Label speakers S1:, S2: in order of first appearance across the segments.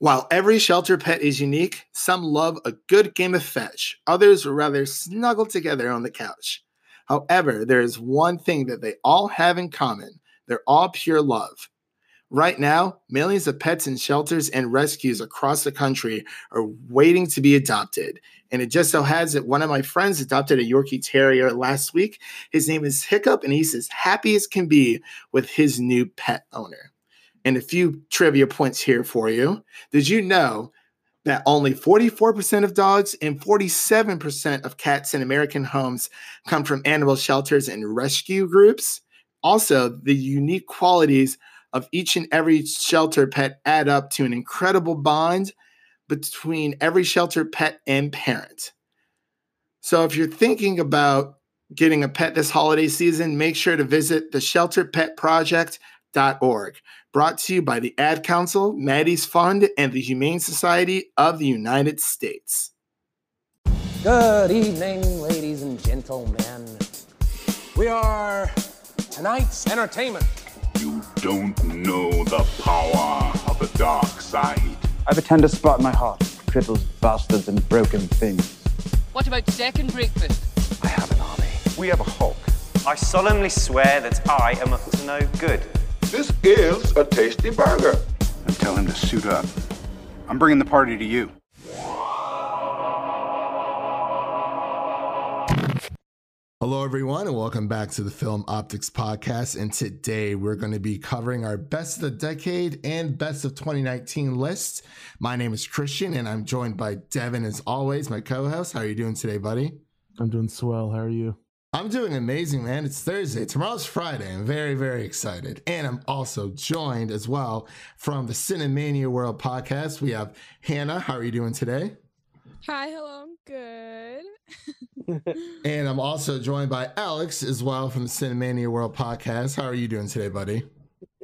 S1: While every shelter pet is unique, some love a good game of fetch, others rather snuggle together on the couch. However, there is one thing that they all have in common they're all pure love. Right now, millions of pets in shelters and rescues across the country are waiting to be adopted. And it just so has that one of my friends adopted a Yorkie Terrier last week. His name is Hiccup, and he's as happy as can be with his new pet owner. And a few trivia points here for you. Did you know that only 44% of dogs and 47% of cats in American homes come from animal shelters and rescue groups? Also, the unique qualities of each and every shelter pet add up to an incredible bond between every shelter pet and parent. So if you're thinking about getting a pet this holiday season, make sure to visit the shelterpetproject.org. Brought to you by the Ad Council, Maddie's Fund, and the Humane Society of the United States.
S2: Good evening, ladies and gentlemen. We are tonight's entertainment.
S3: You don't know the power of the dark side.
S4: I have a tender spot in my heart. Cripples, bastards, and broken things.
S5: What about second breakfast?
S4: I have an army.
S6: We have a Hulk. I solemnly swear that I am up to no good.
S3: This is a tasty burger.
S7: And tell him to suit up. I'm bringing the party to you.
S1: Hello, everyone, and welcome back to the Film Optix Podcast. And today we're going to be covering our best of the decade and best of 2019 lists. My name is Christian, and I'm joined by Devin, as always, my co host. How are you doing today, buddy?
S8: I'm doing swell. How are you?
S1: I'm doing amazing, man. It's Thursday. Tomorrow's Friday. I'm very, very excited. And I'm also joined as well from the Cinemania World podcast. We have Hannah. How are you doing today?
S9: Hi, hello, I'm good.
S1: and I'm also joined by Alex as well from the Cinemania World podcast. How are you doing today, buddy?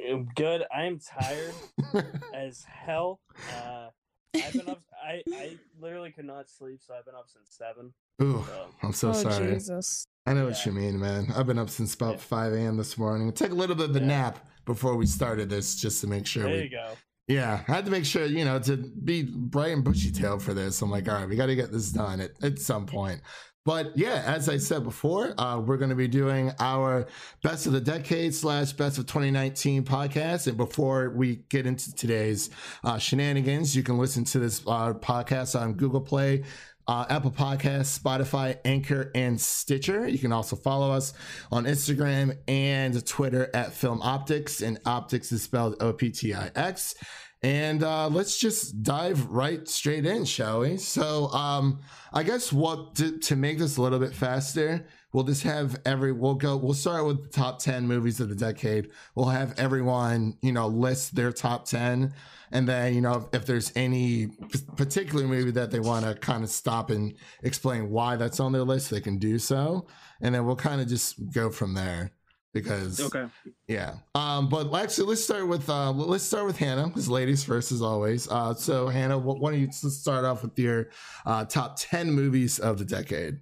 S10: I'm good. I'm tired as hell. Uh, I've been up. I I literally could not sleep, so I've been up since seven.
S1: Ooh,
S10: So,
S1: I'm so
S9: oh,
S1: sorry.
S9: Jesus.
S1: I know what you mean, man. I've been up since about
S10: Yeah.
S1: 5 a.m. this morning. Took a little bit of a
S10: Yeah.
S1: nap before we started this just to make sure
S10: there
S1: we
S10: you go.
S1: Yeah, I had to make sure, you know, to be bright and bushy tailed for this. I'm like, all right, we got to get this done at, at some point. But yeah, as I said before, uh, we're going to be doing our best of the decade slash best of 2019 podcast. And before we get into today's uh, shenanigans, you can listen to this uh, podcast on Google Play, uh, Apple Podcasts, Spotify, Anchor, and Stitcher. You can also follow us on Instagram and Twitter at Film Optix, and Optix is spelled O P T I X. And uh, let's just dive right straight in, shall we? So, um, I guess what to, to make this a little bit faster, we'll just have every we'll go we'll start with the top 10 movies of the decade. We'll have everyone, you know, list their top 10 and then, you know, if, if there's any p- particular movie that they want to kind of stop and explain why that's on their list, they can do so. And then we'll kind of just go from there because
S10: Okay.
S1: yeah. Um, but actually, let's start with uh, let's start with Hannah, because ladies first, as always. Uh, so Hannah, why don't you start off with your uh, top ten movies of the decade?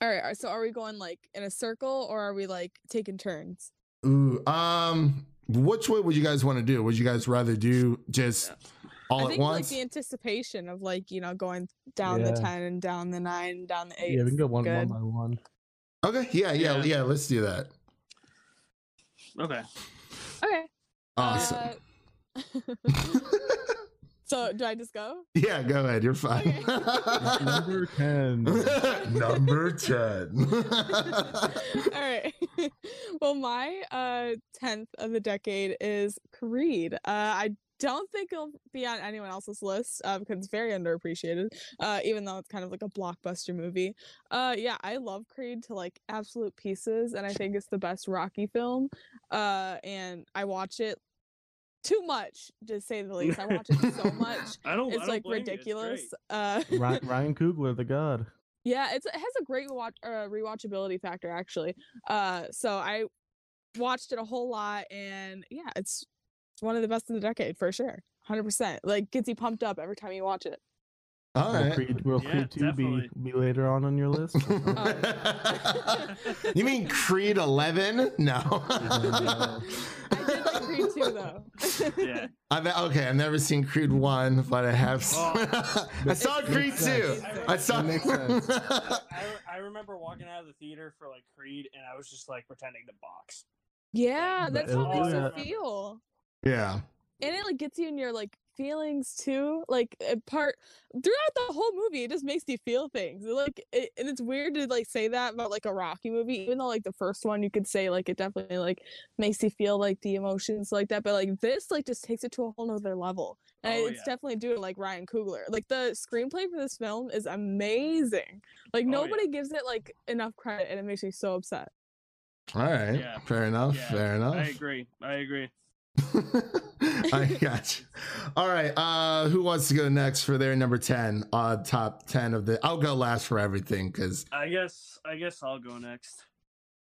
S9: All right, so are we going like in a circle or are we like taking turns?
S1: Ooh, um, which way would you guys want to do? Would you guys rather do just all
S9: I
S1: at
S9: think like
S1: once?
S9: the anticipation of like, you know, going down the 10 and down the 9 and down the 8.
S8: Yeah, we can go one, one by one.
S1: okay, yeah, yeah, yeah,
S10: Yeah.
S1: Let's do that.
S10: Okay.
S9: Okay.
S1: Awesome.
S9: uh, so do I just go?
S1: yeah, go ahead. You're fine.
S8: Number 10.
S1: Number ten.
S9: All right. well, my uh 10th of the decade is Creed. Uh I don't think it'll be on anyone else's list uh, because it's very underappreciated. Uh, even though it's kind of like a blockbuster movie. Uh, yeah, I love Creed to like absolute pieces, and I think it's the best Rocky film. Uh, and I watch it too much, to say the least. I watch it so much.
S10: I don't. I
S9: It's
S10: don't
S9: like
S10: blame you, it's
S9: ridiculous. Uh,
S8: Ryan, Ryan Coogler, the god.
S9: yeah, it's it has a great watch uh, rewatchability factor actually. Uh, so I watched it a whole lot, and yeah, it's it's one of the best in the decade for sure, hundred percent. Like gets you pumped up every time you watch it.
S1: all
S8: Will
S1: right.
S8: Creed, will
S10: Yeah,
S8: Creed 2 be,
S10: definitely.
S8: be later on on your list?
S1: you mean Creed 11? No.
S9: I did like Creed Creed 2 though.
S10: Yeah.
S1: I've okay. I've never seen Creed one, but I have.
S10: Oh.
S1: I saw Creed two.
S8: sense.
S1: I saw.
S8: That makes sense.
S10: I, I remember walking out of the theater for like Creed, and I was just like pretending to box.
S9: yeah,
S8: But
S9: that's
S8: it'll
S9: how it makes you feel.
S1: yeah.
S9: and it like gets you in your like feelings too like a part throughout the whole movie it just makes you feel things like it, and it's weird to like say that about like a rocky movie even though like the first one you could say like it definitely like makes you feel like the emotions like that but like this like just takes it to a whole nother level and
S10: Oh,
S9: it's
S10: yeah.
S9: definitely doing like ryan coogler like the screenplay for this film is amazing like
S10: Oh, yeah.
S9: nobody gives it like enough credit and it makes me so upset
S1: All right.
S10: Yeah.
S1: Fair enough.
S10: Yeah,
S1: Fair enough.
S10: I agree. I agree.
S1: I got you. All right. Uh, who wants to go next for their number ten? Uh, top ten of the. I'll go last for everything because.
S10: I guess. I guess I'll go next.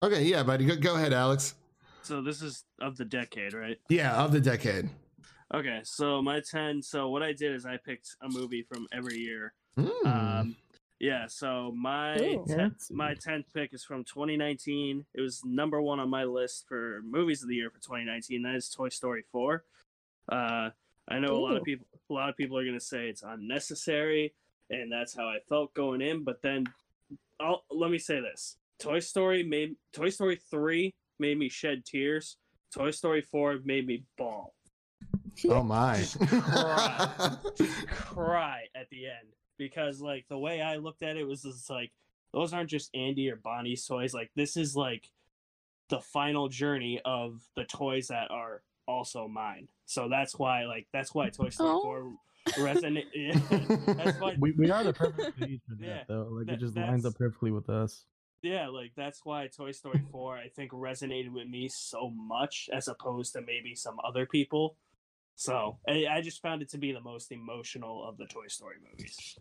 S1: Okay, yeah, buddy. Go, go ahead, Alex.
S10: So this is of the decade, right?
S1: Yeah, of the decade.
S10: Okay. So my ten. So what I did is I picked a movie from every year.
S1: Mm.
S10: Um, yeah. So my
S9: Ooh.
S10: ten- my tenth pick is from 2019. It was number one on my list for movies of the year for 2019. That is Toy Story 4. Uh, I know a lot of people. A lot of people are gonna say it's unnecessary, and that's how I felt going in. But then, I'll let me say this: Toy Story made Toy Story 3 made me shed tears. Toy Story 4 made me bawl.
S1: oh my.
S10: cry. just cry at the end because like the way I looked at it was just like those aren't just Andy or Bonnie's toys. Like this is like the final journey of the toys that are also mine. So that's why like that's why Toy Story
S9: Oh.
S10: 4 resonate. Yeah, that's why.
S8: We, we are the perfect age for that,
S10: Yeah,
S8: though. Like
S10: that-
S8: it just lines up perfectly with us.
S10: Yeah, like that's why Toy Story 4 I think resonated with me so much as opposed to maybe some other people. So I, I just found it to be the most emotional of the Toy Story movies.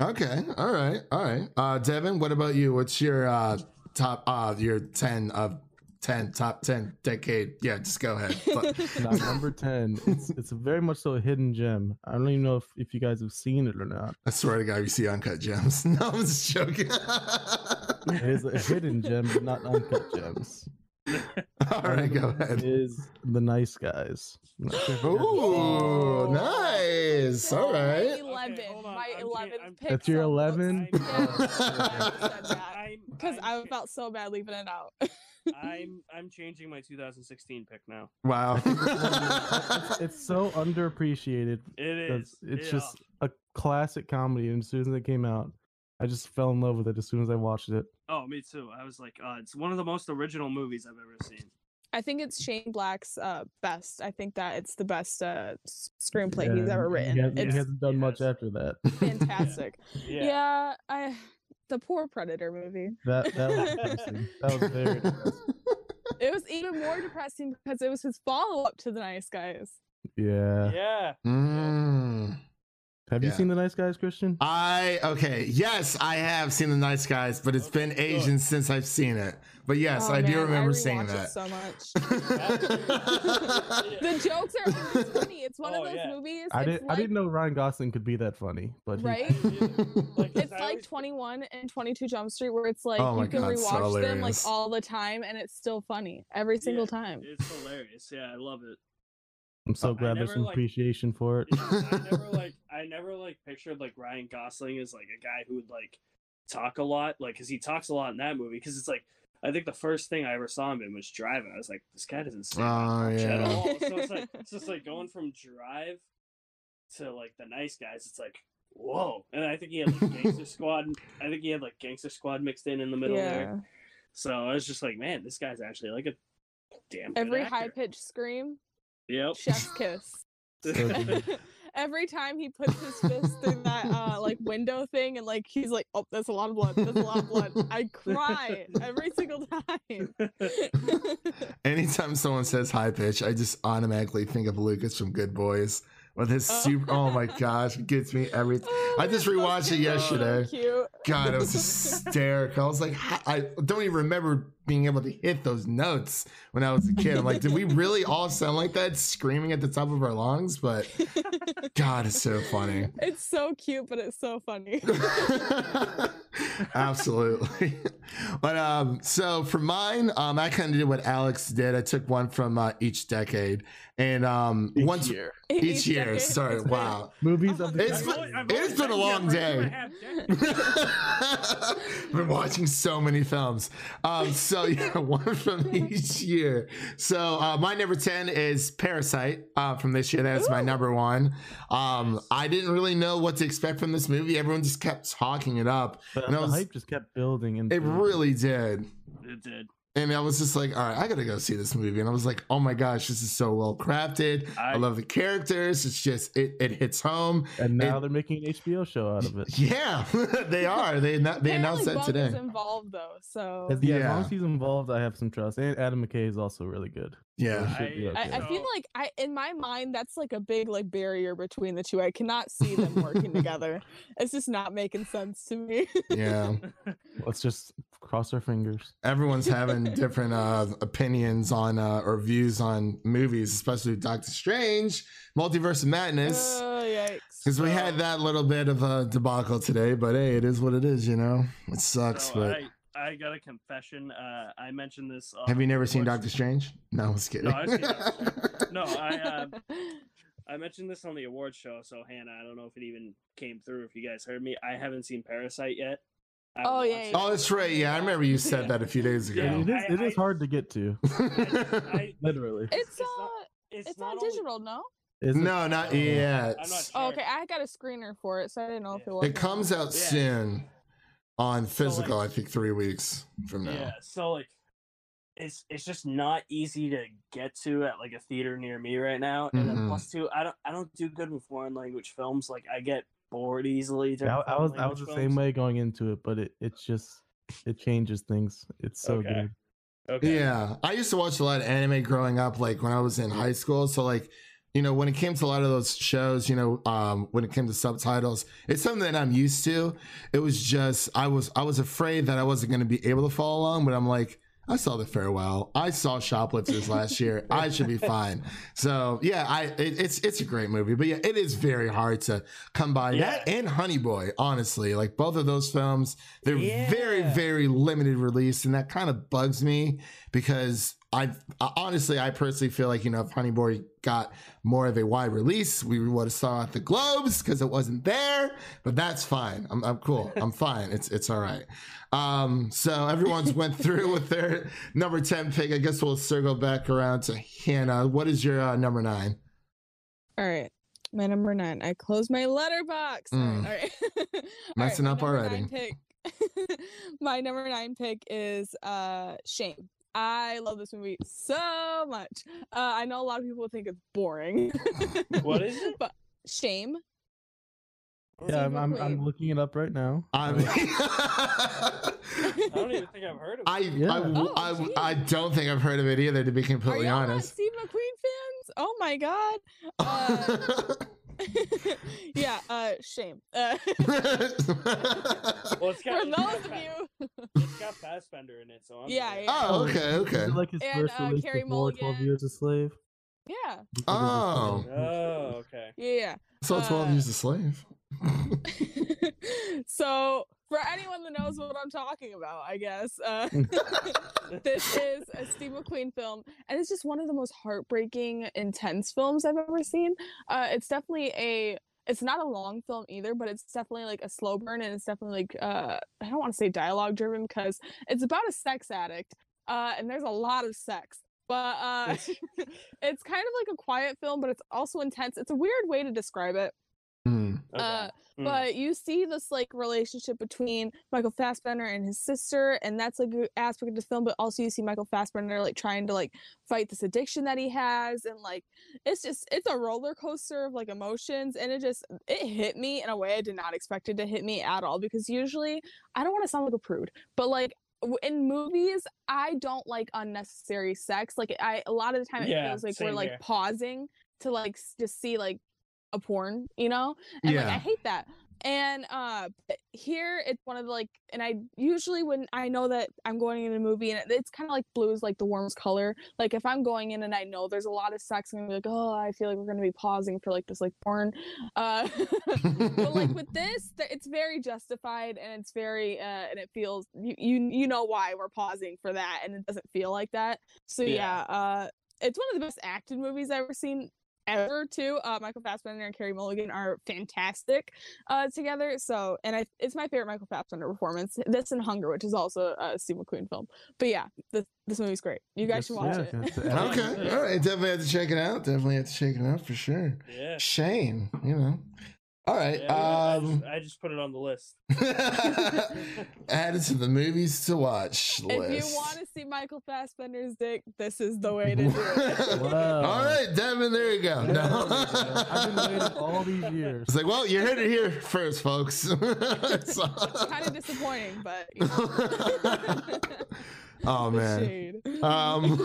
S1: okay. All right. All right. Uh, Devin, what about you? What's your uh top? Uh, your ten of ten top ten decade? Yeah, just go ahead.
S8: Now, number ten, it's it's very much so a hidden gem. I don't even know if, if you guys have seen it or not.
S1: I swear to God, you see uncut gems. No, I'm just joking.
S8: It is a hidden gem, but not uncut gems.
S1: All right, go ahead.
S8: is the nice guys. I'm not sure if you guys have seen it.
S1: Ooh, nice. All right.
S10: Okay,
S9: 11
S10: hold on,
S9: my
S10: I'm cha-
S9: 11th
S10: I'm-
S9: pick
S8: That's your
S9: so
S8: 11?
S10: I'm-
S9: because
S10: I'm
S9: I
S10: cha-
S9: felt so bad leaving it out.
S10: I'm I'm changing my 2016 pick now.
S1: Wow.
S8: it's, it's so underappreciated.
S10: It
S8: because. It's
S10: yeah.
S8: just a classic comedy, and as soon as it came out, I just fell in love with it as soon as I watched it.
S10: Oh, me too. I was like, uh, it's one of the most original movies I've ever seen.
S9: I think it's Shane Black's uh, best. I think that it's the best uh, s- screenplay he's
S8: Yeah,
S9: ever
S8: he
S9: written.
S8: hasn't- He hasn't done much after that.
S9: fantastic.
S10: Yeah.
S9: yeah. I the poor Predator movie.
S8: That that was depressing. That was very depressing.
S9: It was even more depressing because it was his follow up to the Nice Guys.
S8: Yeah.
S10: Yeah.
S1: Mm.
S8: Have you seen the Nice Guys, Christian?
S1: I okay. Yes, I have seen the Nice Guys, but it's been
S10: Okay, good.
S1: Asian since I've seen it. But yes,
S9: Oh,
S1: I do remember
S9: I
S1: seeing that.
S9: it so much. the jokes are always funny. It's one
S10: Oh,
S9: of those
S10: yeah.
S9: movies.
S8: I didn't.
S9: like,
S8: I didn't know Ryan Gosling could be that funny, but he,
S9: Right?
S10: Like, 'cause
S9: It's like 21 and 22 Jump Street, where it's like
S1: Oh
S9: you can
S1: God, so
S9: rewatch them like all the time, and it's still funny every single
S10: Yeah,
S9: time.
S10: It's hilarious. Yeah, I love it.
S8: I'm so
S1: I
S8: glad there's some
S10: like-
S8: appreciation for it.
S10: Yeah, I never like I never like pictured like Ryan Gosling as like a guy who would like talk a lot, like because he talks a lot in that movie. Because it's like I think the first thing I ever saw him in was Drive, and I was like, this guy doesn't say
S1: Oh,
S10: much at all. So it's like it's just like going from Drive to like the Nice Guys. It's like whoa, and I think he had like Gangster Squad. I think he had like Gangster Squad mixed in in the middle
S9: yeah.
S10: there. So I was just like, man, this guy's actually like a damn good
S9: Every high pitched scream,
S10: Yep.
S9: chef's kiss.
S8: So.
S9: Every time he puts his fist through that uh like window thing and like he's like, Oh, that's a lot of blood, that's a lot of blood. I cry every single time.
S1: Anytime someone says high pitch, I just automatically think of Lucas from Good Boys with his
S9: Oh.
S1: super. Oh my gosh, it gets me every. I just rewatched it
S9: cute, so
S1: yesterday.
S9: cute.
S1: God, it was hysterical. I was like, I don't even remember being able to hit those notes when I was a kid. I'm like, did we really all sound like that, screaming at the top of our lungs? But God, it's so funny.
S9: It's so cute, but it's so funny.
S1: Absolutely. but um, so for mine, um, I kind of did what Alex did. I took one from uh, each decade, and um,
S8: Each
S1: once
S8: year.
S1: each,
S9: Each
S1: year.
S9: decade.
S1: Sorry, wow.
S8: Movies of the
S1: It's
S10: I've
S1: been-
S10: always- I've
S1: it's
S10: always
S1: been a long
S10: have two and a
S1: day.
S10: half decades.
S1: Been watching so many films. Um, so yeah, one from each year. So uh, my number ten is Parasite uh, from this year. That's my number one. Um, I didn't really know what to expect from this movie. Everyone just kept talking it up,
S8: But
S1: and
S8: the
S1: was,
S8: hype just kept building, and
S1: it really did.
S10: It did.
S1: And I was just like, all right, I gotta go see this movie. And I was like, oh my gosh, this is so well crafted. I,
S10: I-
S1: love the characters. It's just it, it hits home.
S8: And now
S1: It-
S8: they're making an HBO show out of it.
S1: Yeah, they are. They anno- they announced that
S9: Apparently Bong
S1: today.
S9: is involved though, so
S8: As, yeah, as long as he's involved, I have some trust. And Adam McKay is also really good.
S1: Yeah.
S8: So it
S10: I-
S9: I. I feel like I in my mind that's like a big like barrier between the two. I cannot see them working together. It's just not making sense to me.
S1: Yeah.
S8: Let's just cross our fingers.
S1: Everyone's having different uh, opinions on uh, or views on movies, especially Doctor Strange, Multiverse of Madness.
S9: Oh yikes!
S1: Because we had that little bit of a debacle today, but hey, it is what it is, you know. It sucks,
S10: So
S1: but
S10: I, I got a confession. Uh, I mentioned this.
S1: have you
S10: on
S1: never seen Doctor Strange? No, I was kidding.
S10: No, I've seen Doctor No, I uh, I mentioned this on the award show. So Hannah, I don't know if it even came through. If you guys heard me, I haven't seen Parasite yet. I
S9: Oh, yeah, yeah.
S1: oh, that's right. Yeah, I remember you said that a few days ago.
S10: Yeah.
S8: it is,
S10: I-
S8: it is
S10: I-
S8: hard to get to,
S10: I,
S8: literally.
S9: It's
S10: It's
S9: uh,
S10: not- it's,
S9: it's,
S10: not
S9: on
S10: only-
S9: digital, no?
S8: Is it?
S1: no, not yet.
S10: I'm not
S9: Oh, okay, I got a screener for it, so I didn't know if it was.
S1: It comes out
S10: Yeah.
S1: soon on
S10: So, like-
S1: physical, I think three weeks from now.
S10: Yeah, so like it's it's just not easy to get to at like a theater near me right now. And
S1: Mhm.
S10: then plus two, I don't I don't do good with foreign language films. Like I get bored easily.
S8: Yeah, I, I was I was the
S10: language
S8: same way going into it, but it it's just it changes things. It's so
S10: Okay.
S8: good.
S10: Okay.
S1: Yeah, I used to watch a lot of anime growing up, like when I was in high school. So, like, you know, when it came to a lot of those shows, you know, um, when it came to subtitles, it's something that I'm used to. It was just I was I was afraid that I wasn't going to be able to follow along, but I'm like, I saw the farewell. I saw Shoplifters last year. I should be fine. So yeah, I it, it's it's a great movie, but yeah, it is very hard to come by
S10: Yeah.
S1: that and Honey Boy. Honestly, like both of those films, they're very very limited release, and that kind of bugs me because I honestly I personally feel like you know if Honey Boy got more of a wide release, we would have saw it at the Globes because it wasn't there. But that's fine. I'm, I'm cool. I'm fine. It's it's all right. Um, so everyone's went through with their number ten pick. I guess we'll circle back around to Hannah. What is your uh, number nine?
S9: All right, my number nine. I closed my Letterboxd.
S1: Mm.
S9: All right, All
S1: Messing
S9: my
S1: up
S9: number
S1: already.
S9: Pick, my number nine pick is uh Shame. I love this movie so much. Uh, I know a lot of people think it's boring.
S10: What is it?
S9: But Shame.
S8: Yeah, I'm, I'm, I'm looking it up right now.
S1: I'm,
S10: I don't even think I've heard of.
S1: I,
S10: it.
S1: I,
S9: Oh,
S1: I. I don't think I've heard of it either. To be completely
S9: y'all
S1: honest.
S9: Steve McQueen fans? Oh my god. Uh, yeah. Uh, shame. Uh,
S10: Well, it's got,
S9: for those of you.
S10: It's Fassbender in it, so I'm
S9: Yeah, yeah.
S1: oh, okay, okay.
S8: it like his
S9: And,
S8: first
S9: uh,
S8: release
S9: Carey
S8: before 12
S9: Mulligan.
S8: Years a Slave?
S9: Yeah.
S8: Before Years a
S1: Oh.
S10: Oh, okay.
S9: Yeah. yeah.
S1: So 12
S9: Uh,
S1: years a slave.
S9: so for anyone that knows what I'm talking about, I guess uh, this is a Steve McQueen film, and it's just one of the most heartbreaking, intense films I've ever seen. Uh, it's definitely a. It's not a long film either, but it's definitely like a slow burn, and it's definitely like uh, I don't want to say dialogue driven because it's about a sex addict, uh, and there's a lot of sex. But uh, it's kind of like a quiet film, but it's also intense. It's a weird way to describe it.
S10: Okay.
S9: Uh,
S10: Hmm.
S9: but you see this like relationship between Michael Fassbender and his sister, and that's like an aspect of the film. But also you see Michael Fassbender like trying to like fight this addiction that he has, and like it's just it's a roller coaster of like emotions, and it just it hit me in a way I did not expect it to hit me at all. Because usually I don't want to sound like a prude, but like in movies I don't like unnecessary sex. Like I a lot of the time it
S10: Yeah,
S9: feels like we're like
S10: here.
S9: pausing to like just see like a porn, you know? And like I hate that. And uh here it's one of the like and I usually when I know that I'm going in a movie and it's kind of like blue is like the warmest color. Like if I'm going in and I know there's a lot of sex, I'm gonna be like, oh, I feel like we're gonna be pausing for like this like porn. Uh but like with this, th- it's very justified and it's very uh and it feels you you you know why we're pausing for that and it doesn't feel like that. So
S10: Yeah.
S9: yeah, uh it's one of the best acted movies I've ever seen ever too. Uh Michael Fassbender and Carey Mulligan are fantastic uh together. So and I it's my favorite Michael Fassbender performance. This and Hunger, which is also a Steve McQueen film. But yeah, this this movie's great. You guys
S8: Yes,
S9: should watch
S8: yeah,
S9: it.
S1: Okay, all right, definitely have to check it out. Definitely have to check it out for sure.
S10: Yeah.
S1: Shane, you know. All right,
S10: Yeah, I,
S1: um,
S10: just, I just put it on the list.
S1: add it to the movies to watch
S9: If
S1: list.
S9: you want to see Michael Fassbender's dick, this is the way to do it.
S1: All right, Devin, there you go.
S8: Yeah,
S1: No.
S8: I've been waiting all these years.
S1: It's like, well, you heard it here first, folks. it's
S9: kind of disappointing, but you know.
S1: oh man. Um,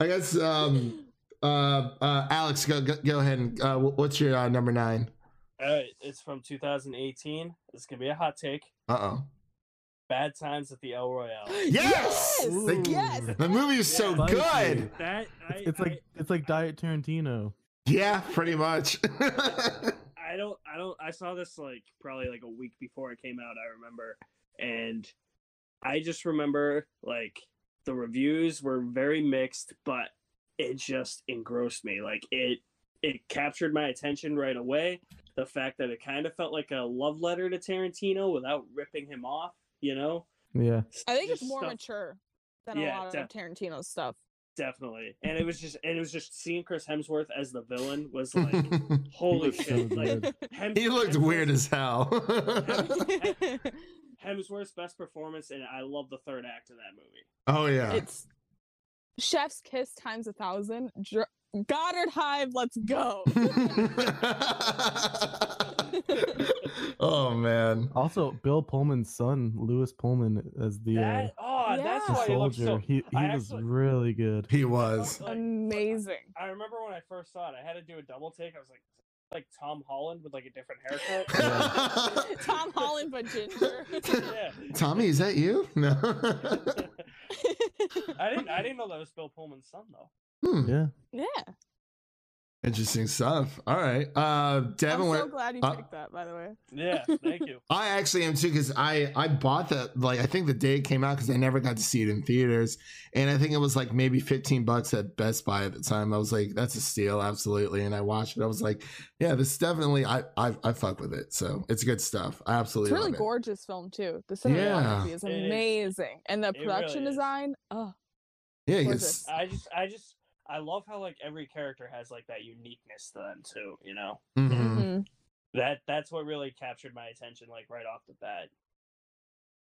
S1: I guess um, uh, uh, Alex, go, go go ahead and uh, what's your uh, number nine?
S10: All right, it's from 2018. This is gonna be a hot take.
S1: Uh oh.
S10: Bad Times at the El Royale.
S1: Yes,
S9: Yes!
S1: The-
S9: Yes!
S1: The movie is so
S8: Spicy.
S1: good.
S10: That I,
S8: It's, it's like it's like Diet Tarantino.
S1: Yeah, pretty much.
S10: I, I don't I don't I saw this like probably like a week before it came out. I remember, and I just remember like the reviews were very mixed, but it just engrossed me. Like it it captured my attention right away. The fact that it kind of felt like a love letter to Tarantino without ripping him off, you know.
S8: Yeah.
S9: I think it's more
S10: stuff-
S9: mature than
S10: Yeah,
S9: a lot
S10: def-
S9: of Tarantino's stuff.
S10: Definitely, and it was just and it was just seeing Chris Hemsworth as the villain was like holy
S8: looked so
S10: shit. Like
S8: good.
S1: He looked
S10: Hemsworth-
S1: weird as hell.
S10: Hemsworth's best performance, and I love the third act of that movie.
S1: oh yeah.
S9: it's Chef's Kiss times a thousand. Dr- Goddard Hive, let's go.
S1: oh man.
S8: Also, Bill Pullman's son, Lewis Pullman, as the, uh,
S10: That oh, that's
S8: the
S10: why he looks
S8: soldier.
S10: so.
S8: he he was
S10: actually-
S8: really good.
S1: He was.
S10: like,
S9: Amazing.
S10: I remember when I first saw it, I had to do a double take. I was like, like Tom Holland with like a different haircut.
S9: Tom Holland, but ginger.
S10: yeah,
S1: Tommy, is that you? No.
S10: I didn't. I didn't know that was Bill Pullman's son though.
S1: Hmm,
S8: Yeah.
S9: yeah.
S1: Interesting stuff. All right. Uh Devin,
S9: I'm so
S1: what-
S9: glad you
S1: uh,
S9: picked that, by the way.
S10: Yeah, thank you.
S1: I actually am too because I I bought that like I think the day it came out because I never got to see it in theaters and I think it was like maybe fifteen bucks at Best Buy at the time. I was like, that's a steal, absolutely. And I watched it. I was like, yeah, this is definitely I I, I fuck with it. So it's good stuff. I
S9: It's
S1: absolutely
S9: a really
S1: love it.
S9: gorgeous film too. The
S1: Yeah.
S9: cinematography is
S10: It is.
S9: amazing, and the
S10: It really
S9: production
S10: is.
S9: design. Oh,
S1: Yeah,
S9: gorgeous.
S10: I just, I just, I love how like every character has like that uniqueness to them too. You know,
S1: mhm.
S9: Mhm.
S10: that that's what really captured my attention, like right off the bat.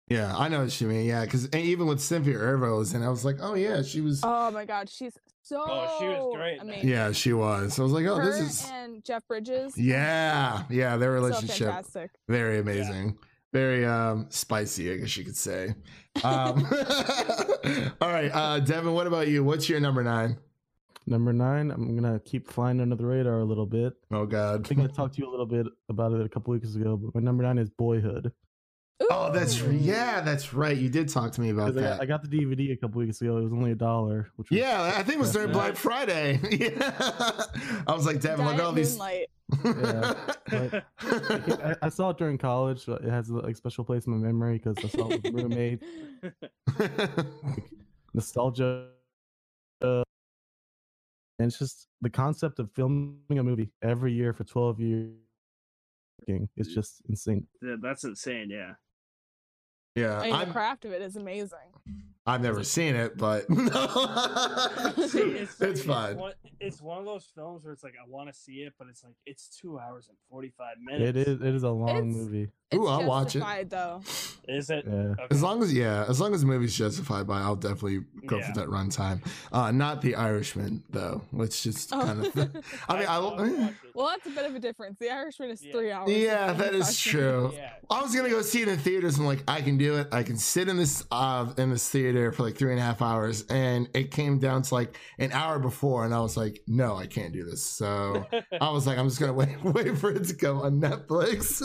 S1: yeah, I know what you mean. Yeah, because even with Cynthia Erivo and I was like, oh yeah, she was.
S9: Oh my God, she's so.
S10: Oh, she was great.
S9: Amazing.
S1: yeah, she was. I was like, oh,
S9: Her
S1: this is.
S9: and Jeff Bridges.
S1: Yeah, yeah, their
S9: so
S1: relationship.
S9: fantastic.
S1: very amazing very um spicy i guess you could say um all right uh devin what about you what's your number nine?
S8: Number nine, I'm gonna keep flying under the radar a little bit.
S1: Oh God!
S8: I think I talked to you a little bit about it a couple weeks ago, but my number nine is Boyhood.
S1: oh that's
S9: Ooh.
S1: yeah that's right you did talk to me about
S8: 'Cause I,
S1: that
S8: I got the DVD a couple weeks ago. It was only a dollar. Which was,
S1: yeah i think it was during black friday yeah i was like devin look at all these
S9: Moonlight.
S8: Yeah, I, I saw it during college. so It has a like, special place in my memory because I saw it with roommate nostalgia. Uh, and it's just the concept of filming a movie every year for 12 years. It's just insane.
S10: Yeah, that's insane. Yeah.
S1: yeah
S9: I mean,
S1: I'm,
S9: the craft of it is amazing.
S1: i've never seen it but
S10: See,
S1: it's,
S10: it's,
S1: fine
S10: one, it's one of those films where it's like I want to see it, but it's like it's two hours and forty five minutes.
S8: It is. It is a long
S9: It's-
S8: movie.
S1: Ooh, I'll watch it.
S9: justified, though.
S10: Is it?
S8: Yeah.
S10: Okay.
S1: As long as yeah, as long as the movie's justified by, I'll definitely go
S10: Yeah.
S1: for that runtime. Uh, not the Irishman though, which just
S9: Oh.
S1: kind of. I mean, I,
S10: I'll
S9: well, that's a bit of a difference. The Irishman is
S10: Yeah.
S9: three hours.
S1: yeah, that is true.
S10: Yeah.
S1: I was gonna go see it in theaters. I'm like, I can do it. I can sit in this uh in this theater theater for like three and a half hours, and it came down to like an hour before, and I was like, no, I can't do this. So I was like, I'm just gonna wait, wait for it to come on Netflix.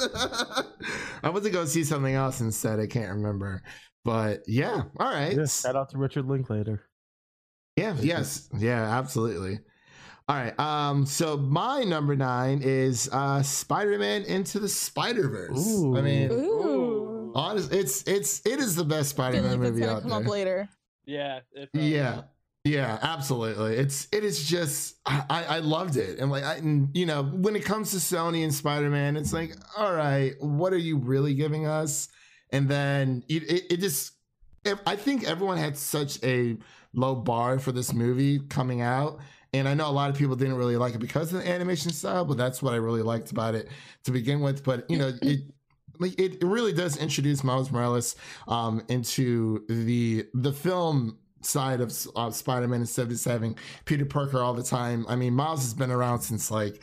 S1: I went to go see something else instead. I can't remember, but yeah, all right.
S8: Yeah, shout out to Richard Linklater.
S1: Yeah, yes, yeah, absolutely. All right. Um, so my number nine is uh Spider-Man into the Spider-Verse. I mean,
S9: Ooh.
S1: honest, it's it's it is the best Spider-Man
S9: like it's
S1: movie
S9: gonna
S1: out
S9: come
S1: there.
S9: up later.
S10: Yeah. it probably
S1: Yeah. Yeah, absolutely. It's it is just I, I loved it, and like I and, you know when it comes to Sony and Spider Man, it's like all right, what are you really giving us? And then it it, it just if, I think everyone had such a low bar for this movie coming out, and I know a lot of people didn't really like it because of the animation style, but that's what I really liked about it to begin with. But you know it. Like it, it really does introduce Miles Morales um, into the the film side of uh, Spider-Man instead of just having Peter Parker all the time. I mean, Miles has been around since like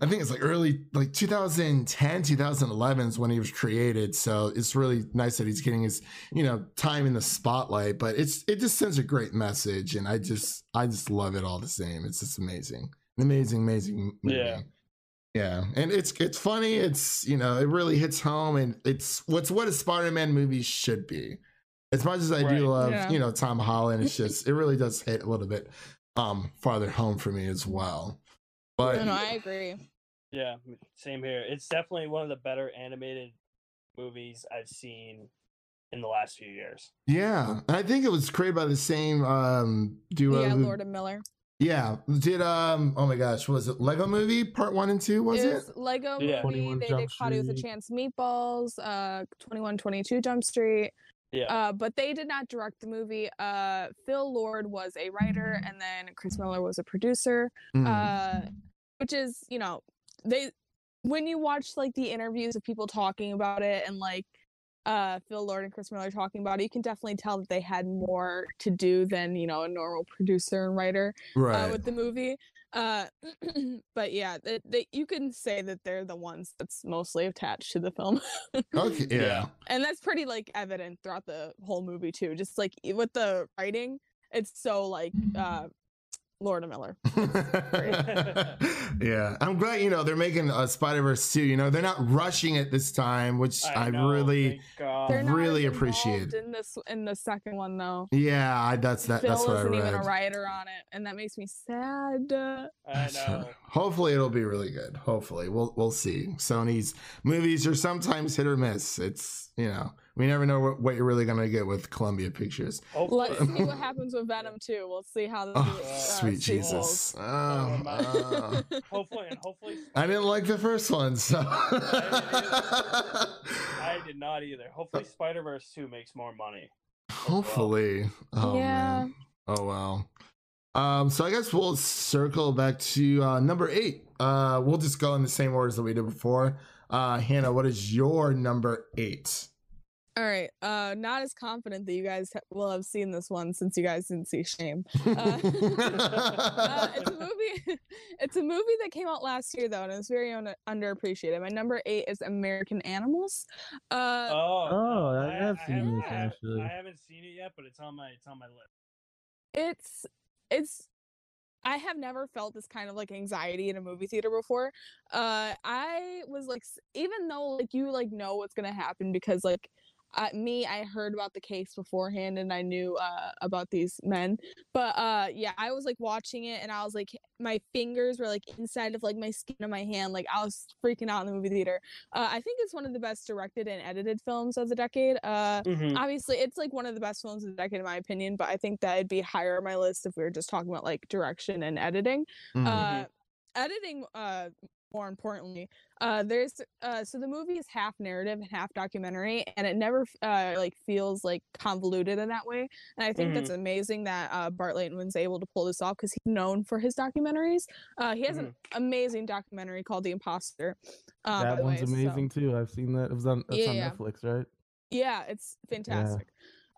S1: I think it's like early like 2010, 2011 is when he was created. So it's really nice that he's getting his, you know, time in the spotlight, but it's it just sends a great message and I just I just love it all the same. It's just amazing. An amazing amazing movie.
S10: Yeah.
S1: Yeah, and it's it's funny. It's you know it really hits home, and it's what's what a Spider-Man movie should be. As much as I
S10: Right.
S1: do love
S9: Yeah.
S1: you know Tom Holland, it's just it really does hit a little bit um farther home for me as well. But
S9: No, no, I agree.
S10: Yeah, same here. It's definitely one of the better animated movies I've seen in the last few years.
S1: yeah, and I think it was created by the same um duo.
S9: yeah,
S1: who-
S9: Lord and Miller.
S1: yeah, did um oh my gosh, was it Lego Movie Part One and Two? Was
S9: it
S1: it?
S9: was Lego
S10: Yeah.
S9: movie.
S8: 21
S9: They
S8: Jump
S9: did Caught with a Chance Meatballs, uh, 21, 22 Jump Street.
S10: Yeah.
S9: Uh, but they did not direct the movie. Uh, Phil Lord was a writer, and then Chris Miller was a producer.
S1: Mm.
S9: Uh, which is, you know, they when you watch like the interviews of people talking about it and like uh Phil Lord and Chris Miller talking about it, you can definitely tell that they had more to do than you know a normal producer and writer
S1: right.
S9: uh, with the movie. Uh, but yeah, they, they, you can say that they're the ones that's mostly attached to the film,
S1: okay. Yeah.
S9: and that's pretty like evident throughout the whole movie too. Just like with the writing, it's so like uh, Lord of Miller.
S1: yeah, I'm glad you know they're making a Spider Verse too. You know they're not rushing it this time, which I,
S10: know,
S1: really,
S10: thank God.
S9: They're not
S1: really appreciate.
S9: in this in the second one though.
S1: yeah, I, that's that.
S9: Phil
S1: that's what I
S9: isn't
S1: read.
S9: even a writer on it, and that makes me sad. Uh,
S10: I know.
S1: Hopefully it'll be really good. Hopefully we'll we'll see. Sony's movies are sometimes hit or miss. It's you know we never know what, what you're really gonna get with Columbia Pictures.
S10: Hopefully,
S9: Let's see what happens with Venom too. We'll see how the
S1: Oh,
S9: uh,
S1: sweet. Jesus! Oh, oh.
S10: hopefully, and hopefully,
S1: I didn't like the first one, so.
S10: I did not either. Hopefully, Spider Verse Two makes more money.
S1: Hopefully. Oh
S9: Yeah.
S1: man. Oh wow. Um, so I guess we'll circle back to uh, number eight. Uh, we'll just go in the same orders that we did before. Uh, Hannah, what is your number eight?
S9: All right. Uh, not as confident that you guys ha- will have seen this one since you guys didn't see Shame. Uh, uh, it's a movie. it's a movie that came out last year though, and it's very un- underappreciated. My number eight is American Animals. Uh,
S10: Oh,
S8: Oh, I have seen
S10: haven't-
S8: this,
S10: I
S8: actually.
S10: I haven't seen it yet, but it's on my it's on my list.
S9: it's it's I have never felt this kind of like anxiety in a movie theater before. Uh I was like even though like you like know what's going to happen because like uh, me I heard about the case beforehand and I knew uh about these men. But uh yeah, I was like watching it and I was like my fingers were like inside of like my skin of my hand like I was freaking out in the movie theater. Uh I think it's one of the best directed and edited films of the decade. Uh
S10: Mhm.
S9: obviously it's like one of the best films of the decade in my opinion but i think that it'd be higher on my list if we were just talking about like direction and editing
S1: Mhm.
S9: uh editing uh more importantly uh there's uh so the movie is half narrative and half documentary and it never uh like feels like convoluted in that way and i think that's amazing that uh bart layton was able to pull this off because he's known for his documentaries uh he has an amazing documentary called the imposter uh,
S8: that one's
S9: way, so-
S8: amazing too. I've seen that. It was on.
S9: Yeah,
S8: on
S9: yeah.
S8: Netflix, right?
S9: yeah, it's fantastic.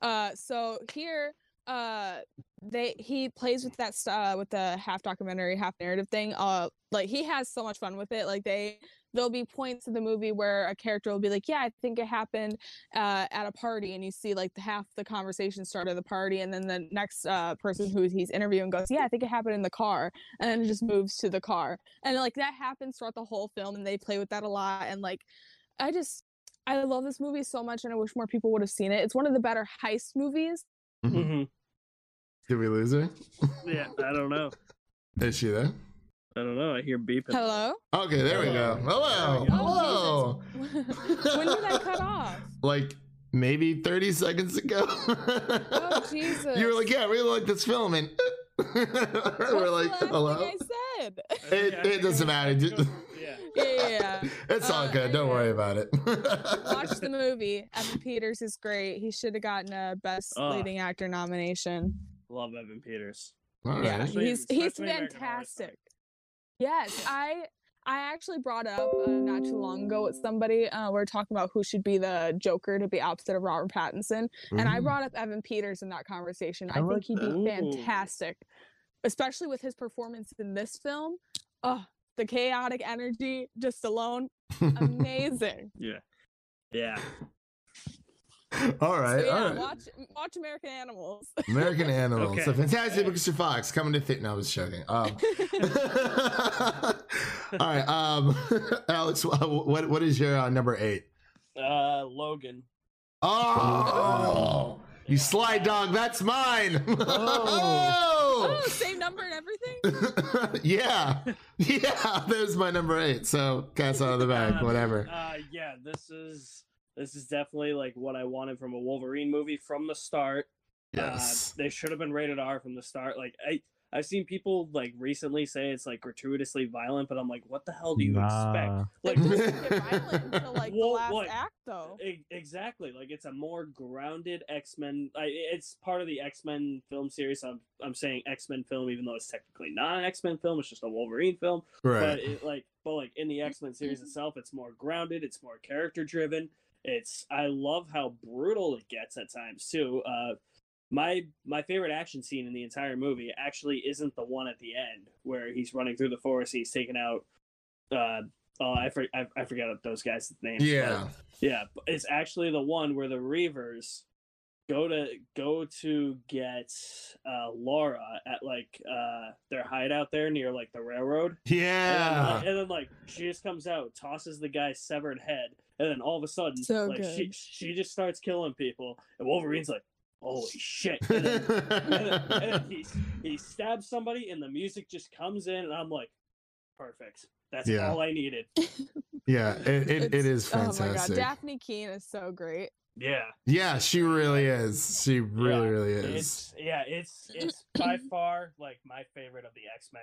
S9: Uh, so here, uh they he plays with that st- uh, with the half documentary half narrative thing uh like he has so much fun with it like they there'll be points in the movie where a character will be like yeah i think it happened uh at a party and you see like the half the conversation start at the party and then the next uh person who he's interviewing goes yeah i think it happened in the car and then it just moves to the car and like that happens throughout the whole film and they play with that a lot and like i just i love this movie so much and i wish more people would have seen it it's one of the better heist movies
S10: Mhm.
S1: Did we lose her?
S10: Yeah, I don't know.
S1: Is she there?
S10: I don't know. I hear beeping.
S9: hello
S1: Okay, there we go. Hello.
S9: Oh,
S1: Hello.
S9: when did that cut off
S1: Like maybe 30 seconds ago.
S9: oh jesus
S1: You were like, yeah, I really like this film. And we're like,
S9: What's the last
S1: hello?
S9: I said.
S1: It, it doesn't matter. Just-
S10: Yeah.
S9: yeah, yeah, yeah.
S1: It's all
S9: Uh,
S1: good. Don't worry about it.
S9: Watch the movie. Evan Peters is great. He should have gotten a Best
S10: Ugh.
S9: Leading Actor nomination.
S10: Love Evan Peters.
S1: All
S9: Yeah.
S10: Especially-
S9: he's he's
S10: especially American Horror
S9: fantastic. Yes, I I actually brought up uh, not too long ago with somebody. Uh, we are talking about who should be the Joker to be opposite of Robert Pattinson, and I
S1: Mhm.
S9: brought up Evan Peters in that conversation. I,
S8: I like
S9: think he'd
S8: that.
S9: be fantastic, especially with his performance in this film. Oh, the chaotic energy just alone, amazing.
S10: Yeah. Yeah.
S1: all
S9: So
S1: right.
S9: yeah,
S1: all right.
S9: watch watch American Animals.
S1: American Animals.
S10: Okay.
S1: So Fantastic Mr. Fox coming to fit. No, I was joking. Um, all right. Um, Alex, what what is your uh, number eight?
S10: Uh, Logan.
S1: Oh, you sly dog. That's mine.
S9: oh,
S1: Oh.
S9: same number and everything.
S1: yeah, yeah. There's my number eight. So cats out of the bag.
S10: Um,
S1: Whatever.
S10: Uh, yeah, this is this is definitely like what I wanted from a Wolverine movie from the start.
S1: Yes.
S10: Uh, they should have been rated R from the start. Like I, I've seen people like recently say it's like gratuitously violent, but I'm like, what the hell do you
S8: Nah.
S10: expect?
S9: It
S10: Like,
S9: doesn't get violent until like
S10: Well,
S9: the last
S10: like,
S9: act, though.
S10: E- exactly like it's a more grounded x-men I, it's part of the x-men film series i'm, I'm saying x-men film even though it's technically not an x-men film it's just a wolverine film but
S1: right.
S10: it, like but like in the x-men series itself it's more grounded it's more character driven it's i love how brutal it gets at times too uh my my favorite action scene in the entire movie actually isn't the one at the end where he's running through the forest he's taking out uh oh i, for, I, I forget those guys' names but-
S1: yeah.
S10: yeah, but it's actually the one where the Reavers go to go to get uh Laura at like uh their hideout there near like the railroad. And then,
S1: Yeah.
S10: and then like she just comes out, tosses the guy's severed head, and then all of a sudden
S9: So
S10: like she
S9: good.
S10: she just starts killing people, and Wolverine's like, "Holy shit!" And then, and then, and then he he stabs somebody, and the music just comes in, and I'm like, "Perfect. That's
S1: Yeah.
S10: all I needed."
S1: yeah. It, it, it
S9: It's-
S1: is
S9: Oh my god,
S1: fantastic.
S9: Dafne Keen is so great.
S10: Yeah.
S1: yeah, she really is. She really,
S10: Yeah,
S1: really is.
S10: It's yeah, it's it's by far like my favorite of the X Men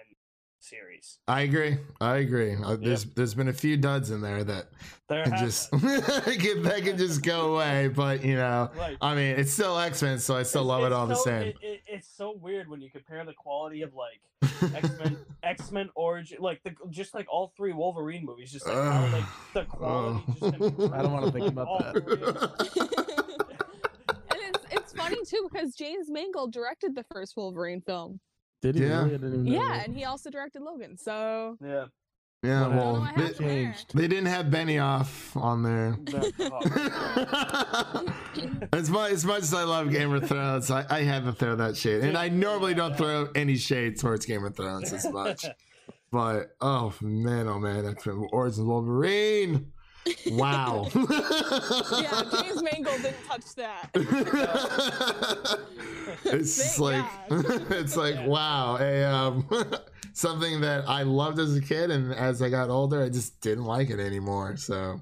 S10: series.
S1: I agree. I agree. Uh, there's there's been a few duds in there that
S10: There
S1: can just can, that can just go away, but you know,
S10: like
S1: I mean, it's still X Men, so I still
S10: it's-
S1: love it
S10: it's
S1: all the same.
S10: It, it, it's so weird when you compare the quality of like X Men X Men Origin, like the just like all three Wolverine movies, just like how like the quality. just
S8: I don't wanna think about that.
S10: three of them.
S9: and it's it's funny too because James Mangold directed the first Wolverine film.
S8: Did he
S1: Yeah.
S8: really? I didn't even know
S9: Yeah,
S8: that.
S9: and he also directed Logan. So
S10: Yeah,
S1: yeah, well, they,
S8: changed.
S1: they didn't have Benioff on there. As much as much as I love Game of Thrones, I, I had to throw that shade, and I normally don't throw any shade towards Game of Thrones as much. But oh man, oh man, that's been Origins of Wolverine. Wow.
S9: yeah, James Mangold didn't touch that.
S1: it's
S9: Thank
S1: like
S9: God.
S1: it's like wow, a um something that I loved as a kid, and as I got older, I just didn't like it anymore. So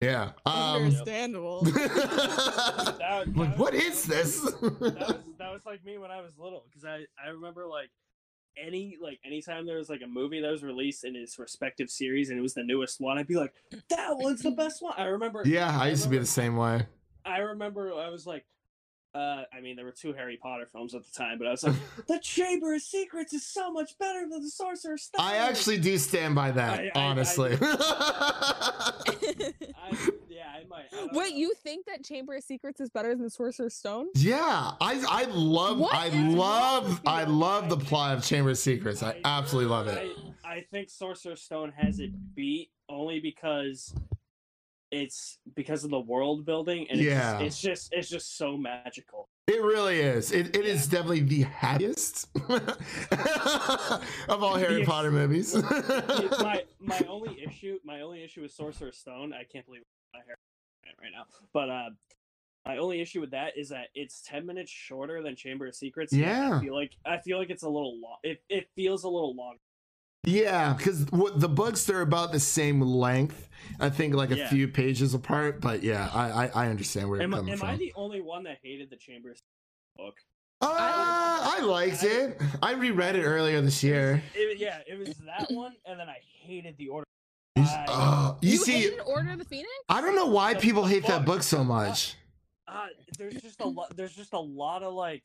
S1: yeah. Um,
S9: Understandable.
S10: That- that
S1: like,
S10: was-
S1: what is this?
S10: that was that was like me when I was little because I I remember like any like anytime there was like a movie that was released in its respective series and it was the newest one I'd be like that one's the best one I remember
S1: yeah, I used to be the same way.
S10: I remember I was like uh I mean there were two Harry Potter films at the time but I was like the Chamber of Secrets is so much better than the Sorcerer's Stone
S1: I actually do stand by that,
S10: I- I- I-
S1: honestly.
S10: I, yeah I might I
S9: Wait, you think that Chamber of Secrets is better than the Sorcerer's Stone?
S1: Yeah, I I love
S9: What
S1: I love I love the plot of Chamber of Secrets. I absolutely love it.
S10: I, I think Sorcerer's Stone has it beat only because it's because of the world building and
S1: Yeah.
S10: it's, it's just it's just so magical.
S1: It really is. It, it is definitely the happiest of all Harry
S10: The-
S1: Potter movies.
S10: my my only issue my only issue with Sorcerer's Stone, I can't believe my hair right now. But uh my only issue with that is that it's ten minutes shorter than Chamber of Secrets.
S1: Yeah.
S10: I feel like I feel like it's a little long. It it feels a little long.
S1: Yeah, because the books they're about the same length. I think like a
S10: Yeah.
S1: few pages apart. But yeah, I I, I understand where
S10: Am,
S1: you're coming
S10: am
S1: from.
S10: I the only one that hated the Chambers book?
S1: Uh, I liked it. I reread it earlier this year.
S10: It, yeah, it was that one, and then I hated the order.
S1: You, s-
S10: I-
S1: oh, you
S9: You,
S1: see,
S9: Order of the Phoenix?
S1: I don't know why
S10: the-
S1: people
S10: the
S1: hate that
S10: book.
S1: book so much.
S10: uh, there's just a lot. There's just a lot of like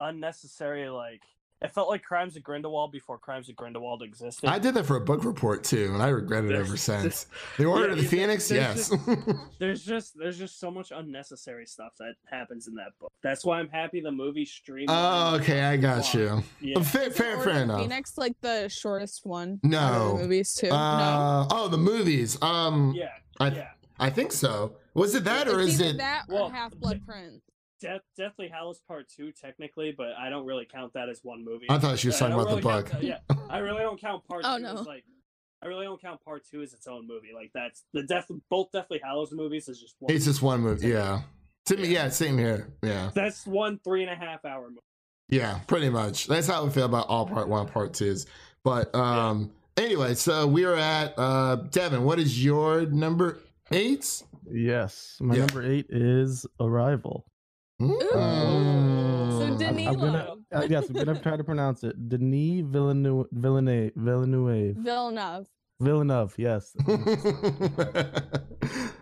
S10: unnecessary like. It felt like Crimes of Grindelwald before Crimes of Grindelwald existed.
S1: I did that for a book report too, and I regret it ever since. The Order
S10: Yeah,
S1: of the Phoenix,
S10: there's
S1: yes.
S10: there's just there's just so much unnecessary stuff that happens in that book. That's why I'm happy the movie streamed.
S1: oh, okay, I got you.
S10: Yeah.
S1: Fair, fair,
S9: Order
S1: fair enough.
S9: Phoenix like the shortest one.
S1: No.
S9: the movies too. no.
S1: Uh, oh, the movies. Um,
S10: Yeah,
S1: I,
S10: yeah.
S1: I think so. Was it that, or is it?
S9: that or
S10: Well,
S9: Half Blood Prince?
S10: Death, Deathly Hallows Part Two, technically, but I don't really count that as one movie.
S1: I thought she was talking
S10: don't
S1: about the
S10: really
S1: book.
S10: count- yeah, I really don't count Part
S9: Oh,
S10: Two
S9: no.
S10: as like. I really don't count Part Two as its own movie. Like that's the death. Both Deathly Hallows movies is just one.
S1: It's just one movie. Yeah. To me, yeah, same here. Yeah,
S10: That's one three and a half hour movie.
S1: yeah, pretty much. That's how I feel about all part one, part twos. But um, anyway, so we are at uh, Devin. What is your number eight?
S8: Yes, my
S1: Yeah.
S8: number eight is Arrival.
S1: Mm.
S9: So
S8: I'm-
S9: Denis
S8: I'm gonna, uh, yes, I'm gonna try to pronounce it. Denis Villeneuve, Villeneuve, Villeneuve,
S9: Villeneuve.
S8: Villeneuve. Yes.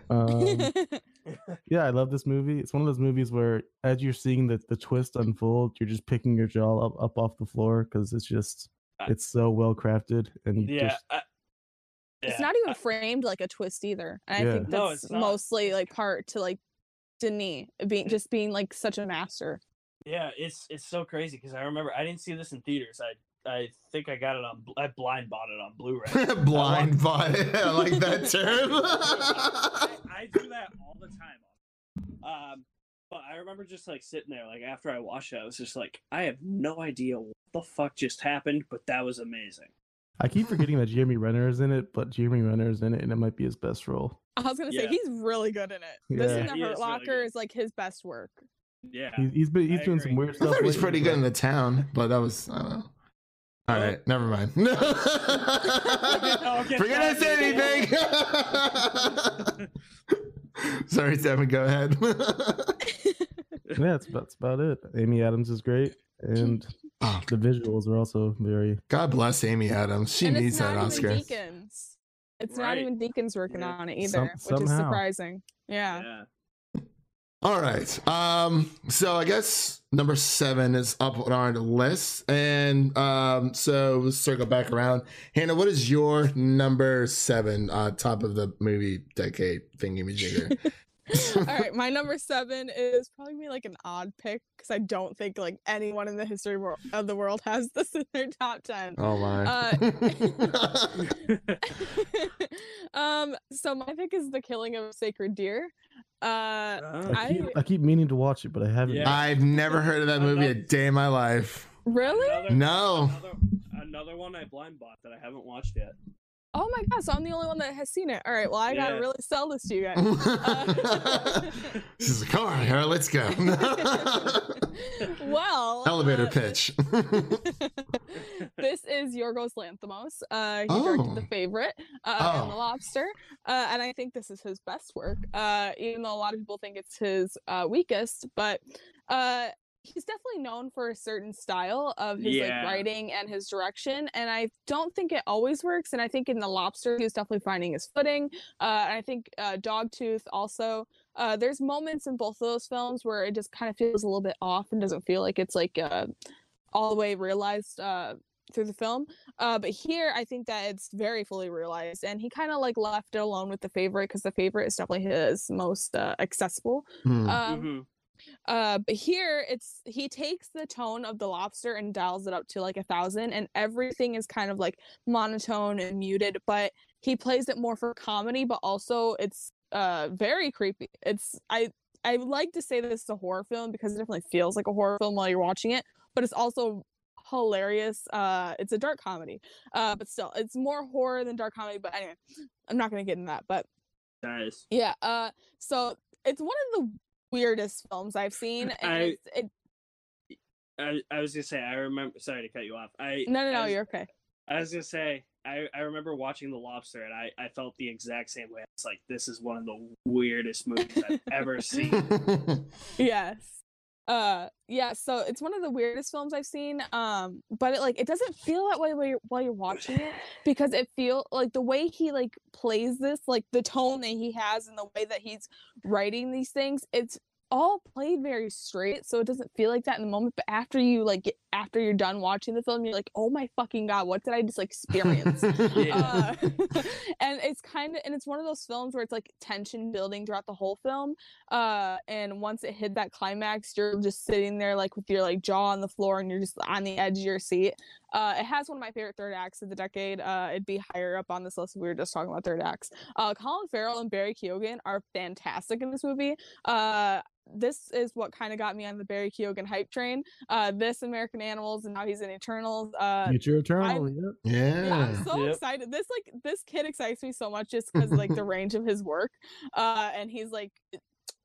S8: Um, yeah, I love this movie. It's one of those movies where, as you're seeing the, the twist unfold, you're just picking your jaw up, up off the floor because it's just it's so well crafted and
S10: Yeah.
S8: just
S10: I-
S9: It's not even framed like a twist either. And
S8: Yeah.
S9: I think that's
S10: it's not.
S9: mostly like part to like Denis being just being like such a master.
S10: Yeah, it's it's so crazy because I remember I didn't see this in theaters. I I think I got it on I blind bought it on Blu-ray.
S1: Blind bought it. I like that term.
S10: I, I do that all the time. Um, but I remember just like sitting there, like after I watched it, I was just like, I have no idea what the fuck just happened, but that was amazing.
S8: I keep forgetting that Jeremy Renner is in it, but Jeremy Renner is in it and it might be his best role.
S9: I was gonna say
S10: Yeah.
S9: he's really good in it. This
S8: Yeah.
S9: and the
S10: He
S9: Hurt
S10: is
S9: Locker
S10: good.
S9: is like his best work.
S10: Yeah,
S8: He's, he's been he's
S10: I
S8: doing
S10: agree.
S8: some weird
S1: I
S8: stuff.
S1: thought he was pretty good
S8: but-
S1: in the town, but that was I don't know. All
S10: Well-
S1: right, never mind.
S10: I'll
S1: Forget I said anything. Sorry, Devin. Go ahead.
S8: yeah, that's that's about it. Amy Adams is great, and
S1: Oh,
S8: the visuals are also very.
S1: God bless Amy Adams. She
S9: and
S1: needs
S9: it's
S1: that
S9: not
S1: Oscar.
S9: even Deakins. It's not even Deakins working
S10: Yeah.
S9: on it either,
S8: Some-
S9: which is surprising. Yeah.
S10: Yeah.
S1: All right. Um, so I guess number seven is up on our list. And um, so let's circle back around. Hannah, what is your number seven, uh, top of the movie decade thingy majigger?
S9: All right, my number seven is probably gonna be like an odd pick because I don't think like anyone in the history wor- of the world has this in their top ten.
S1: Oh my.
S9: Uh, um, so my pick is the killing of a sacred deer. Uh,
S10: Oh.
S8: I keep, I, keep meaning to watch it, but I haven't.
S10: Yeah.
S1: I've never heard of that movie a day in my life.
S9: really?
S10: Another,
S1: No.
S10: Another, another one I blind bought that I haven't watched yet.
S9: Oh my gosh, So I'm the only one that has seen it. All right, well I gotta really sell this to you guys. Uh,
S1: is like, all right, all right, let's go.
S9: well,
S1: Elevator
S9: uh,
S1: pitch.
S9: this is Yorgos Lanthimos. Uh, he directed
S1: Oh.
S9: The Favorite uh, and The
S1: Oh.
S9: Lobster, uh, and I think this is his best work. Uh, even though a lot of people think it's his uh, weakest, but uh, he's definitely known for a certain style of his
S10: Yeah.
S9: like writing and his direction, and I don't think it always works. And I think in The Lobster, he was definitely finding his footing. Uh, and I think uh, Dogtooth also. Uh, there's moments in both of those films where it just kind of feels a little bit off and doesn't feel like it's like uh, all the way realized uh, through the film. Uh, but here I think that it's very fully realized, and he kind of like left it alone with the favorite because the favorite is definitely his most uh, accessible.
S1: Hmm.
S9: Um,
S10: Mhm.
S9: Uh, but here it's he takes the tone of the lobster and dials it up to like a thousand, and everything is kind of like monotone and muted. But he plays it more for comedy, but also it's uh very creepy. It's I I would like to say this is a horror film because it definitely feels like a horror film while you're watching it, but it's also hilarious. Uh, it's a dark comedy, uh, but still, it's more horror than dark comedy. But anyway, I'm not gonna get in that. But
S10: Nice.
S9: yeah, uh, so it's one of the weirdest films I've seen. And
S10: I-
S9: it's, it,
S10: I, I was gonna say I remember. Sorry to cut you off. I
S9: no, no, no,
S10: was,
S9: you're okay.
S10: I was gonna say I, I remember watching The Lobster and I, I felt the exact same way. It's like this is one of the weirdest movies I've ever seen.
S9: yes uh yeah so it's one of the weirdest films i've seen um but it like it doesn't feel that way while you're, while you're watching it because it feel like the way he like plays this like the tone that he has and the way that he's writing these things it's all played very straight so it doesn't feel like that in the moment but after you like get, after you're done watching the film you're like oh my fucking god what did i just experience? Uh, and it's kind of and it's one of those films where it's like tension building throughout the whole film uh and once it hit that climax you're just sitting there like with your like jaw on the floor and you're just on the edge of your seat uh it has one of my favorite third acts of the decade uh it'd be higher up on this list if we were just talking about third acts uh colin farrell and barry keoghan are fantastic in this movie uh this is what kind of got me on the Barry Keoghan hype train. Uh, this American Animals, and now he's in Eternals. Uh,
S8: Future Eternal. Yep.
S1: yeah.
S9: yeah, I'm so
S10: Yep.
S9: excited. This like this kid excites me so much just because like the range of his work. Uh, and he's like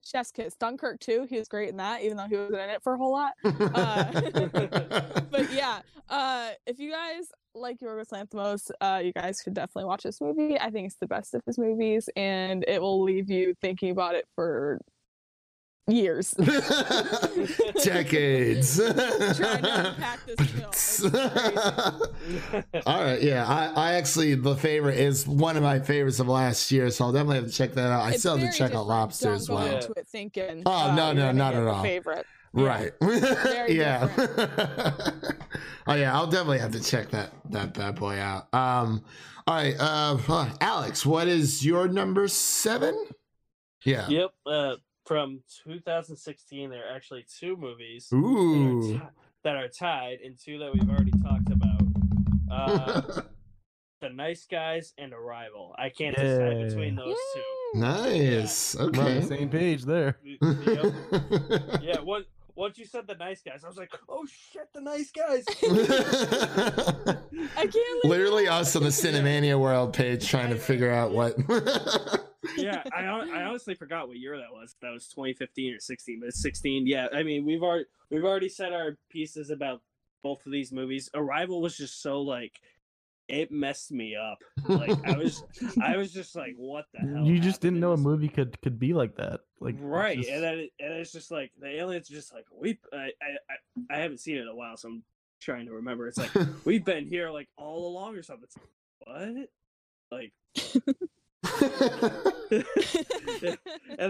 S9: chef's kiss. Dunkirk too. He was great in that, even though he wasn't in it for a whole lot. Uh, but yeah, uh, if you guys like Yorgos Lanthimos, uh, you guys should definitely watch this movie. I think it's the best of his movies, and it will leave you thinking about it for years.
S1: Decades.
S9: Trying to unpack this film. It's crazy.
S1: All right, yeah. I, I actually the favorite is one of my favorites of last year, so I'll definitely have to check that out. I
S9: It's
S1: still have to check out. Lobster as well.
S9: Into it thinking.
S1: Oh,
S9: uh,
S1: no, no, not at all.
S9: Favorite.
S1: Right.
S9: Very
S1: yeah. oh yeah, I'll definitely have to check that that bad boy out. Um all right, uh Alex, what is your number 7? Yeah.
S10: Yep. Uh, from 2016, there are actually two movies
S1: Ooh.
S10: that are, ti- that are tied, and two that we've already talked about. Uh, the Nice Guys and Arrival. I can't decide between those two.
S1: nice.
S8: We're
S1: Okay.
S8: same page there.
S10: Yep. Yeah. One, once you said the Nice Guys, I was like, oh shit, the Nice Guys.
S9: I can't leave
S1: Literally
S9: it
S1: us on the Cinemania World page trying to figure out what.
S10: yeah, I, I honestly forgot what year that was. That was 2015 or 16, but it's 16. Yeah, I mean we've already we've already said our pieces about both of these movies. Arrival was just so like it messed me up. Like I was I was just like, what the hell?
S8: You just didn't know a movie could could be like that. Like
S10: right
S8: just-
S10: and then it, and it's just like the aliens are just like we I, I I- I haven't seen it in a while so i'm trying to remember it's like we've been here like all along or something It's like, what like and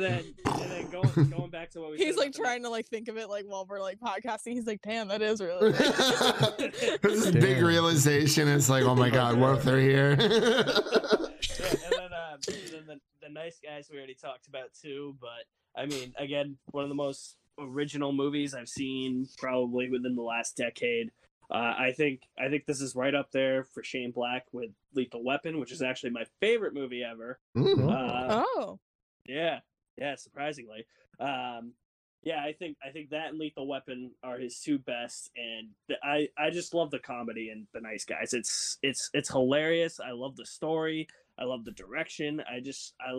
S10: then and then going going back to what we
S9: He's like
S10: about the-
S9: trying to like think of it like while we're like podcasting. He's like, damn, that is really.
S1: this is big realization. It's like, oh my god, what if they're here?
S10: yeah, and then, uh, then the, the nice guys we already talked about too but i mean again one of the most original movies i've seen probably within the last decade uh, i think i think this is right up there for shane black with lethal weapon which is actually my favorite movie ever.
S1: Ooh.
S10: uh,
S9: oh,
S10: yeah yeah surprisingly. Um yeah i think i think that and lethal weapon are his two best and the, i i just love the comedy and the nice guys. It's it's it's hilarious. I love the story. I love the direction. I just i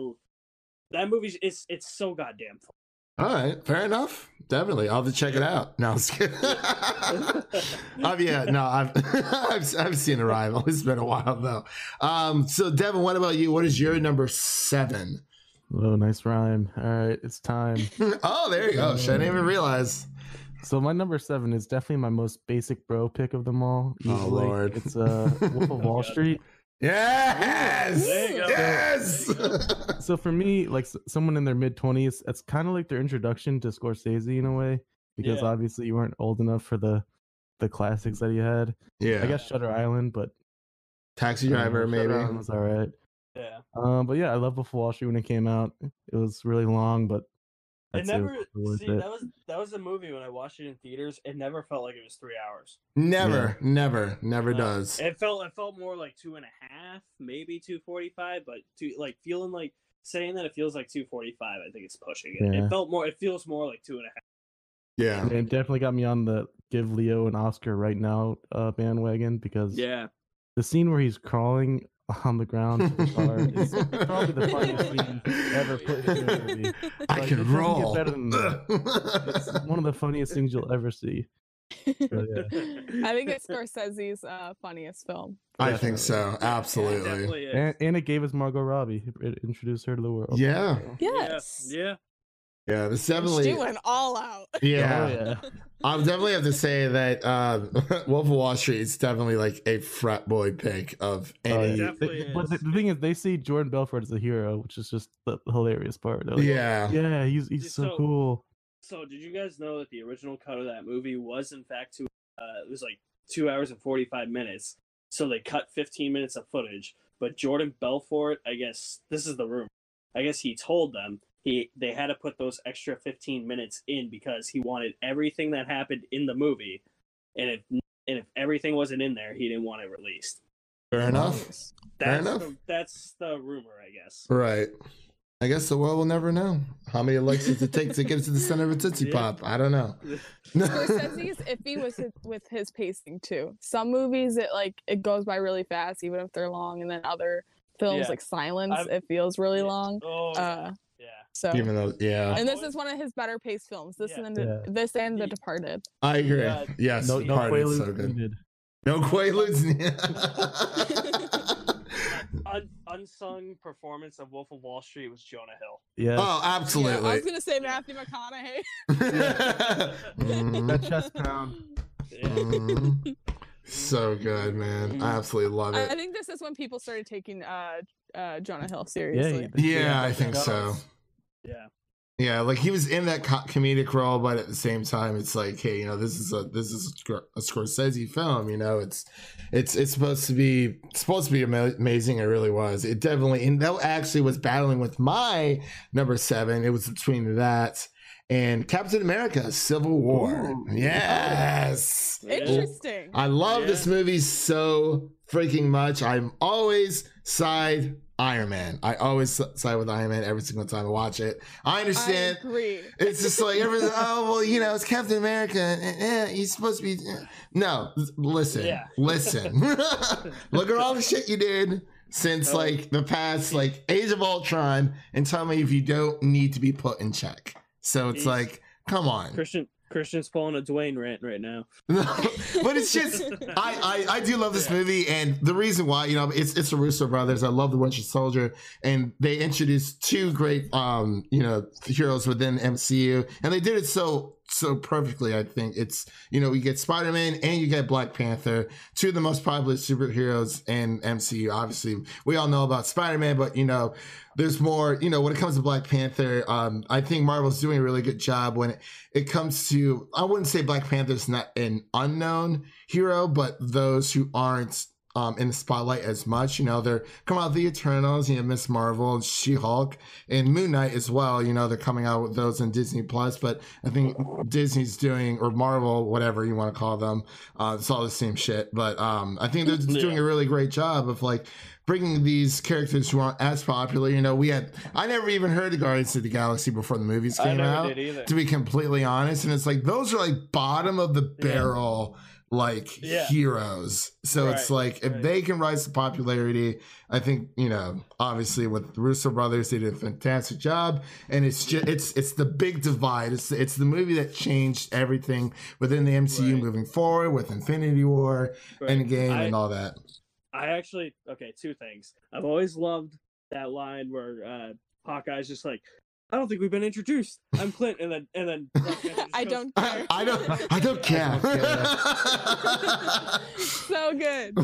S10: that movie is it's so goddamn fun
S1: All right, fair enough. Definitely, I'll have to check it out. No, I'm just kidding. I've, yeah, no, I've, I've I've seen Arrival. It's been a while though. Um, so Devin, what about you? What is your number seven?
S8: Oh, nice rhyme. All right, it's time.
S1: oh, there you go. Shit, I didn't even realize.
S8: So my number seven is definitely my most basic bro pick of them all.
S1: Oh. Lord.
S8: It's uh, Wolf of Wall Street.
S1: Yes,
S10: There you go.
S1: yes.
S8: So for me, like s- someone in their mid twenties, it's kind of like their introduction to Scorsese in a way, because
S10: Yeah.
S8: obviously you weren't old enough for the the classics that he had.
S1: Yeah.
S8: I guess Shutter Island, but
S1: Taxi
S8: I don't know,
S1: Driver,
S8: Shutter
S1: maybe.
S8: Island was all right.
S10: Yeah.
S8: Um, but yeah, I love Wolf of Wall Street when it came out. It was really long, but
S10: It
S8: I'd say
S10: never
S8: was
S10: see
S8: it.
S10: that was that was a movie when I watched it in theaters. It never felt like it was three hours.
S1: Never, never, never
S10: No.
S1: does.
S10: It felt it felt more like two and a half, maybe two forty five, but two like feeling like saying that it feels like two forty five. I think it's pushing it.
S8: Yeah.
S10: It felt more. It feels more like two and a half.
S1: Yeah.
S8: And it definitely got me on the give Leo an Oscar right now uh, bandwagon because
S10: Yeah.
S8: the scene where he's crawling on the ground to the car is probably the funniest scene ever put in a movie.
S1: I
S8: Like,
S1: can
S8: it doesn't get
S1: roll.
S8: better than that. It's one of the funniest things you'll ever see. So, yeah.
S9: I think it's Scorsese's uh, funniest film.
S1: I think so. Absolutely.
S10: Definitely is.
S8: And, and it gave us Margot Robbie. It introduced her to the world.
S1: Yeah.
S9: Yes.
S10: Yeah.
S1: Yeah. Yeah, the
S9: She
S1: definitely.
S9: went all out.
S1: Yeah.
S8: Oh, yeah.
S1: I'll definitely have to say that uh, Wolf of Wall Street is definitely like a frat boy pick of
S8: Oh,
S1: any.
S8: yeah.
S10: definitely
S8: They- But the,
S10: is.
S8: the thing is, they see Jordan Belfort as a hero, which is just the hilarious part. They're like,
S1: Yeah.
S8: yeah, he's he's so
S10: So-
S8: cool.
S10: So did you guys know that the original cut of that movie was in fact two? Uh, it was like two hours and forty five minutes. So they cut fifteen minutes of footage. But Jordan Belfort, I guess this is the rumor. I guess he told them he they had to put those extra fifteen minutes in because he wanted everything that happened in the movie, and if and if everything wasn't in there, he didn't want it released.
S1: Fair enough.
S10: That's
S1: enough.
S10: The, that's the rumor, I guess.
S1: Right. I guess the world will never know how many likes does it take to get to the center of a Tootsie
S10: Yeah.
S1: Pop. I don't know.
S9: Scorsese's iffy with his, with his pacing too. Some movies it like it goes by really fast, even if they're long, and then other films
S10: Yeah.
S9: like Silence,
S10: I've-
S9: it feels really long.
S10: Oh,
S9: Uh,
S10: yeah.
S9: So,
S1: Even though, yeah,
S9: and this is one of his better paced films. This
S10: Yeah.
S9: and
S8: Yeah.
S9: the, this and The
S10: Ye-
S9: Departed.
S1: I agree.
S10: Yeah.
S1: Yes,
S8: No, no
S1: Departed's
S8: Quaaludes
S1: so good.
S8: needed.
S1: No Quaaludes.
S10: Un- unsung performance of Wolf of Wall Street was Jonah Hill.
S8: Yeah,
S1: oh,
S9: Yeah, I was gonna say Matthew McConaughey.
S1: Mhm.
S8: that chest pound.
S10: Yeah.
S1: Mhm. So good, man. I absolutely love it.
S9: I
S1: it.
S9: think this is when people started taking uh, uh, Jonah Hill seriously.
S8: Yeah,
S9: seriously.
S1: Yeah, I think so.
S10: Yeah.
S1: Yeah, like he was in that co- comedic role, but at the same time, it's like, hey, you know, this is a this is a, Scor- a Scorsese film. You know, it's it's it's supposed to be supposed to be amazing. It really was. It definitely, and that actually was battling with my number seven. It was between that and Captain America: Civil War.
S8: Ooh.
S1: Yes.
S9: Interesting.
S1: I love
S10: Yeah.
S1: this movie so freaking much. I'm always side Iron Man. I always side with Iron Man every single time I watch it. I understand.
S9: I
S1: understand.
S9: agree.
S1: It's just like everything. Oh well, you know, it's Captain America. and, eh, he's supposed to be. eh." No, listen,
S10: Yeah.
S1: listen. Look at all the shit you did since
S10: Oh.
S1: like the past, like Age of Ultron, and tell me if you don't need to be put in check. So it's
S10: He's-
S1: like, come on.
S10: Christian Christian's pulling a Dwayne rant right now.
S1: No, but it's just I, I I do love this
S10: Yeah.
S1: movie, and the reason why you know it's it's the Russo brothers. I love the Winter Soldier, and they introduced two great um you know heroes within MCU, and they did it so so perfectly. I think it's you know you get Spider Man and you get Black Panther, two of the most popular superheroes in MCU. Obviously, we all know about Spider Man, but you know there's more. You know when it comes to Black Panther, um I think Marvel's doing a really good job when it it comes to I wouldn't say Black Panther's not an unknown hero, but those who aren't um, in the spotlight as much, you know, they're coming out the Eternals, you know, Miss Marvel, She Hulk, and Moon Knight as well. You know, they're coming out with those in Disney Plus, but I think Disney's doing or Marvel, whatever you want to call them, uh, it's all the same shit. But um, I think they're just doing a really great job of like bringing these characters who aren't as popular. You know, we had I never even heard of Guardians of the Galaxy before the movies came out to be completely honest. And it's like those are like bottom of the barrel like
S10: Yeah.
S1: heroes. So it's like if
S10: right.
S1: they can rise to popularity, I think, you know, obviously with the Russo brothers, they did a fantastic job. And it's just it's it's the big divide. It's it's the movie that changed everything within the MCU
S10: Right.
S1: moving forward with Infinity War,
S10: Right.
S1: Endgame,
S10: I-
S1: and all that.
S10: I actually okay, two things. I've always loved that line where uh Hawkeye's just like, I don't think we've been introduced. I'm Clint, and then and then Black Panther just
S9: I
S10: goes,
S9: don't
S1: I,
S9: care.
S1: I don't I don't care.
S9: so good.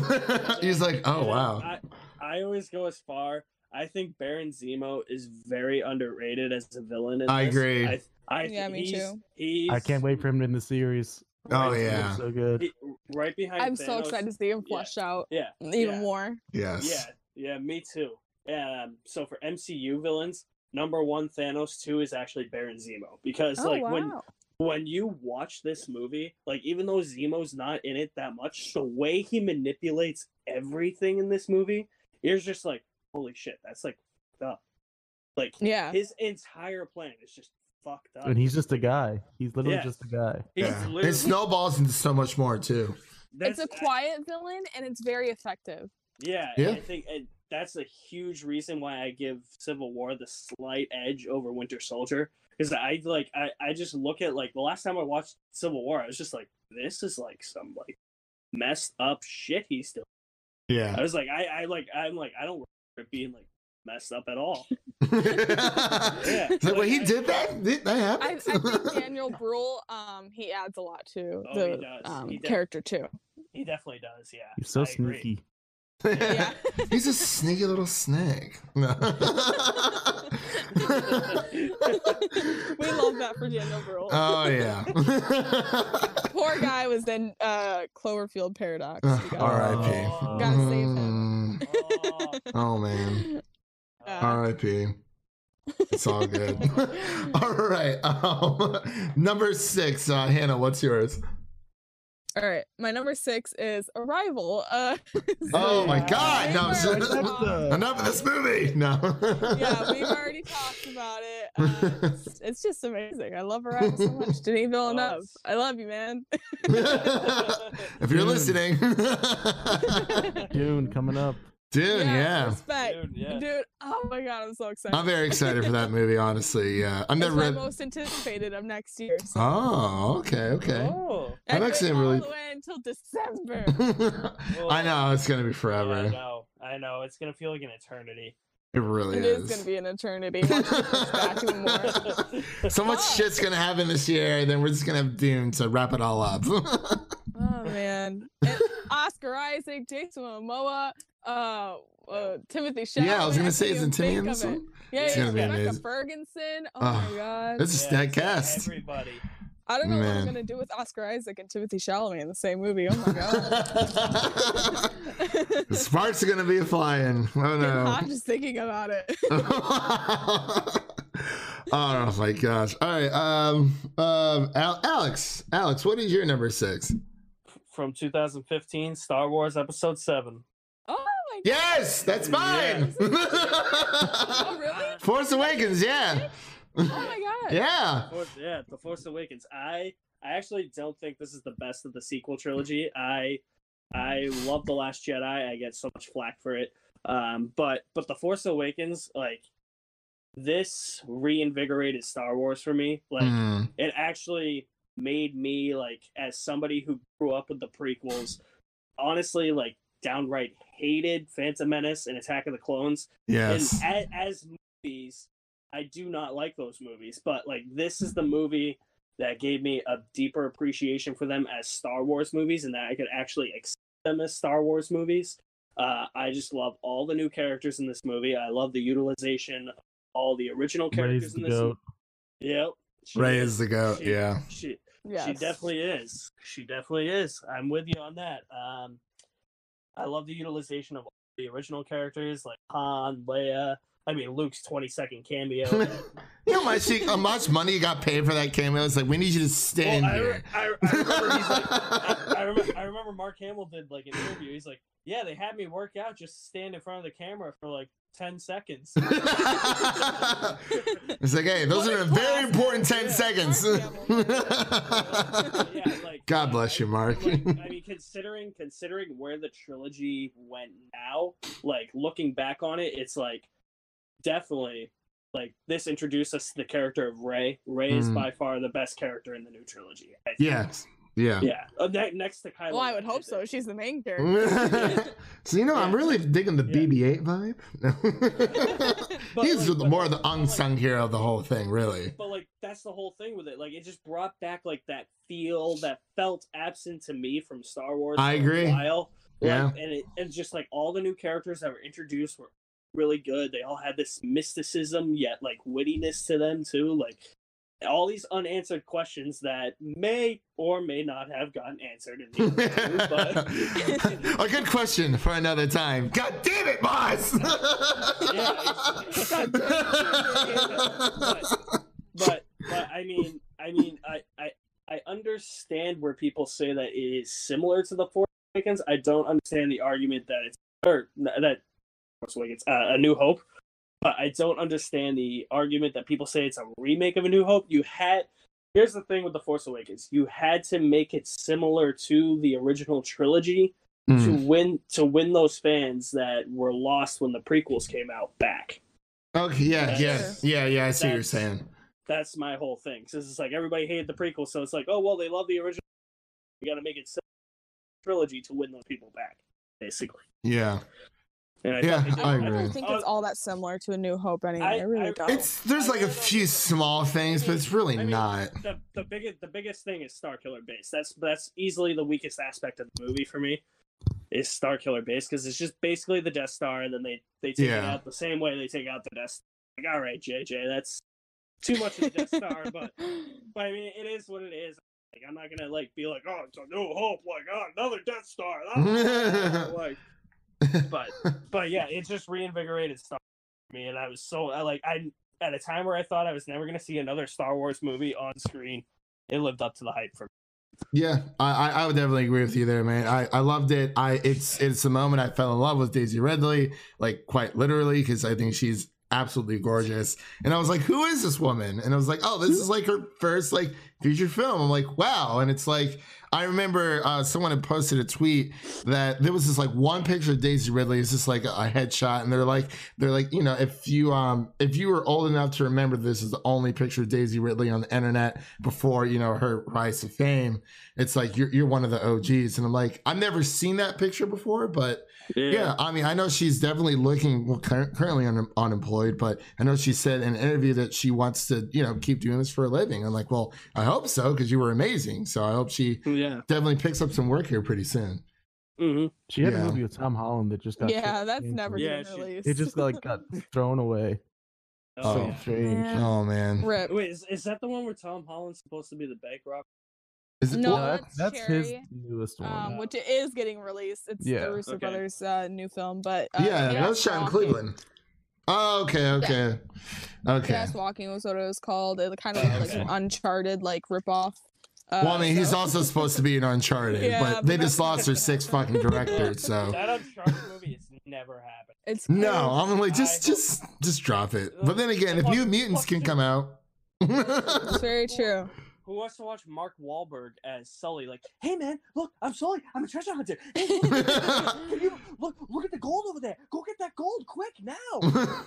S1: He's like, oh
S10: And
S1: wow.
S10: I, I always go as far. I think Baron Zemo is very underrated as a villain. In
S1: I
S10: this.
S1: agree.
S10: I, I
S9: Yeah, me
S10: he's,
S9: too.
S10: He's,
S8: I can't wait for him in the series.
S1: Oh
S8: It's
S1: yeah.
S8: so good.
S10: He, right behind.
S9: I'm so excited to see him
S10: yeah,
S9: flesh out
S10: Yeah,
S9: even
S10: yeah.
S9: more.
S1: Yes.
S10: Yeah, yeah, me too. Um, so for MCU villains, number one Thanos, two is actually Baron Zemo because
S9: Oh
S10: like when
S9: wow.
S10: when you watch this movie, like even though Zemo's not in it that much, the way he manipulates everything in this movie, you're just like, holy shit, that's like fucked up. Like
S9: Yeah.
S10: his entire plan is just fucked up.
S8: And he's just a guy. He's literally
S10: Yeah.
S8: just a guy.
S10: He's
S1: Yeah.
S10: literally
S1: It snowballs into so much more too.
S9: It's a quiet villain and it's very effective.
S10: Yeah,
S1: Yeah.
S10: I think and that's a huge reason why I give Civil War the slight edge over Winter Soldier because I like I, I just look at like the last time I watched Civil War, I was just like, this is like some like messed up shit he's doing.
S1: Yeah.
S10: I was like, I, I like I'm like I don't remember it being like messed up at all.
S1: It's like, well, he did that. Did that
S9: I,
S1: happen?
S9: I think Daniel Bruhl, um, he adds a lot to
S10: Oh,
S9: the um,
S10: He does.
S9: character too.
S10: He definitely does, yeah.
S8: He's so
S10: I
S8: sneaky.
S9: Yeah.
S1: He's a sneaky little snake. No.
S9: we love that for Daniel Bruhl.
S1: oh yeah.
S9: Poor guy was in uh, Cloverfield Paradox.
S1: R.I.P.
S10: Oh.
S9: Gotta save him.
S1: Mm.
S10: Oh,
S1: Oh man.
S9: Uh,
S1: R.I.P. It's all good. all right. Um, number six, uh, Hannah. What's yours?
S9: all right, my number six is Arrival. Uh,
S1: Oh my
S10: Yeah.
S1: God! No,
S9: We've already
S1: enough of this movie. No.
S9: yeah, we've already talked about it. Uh, it's, it's just amazing. I love Arrival so much. Denis Villeneuve, I love you, man.
S1: if you're
S8: Dune.
S1: listening,
S8: Dune coming up.
S1: Dune, yeah.
S9: Respect.
S10: Dude, yeah.
S9: Dude, oh my god, I'm so excited.
S1: I'm very excited for that movie. Honestly, yeah. I've
S9: it's
S1: never read.
S9: most anticipated of next year. So.
S1: Oh, okay, okay.
S10: Oh.
S1: I'm actually
S9: all
S1: really-
S9: the way until December.
S1: I know it's gonna be
S10: I
S1: forever.
S10: know, I know. It's gonna feel like an eternity.
S1: It really is.
S9: It
S1: is.
S9: is going to be an eternity. Watch it push back even more.
S1: so much
S9: Fuck.
S1: shit's gonna happen this year, and then we're just gonna have Dune to wrap it all up.
S9: Oh man, and Oscar Isaac, Jason Momoa, uh, uh, Timothy Chalamet.
S1: yeah, I was gonna say,
S9: can't
S1: isn't Timmy in
S9: think
S1: this one?
S9: Yeah,
S1: It's
S9: yeah,
S1: gonna be
S9: Rebecca
S1: amazing.
S9: Ferguson. Oh
S1: Oh,
S9: my god.
S1: It's a
S10: Yeah,
S1: stacked
S10: it's
S1: cast.
S10: Everybody.
S9: I don't know what I'm gonna do with Oscar Isaac and Timothy Chalamet in the same movie. Oh my god.
S1: the sparks are gonna be flying. Oh
S9: Getting
S1: no.
S9: hot just thinking about it.
S1: oh my gosh. All right. Um. Um. Al- Alex. Alex. What is your number six?
S10: From 2015, Star Wars Episode 7.
S9: My god.
S1: Yes, that's mine.
S9: Oh really?
S1: Force Awakens. Yeah.
S9: Oh my god.
S1: Yeah.
S10: Force, yeah, The Force Awakens. I I actually don't think this is the best of the sequel trilogy. I I love The Last Jedi. I get so much flack for it. Um, but but The Force Awakens, like this reinvigorated Star Wars for me. Like
S1: Mm.
S10: it actually made me like as somebody who grew up with the prequels, honestly like downright hated Phantom Menace and Attack of the Clones.
S1: Yes.
S10: And as, as movies, I do not like those movies, but like this is the movie that gave me a deeper appreciation for them as Star Wars movies, and that I could actually accept them as Star Wars movies. Uh, I just love all the new characters in this movie. I love the utilization of all the original characters
S8: Rey's
S10: in this.
S8: goat.
S10: Yep. She
S1: Rey is the goat.
S10: She-
S1: Yeah.
S10: She, she
S9: Yes.
S10: definitely is. She definitely is. I'm with you on that. Um, I love the utilization of all the original characters like Han, Leia. I mean, Luke's 20 second cameo.
S1: You know how see, how much money you got paid for that cameo? It's like we need you to stand
S10: Well, I,
S1: here.
S10: re- I, I remember he's like, I, I, remember, I remember Mark Hamill did like an interview. He's like, yeah, they had me work out just stand in front of the camera for like 10 seconds.
S1: it's like, hey, those
S9: What
S1: are
S9: a
S1: a very important 10
S9: Yeah,
S1: seconds.
S10: yeah, like,
S1: God bless you, Mark.
S10: like, I mean, considering considering where the trilogy went now, like looking back on it, it's like definitely like this introduced us to the character of Rey. Rey is
S1: Mhm.
S10: by far the best character in the new trilogy. I think.
S1: yes. Yeah.
S10: Yeah. Uh, ne- next to Kylo.
S9: Well, I would hope so. She's the main character.
S1: so you know, I'm really digging the
S10: Yeah.
S1: BB-8 vibe.
S10: But,
S1: He's
S10: like,
S1: the,
S10: but-
S1: more the
S10: but, like-
S1: unsung hero of the whole thing, really.
S10: But like that's the whole thing with it. Like it just brought back like that feel that felt absent to me from Star Wars.
S1: I agree.
S10: while. Like,
S1: Yeah.
S10: and it and just like all the new characters that were introduced were really good. They all had this mysticism yet like wittiness to them too. Like all these unanswered questions that may or may not have gotten answered in the two, but
S1: a good question for another time. God damn it, boss!
S10: yeah, but, but but I mean I mean I, I I understand where people say that it is similar to the Force Awakens. I don't understand the argument that it's or that Force Awakens uh, A New Hope. But I don't understand the argument that people say it's a remake of A New Hope. You had here's the thing with the Force Awakens: you had to make it similar to the original trilogy to
S1: Mm.
S10: win to win those fans that were lost when the prequels came out back.
S1: Okay, yeah, yeah, yeah, yeah. I see what you're saying.
S10: That's my whole thing. Because it's like everybody hated the prequel, so it's like, oh well, they love the original. We got to make it similar to the trilogy to win those people back, basically.
S1: Yeah,
S10: And I
S1: Yeah,
S10: thought they
S1: I
S9: I
S1: agree.
S9: don't think it's all that similar to A New Hope anyway. I,
S10: I-
S9: really
S10: I-
S9: don't.
S1: it's there's like a few small things, but it's really
S10: I mean,
S1: not.
S10: the the biggest the biggest thing is Starkiller base. That's that's easily the weakest aspect of the movie for me. Is Starkiller base because it's just basically the Death Star, and then they they take it out the same way they take out the Death. Star. Like, all right, JJ, that's too much of the Death Star, but but I mean, it is what it is. Like, I'm not gonna like be like, oh, it's a new hope, like, oh, another Death Star. Like, but but yeah, it just reinvigorated Star Wars me, and I was so I like I at a time where I thought I was never gonna see another Star Wars movie on screen. It lived up to the hype for me.
S1: Yeah, I, I I would definitely agree with you there, man. I, I loved it. I it's it's the moment I fell in love with Daisy Ridley, like quite literally, because I think she's absolutely gorgeous. And I was like, who is this woman? And I was like, oh, this is like her first like feature film. I'm like, wow. And it's like I remember uh, someone had posted a tweet that there was this like one picture of Daisy Ridley. It's just like a, headshot, and they're like, they're like, you know, if you um if you were old enough to remember this is the only picture of Daisy Ridley on the internet before you know her rise to fame, it's like you're you're one of the OGs. And I'm like, I've never seen that picture before, but yeah, I mean, I know she's definitely looking well, currently un- unemployed, but I know she said in an interview that she wants to, you know, keep doing this for a living. I'm like, well, I hope so because you were amazing. So I hope she
S10: Yeah.
S1: definitely picks up some work here pretty soon.
S10: Mm-hmm.
S8: She had
S1: Yeah.
S8: a movie with Tom Holland that just got
S9: yeah, that's
S8: canceled.
S9: never
S10: Yeah,
S9: getting
S10: she-
S9: released.
S8: It just like got thrown away.
S10: Oh,
S8: so
S10: yeah.
S8: strange.
S9: Man.
S1: Oh man,
S9: Rip.
S10: Wait, is, is that the one where Tom Holland's supposed to be the bank robber?
S1: Is it?
S9: No,
S8: Yeah,
S9: that's
S8: that's his newest one.
S9: Um, which is getting released. It's
S8: Yeah.
S9: the Russo
S10: Okay.
S9: Brothers' uh, new film, but uh,
S1: yeah, that was shot in Cleveland. Oh, okay, okay, okay.
S9: Chaos Walking was what it was called. It kind of
S1: Oh,
S9: like
S1: okay.
S9: an Uncharted like ripoff. Uh,
S1: Well, I mean, he's also supposed to be in Uncharted,
S9: Yeah,
S1: but
S9: but
S1: they just lost their
S9: gonna
S1: six fucking directors. So
S10: That Uncharted movie has never happened.
S9: It's
S1: no,
S9: crazy.
S1: I'm like, just,
S10: I-
S1: just, just drop it. But then again, if New Mutants can come out.
S9: It's very true.
S10: Who wants to watch Mark Wahlberg as Sully? Like, hey man, look, I'm Sully. I'm a treasure hunter. Hey, look, can you look? Look at the gold over there. Go get that gold quick now.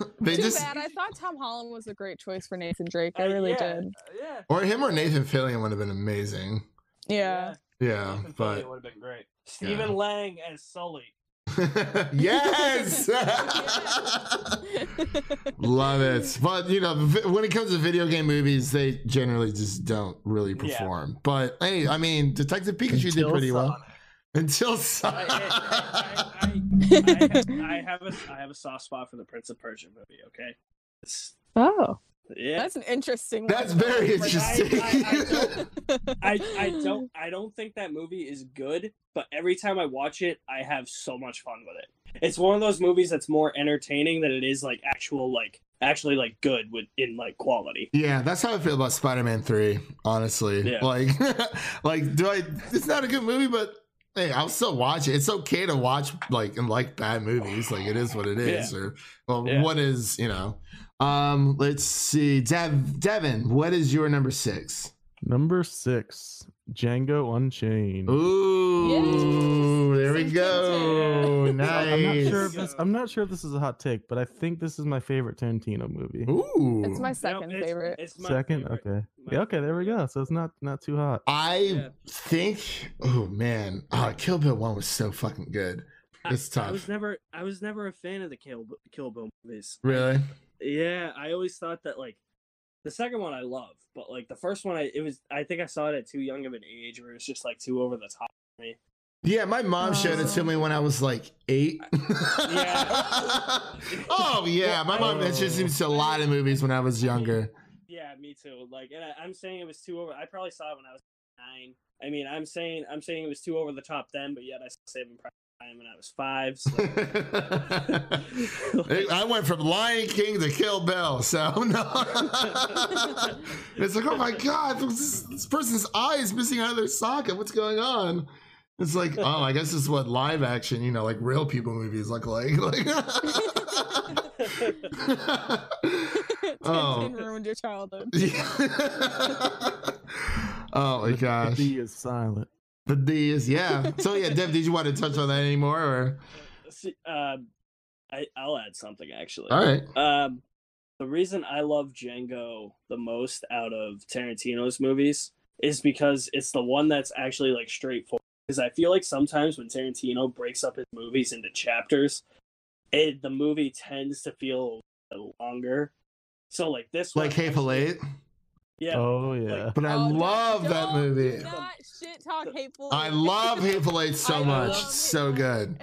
S1: they
S9: Too
S1: just
S9: bad. I thought Tom Holland was a great choice for Nathan Drake. I
S10: Uh,
S9: really
S10: yeah,
S9: did.
S10: uh, Yeah.
S1: or him or Nathan Fillion would have been amazing.
S9: Yeah.
S1: Yeah,
S10: Nathan Fillion
S1: but
S10: would have been great. Stephen Lang as Sully.
S1: yes, love it. But you know, when it comes to video game movies, they generally just don't really
S10: Yeah.
S1: perform. But hey, I mean, Detective Pikachu did
S8: Until
S1: pretty well
S8: Sonic.
S1: until
S10: I,
S1: Sonic.
S10: I, I, I, I have a I have a soft spot for the Prince of Persia movie. Okay. It's-
S9: Oh,
S10: yeah.
S9: that's an interesting.
S1: That's
S9: one.
S1: very
S10: Like, I-
S1: interesting.
S10: I- I, I don't I don't think that movie is good, but every time I watch it, I have so much fun with it. It's one of those movies that's more entertaining than it is like actual like actually like good with in like quality.
S1: Yeah, that's how I feel about Spider-Man 3, honestly.
S10: Yeah.
S1: Like like do I it's not a good movie, but hey, I'll still watch it. It's okay to watch like and like bad movies. Like it is what it is. Or well
S10: Yeah.
S1: what is, you know. Um let's see. Dev Devin, what is your number six?
S8: Number six, Django Unchained.
S1: Ooh, there we go. Nice.
S8: I'm not sure if this. I'm not sure if this is a hot take, but I think this is my favorite Tarantino movie.
S1: Ooh.
S9: It's my
S10: No,
S9: second
S10: it's-
S9: favorite.
S10: It's my
S8: Second,
S10: favorite.
S8: okay,
S10: My
S8: yeah, okay, there we go. So it's not not too hot.
S1: I
S10: Yeah.
S1: think oh man. Oh, Kill Bill 1 was so fucking good.
S10: I-
S1: It's tough.
S10: I was never I was never a fan of the Kill Kill Bill movies.
S1: Really?
S10: Yeah, I always thought that like the second one I love, but like the first one I it was I think I saw it at too young of an age where it's just like too over the top for me.
S1: Yeah, my mom showed it to me when I was like eight.
S10: Yeah.
S1: oh yeah, my mom introduced me to a lot of movies when I was younger.
S10: Yeah, me too. Like, and I, I'm saying it was too over. I probably saw it when I was nine. I mean, I'm saying I'm saying it was too over the top then, but yet I saw Saving Private when I was five. So.
S1: I went from Lion King to Kill Bill, so no. it's like, oh my god, this, this person's eye is missing out of their socket. What's going on? It's like, oh, I guess this is what live action, you know, like real people movies look like. Like, oh,
S9: Tintin ruined your childhood.
S1: oh my gosh.
S8: The is silent.
S1: The D is yeah. So yeah, Dev, did you want to touch on that anymore? Or
S10: See, um, I I'll add something actually.
S1: all right,
S10: Um, the reason I love Django the most out of Tarantino's movies is because it's the one that's actually like straightforward. Because I feel like sometimes when Tarantino breaks up his movies into chapters, it the movie tends to feel longer. So like this one,
S1: like Hateful Eight.
S10: Yeah,
S8: Oh yeah.
S1: But I
S9: Oh, don't-
S1: love that
S9: don't
S1: movie.
S9: do Not shit talk hateful.
S1: I
S9: Eight.
S1: love Hateful Eight so
S9: I
S1: much. It's so good.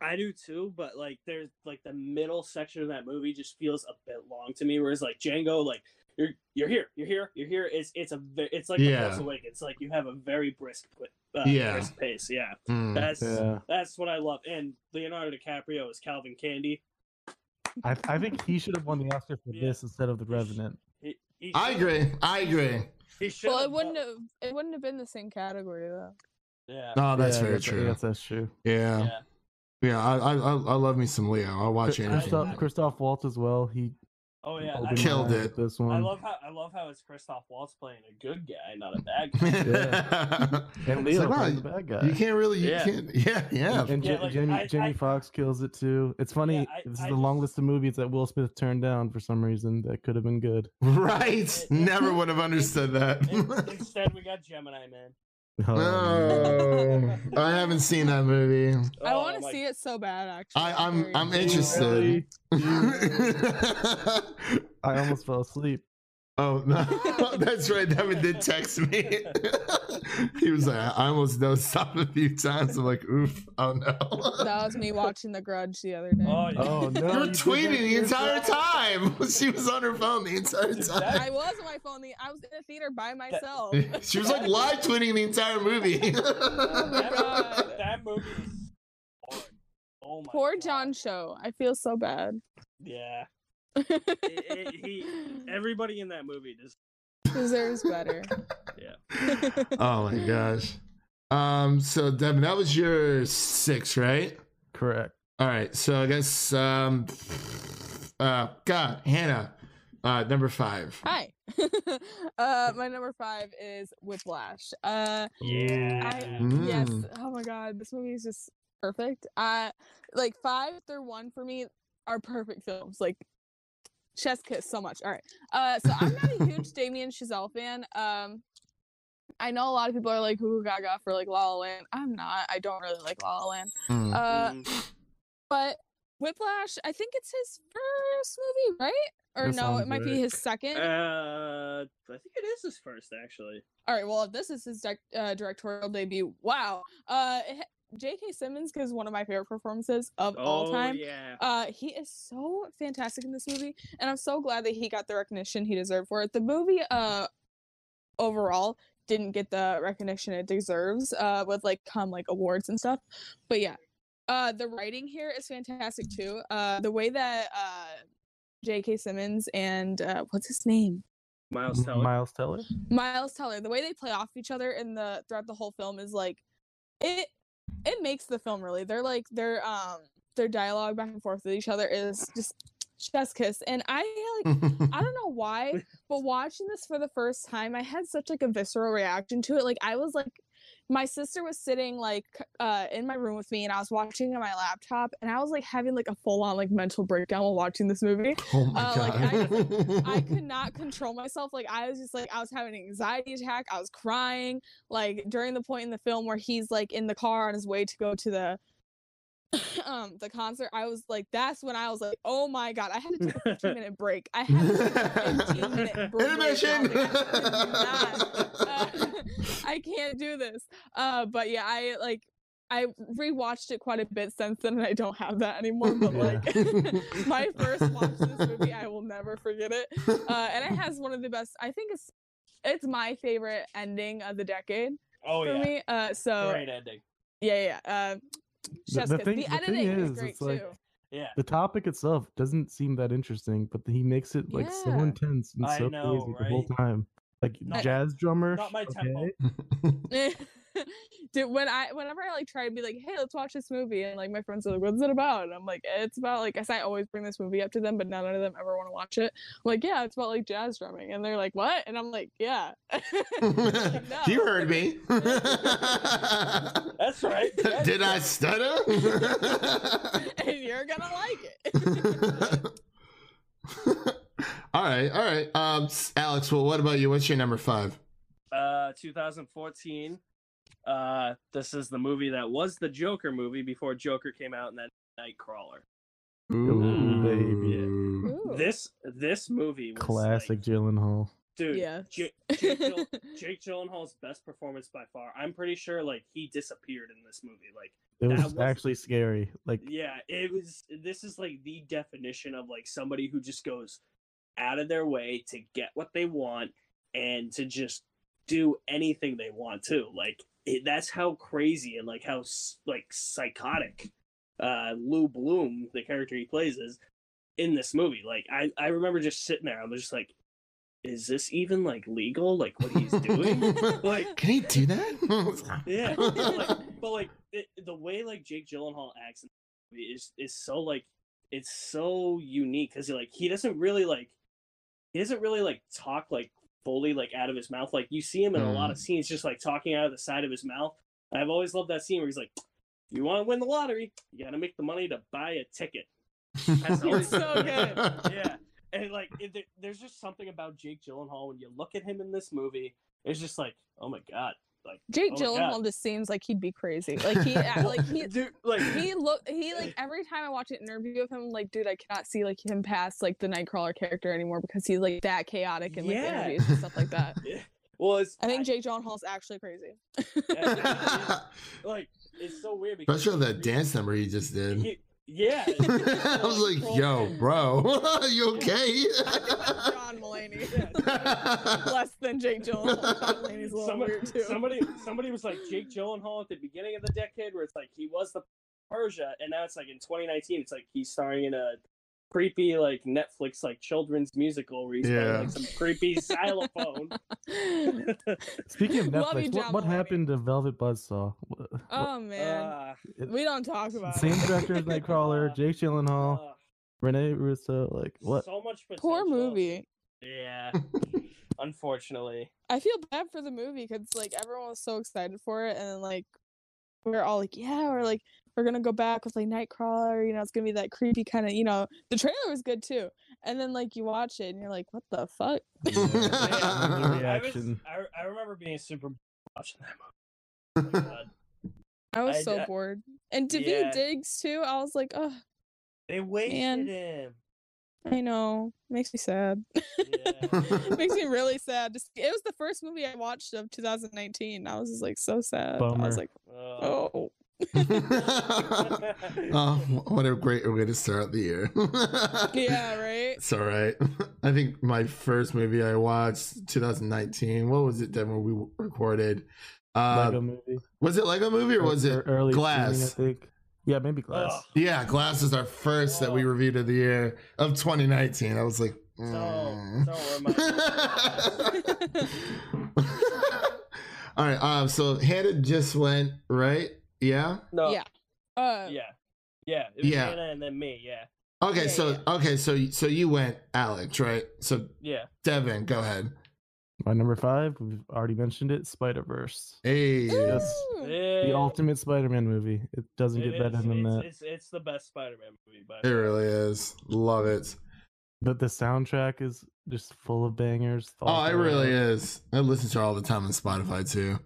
S10: I do too, but like there's like the middle section of that movie just feels a bit long to me. Whereas like Django, like you're you're here, you're here, you're here. It's it's a it's like
S1: Yeah.
S10: the Force Awakens. It's like you have a very brisk quick, uh,
S1: Yeah.
S10: brisk pace. Yeah,
S1: Mm.
S10: that's
S8: Yeah.
S10: that's what I love. And Leonardo DiCaprio is Calvin Candy.
S8: I, I think he should have won the Oscar for
S10: Yeah.
S8: this instead of The Revenant.
S10: He, he
S1: I agree. I agree.
S10: He should.
S9: well, it wouldn't have. It wouldn't have been the same category though.
S10: Yeah.
S1: Oh, that's
S8: Yeah,
S1: very
S8: guess- I
S1: true.
S8: guess that's true.
S1: Yeah,
S10: yeah.
S1: yeah. I, I, I I love me some Leo. I'll watch
S8: Chris-
S1: anything.
S8: Christoph, Christoph Waltz as well. He
S10: Oh yeah.
S8: opened
S10: I,
S1: Killed it.
S8: with This
S10: I love how I love how it's Christoph Waltz playing a good guy, not a bad guy.
S8: and
S1: It's
S8: Leo
S1: like, wow,
S8: playing the bad guy.
S1: You can't really. You
S10: Yeah.
S1: can't. Yeah, yeah.
S8: And
S10: Yeah,
S8: Je-
S10: like,
S8: Jamie,
S10: I-
S8: Jamie
S10: I-
S8: Foxx kills it too. It's funny.
S10: Yeah, I-
S8: this is
S10: I
S8: the long list of movies that Will Smith turned down for some reason that could have been good.
S1: Right. Never would have understood that.
S10: In- Instead, we got Gemini Man.
S1: Oh, I haven't seen that movie.
S9: I
S10: Oh,
S9: want to
S10: my-
S9: see it so bad. Actually,
S1: I, I'm I'm
S9: interested.
S1: interested.
S8: I almost fell asleep.
S1: Oh no, oh, that's right. Devin did text me. he was like, I almost dozed off a few times. I'm like, oof. Oh no.
S9: That was me watching The Grudge the other day.
S10: Oh, yeah.
S8: Oh no!
S1: You were
S8: you
S1: tweeting the entire
S8: yourself?
S1: time. She was on her phone the entire time.
S9: I was on my phone. The, I was in a theater by myself.
S1: She was like live tweeting the entire movie.
S9: Oh
S10: that,
S9: god.
S10: that movie is hard. Oh my
S9: Poor
S10: God.
S9: John Cho. I feel so bad.
S10: Yeah. It- it- he, everybody in that movie just
S9: Deserves better.
S10: yeah.
S1: oh my gosh. Um. So Devin, that was your six, right?
S8: Correct.
S1: All right. So I guess um. Uh. God, Hannah. Uh. Number five.
S9: Hi. uh, my number five is Whiplash. Uh,
S10: Yeah.
S9: I
S1: Mm.
S9: yes. Oh my god, this movie is just perfect. Uh, like five through one for me are perfect films. Like chest kiss so much. All right. Uh, so I'm not a huge Damien Chazelle fan. Um, I know a lot of people are like "Goo Gaga" for like La La Land. I'm not. I don't really like La La Land.
S1: Mm.
S9: Uh,
S10: Mm.
S9: but Whiplash, I think it's his first movie, right? Or
S8: That
S9: no, it might be his second.
S10: Uh, I think it is his first actually.
S9: All right, well, if this is his dec- uh, directorial debut, wow. Uh, it ha- J.K. Simmons is one of my favorite performances of all
S10: Oh
S9: time.
S10: yeah.
S9: Uh, he is so fantastic in this movie, and I'm so glad that he got the recognition he deserved for it. The movie, uh, overall, didn't get the recognition it deserves. Uh, with like come like awards and stuff, but yeah, uh, the writing here is fantastic too. Uh, the way that uh, J.K. Simmons and uh, what's his name?
S10: Miles Teller.
S8: Miles Teller.
S9: Miles Teller, the way they play off each other in the throughout the whole film is like it it makes the film really. They're like their um their dialogue back and forth with each other is just chest kiss. And I like I don't know why, but watching this for the first time, I had such like a visceral reaction to it. Like I was like my sister was sitting like uh in my room with me and I was watching on my laptop and I was like having like a full on like mental breakdown while watching this movie.
S1: oh my
S9: uh, like, I
S1: god.
S9: I could not control myself. Like I was just like I was having an anxiety attack. I was crying. Like during the point in the film where he's like in the car on his way to go to the um the concert, I was like, that's when I was like, oh my god, I had to take a 15 minute break. I had to take a 15 minute break.
S1: Intermission.
S9: I, I can't do this. Uh, but yeah, I like I rewatched it quite a bit since then, and I don't have that anymore. But
S8: Yeah.
S9: like my first watch this movie, I will never forget it. Uh, and it has one of the best. I think it's it's my favorite ending of the decade
S10: Oh
S9: for
S10: yeah,
S9: me. Uh, so
S10: great ending.
S9: yeah, yeah. Uh,
S8: The- the thing-
S9: the
S8: the thing
S9: is,
S8: is,
S9: great
S8: it's like-
S9: too.
S10: Yeah,
S8: The topic itself doesn't seem that interesting, but he makes it like so intense and
S10: I
S8: so
S10: know,
S8: crazy the whole time. Like
S10: Not-
S8: jazz drummer.
S10: not my tempo.
S8: okay.
S9: Dude, when I whenever I like try to be like, hey, let's watch this movie, and like my friends are like, what's it about? And I'm like, it's about like, guess I always bring this movie up to them, but none of them ever want to watch it. I'm like, yeah, it's about like jazz drumming, and they're like, what? And I'm like, yeah. No.
S1: you heard me.
S10: That's right. That's
S1: Did I stutter?
S9: and you're gonna like it.
S1: all right, all right. Um, Alex, well, what about you? What's your number five?
S10: Uh, 2014. Uh, this is the movie that was the Joker movie before Joker came out, and then Nightcrawler.
S8: Ooh, baby.
S9: Ooh.
S10: This this movie was
S8: Classic
S10: like,
S8: Gyllenhaal.
S10: dude.
S9: yeah.
S10: Jake, Jake, Gyll- Jake Gyllenhaal's best performance by far. I'm pretty sure like he disappeared in this movie. Like
S8: It was
S10: was-
S8: actually scary. Like
S10: Yeah, it was. This is like the definition of like somebody who just goes out of their way to get what they want and to just do anything they want to. Like it, that's how crazy and like how like psychotic uh Lou Bloom, the character he plays, is in this movie. Like I I remember just sitting there. I was just like, is this even like legal? Like what he's doing? like
S1: Can he do that?
S10: yeah, but like, but like it, the way like Jake Gyllenhaal acts in the movie is is so like it's so unique because like he doesn't really like he doesn't really like talk like fully like out of his mouth. Like you see him in a lot of hmm. scenes just like talking out of the side of his mouth. I've always loved that scene where he's like, "You want to win the lottery? You got to make the money to buy a ticket." That's always-
S9: so good.
S10: yeah, and like it, there's just something about Jake Gyllenhaal when you look at him in this movie. It's just like, oh my god, like
S9: Jake
S10: oh my God.
S9: Gyllenhaal just seems like he'd be crazy. Like he, like he,
S10: dude, like
S9: he look, he like every time I watch an interview of him, I'm like, dude, I cannot see like him past like the Nightcrawler character anymore because he's like that chaotic in like the
S10: Yeah.
S9: interviews and stuff like that. yeah.
S10: well, it's
S9: I think Jake Gyllenhaal's actually crazy.
S10: like it's so weird because
S1: Especially that dance number he just did.
S10: he- yeah,
S1: I was like, yo, bro, you okay?
S9: John Mulaney, less than Jake Gyllenhaal. John Mulaney's a little
S10: somebody,
S9: weird too.
S10: somebody, somebody was like Jake Gyllenhaal at the beginning of the decade, where it's like he was the Persia, and now it's like in 2019, it's like he's starring in a creepy like Netflix like children's musical where he's playing like some creepy xylophone.
S8: speaking of Netflix, what, what happened to Velvet Buzzsaw? Wha-
S9: Oh man,
S10: Uh,
S8: it-
S9: we don't talk about it.
S8: Same
S9: it.
S8: director as Nightcrawler, Jake Gyllenhaal,
S10: uh,
S8: Rene Russo. Like what?
S10: So much potential.
S9: Poor movie.
S10: Yeah, unfortunately.
S9: I feel bad for the movie because like everyone was so excited for it, and then like we're all like, yeah, we're like we're gonna go back with like Nightcrawler. You know, it's gonna be that creepy kind of. You know, the trailer was good too, and then like you watch it and you're like, what the fuck?
S8: The
S10: I, was. I, I remember being super watching that movie. Oh.
S9: I was
S10: I-
S9: so
S10: I-
S9: bored. And David
S10: Yeah.
S9: Diggs too. I was like, oh,
S10: They wasted
S9: Man.
S10: him.
S9: I know, makes me sad.
S10: Yeah.
S9: makes me really sad. Just it was the first movie I watched of 2019. I was just like so sad. I was like,
S10: Oh.
S9: Oh.
S1: oh, what a great way to start the year.
S9: Yeah, right.
S1: It's all right. I think my first movie I watched 2019. What was it that when we recorded? Uh,
S8: Lego movie.
S1: was it Lego movie or was it
S8: early
S1: Glass?
S8: streaming, I think. Yeah, maybe Glass.
S10: Ugh.
S1: Yeah, Glass is our first that we
S10: Oh.
S1: reviewed of the year of 2019. I was like,
S10: Don't,
S1: mm.
S10: don't remind me.
S1: all right. Um. So Hannah just went right. Yeah.
S10: No.
S9: Yeah. Uh,
S10: Yeah. Yeah. It was
S1: Yeah.
S10: Hannah and then me. Yeah.
S1: Okay.
S9: Yeah,
S1: so
S9: yeah.
S1: okay. So so you went Alex, right? So
S10: Yeah.
S1: Devin, go ahead.
S8: My number five, we've already mentioned it, Spider Verse.
S1: Hey.
S8: Yes.
S9: Ooh.
S8: The ultimate Spider-Man movie. It doesn't
S10: It
S8: get better than
S10: it's,
S8: that.
S10: It's, it's the best Spider-Man movie. By
S1: It
S10: far.
S1: really is. Love it.
S8: But the soundtrack is just full of bangers.
S1: Oh, it really is. I listen to it all the time on Spotify too.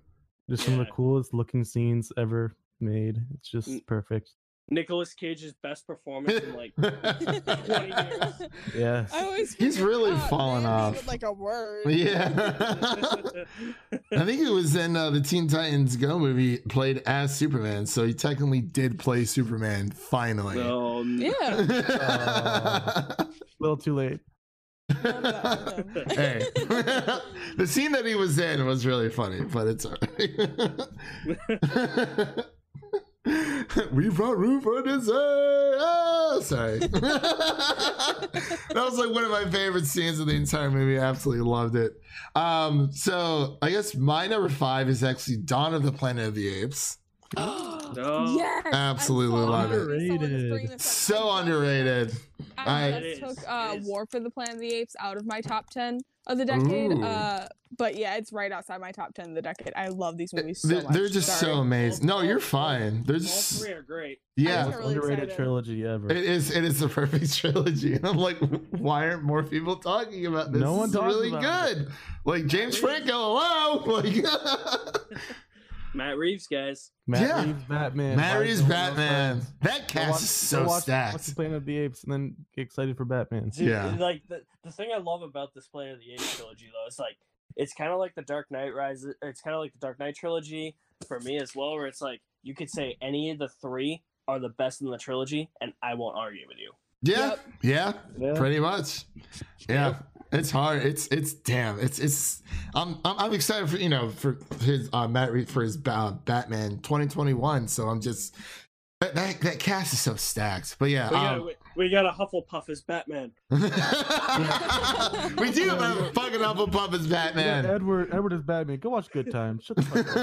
S8: Just some of the coolest looking scenes ever made. It's just
S10: Mm.
S8: perfect.
S10: Nicolas Cage's best performance in like 20 years.
S8: Yes.
S9: I always
S1: He's really
S9: that,
S1: fallen off.
S9: Like a word.
S1: Yeah. I think it was in uh, the Teen Titans Go movie, played as Superman. So he technically did play Superman finally.
S10: no.
S9: Yeah.
S8: A little too late.
S9: Love that with him.
S1: hey, the scene that he was in was really funny, but it's alright. We've got room for dessert. Oh, sorry. that was like one of my favorite scenes of the entire movie. I absolutely loved it. Um, so I guess my number five is actually Dawn of the Planet of the Apes.
S10: No.
S9: Yes,
S1: Absolutely
S9: so
S1: love
S9: happy
S1: it.
S9: someone is bringing
S8: Underrated.
S1: So underrated.
S9: I,
S1: I-
S9: just took uh, War for the Planet of the Apes out of my top ten of the decade. Uh, but yeah, it's right outside my top ten of the decade. I love these movies so
S1: They're,
S9: much.
S1: they're just
S9: Sorry.
S1: so amazing. No, you're fine. They're
S10: All
S1: just
S10: three are great.
S1: yeah.
S9: just- really
S8: underrated
S9: excited.
S8: trilogy ever.
S1: It is. It is the perfect trilogy, and I'm like, why aren't more people talking about this?
S8: No one's
S1: This really
S8: about it.
S1: good. Like James Franco, hello. Like
S10: Matt Reeves, guys.
S8: Matt
S1: Yeah.
S8: Reeves Batman.
S1: Matt
S8: Why
S1: Reeves
S8: don't we know
S1: Batman. That
S8: Go
S1: cast
S8: watch-
S1: is so
S8: watch, Watch the Planet of the Apes and then get excited for Batman.
S10: Dude,
S1: Yeah.
S10: Like the, the thing I love about this Planet of the Apes trilogy though, is like it's kind of like the Dark Knight Rises. It's kind of like the Dark Knight trilogy for me as well, where it's like you could say any of the three are the best in the trilogy, and I won't argue with you.
S1: Yeah,
S9: Yep.
S1: yeah,
S8: Yeah.
S1: pretty much. Yeah, it's hard. It's it's damn. It's it's. I'm I'm, I'm excited for you know for his uh, Matt Reeves for his uh, Batman 2021. So I'm just that, that that cast is so stacked. But yeah,
S10: We got
S1: um,
S10: we, we got a Hufflepuff as Batman.
S1: we do have a fucking Hufflepuff as
S8: Yeah,
S1: Batman.
S8: Edward Edward is Batman. Go watch Good Times. Shut the fuck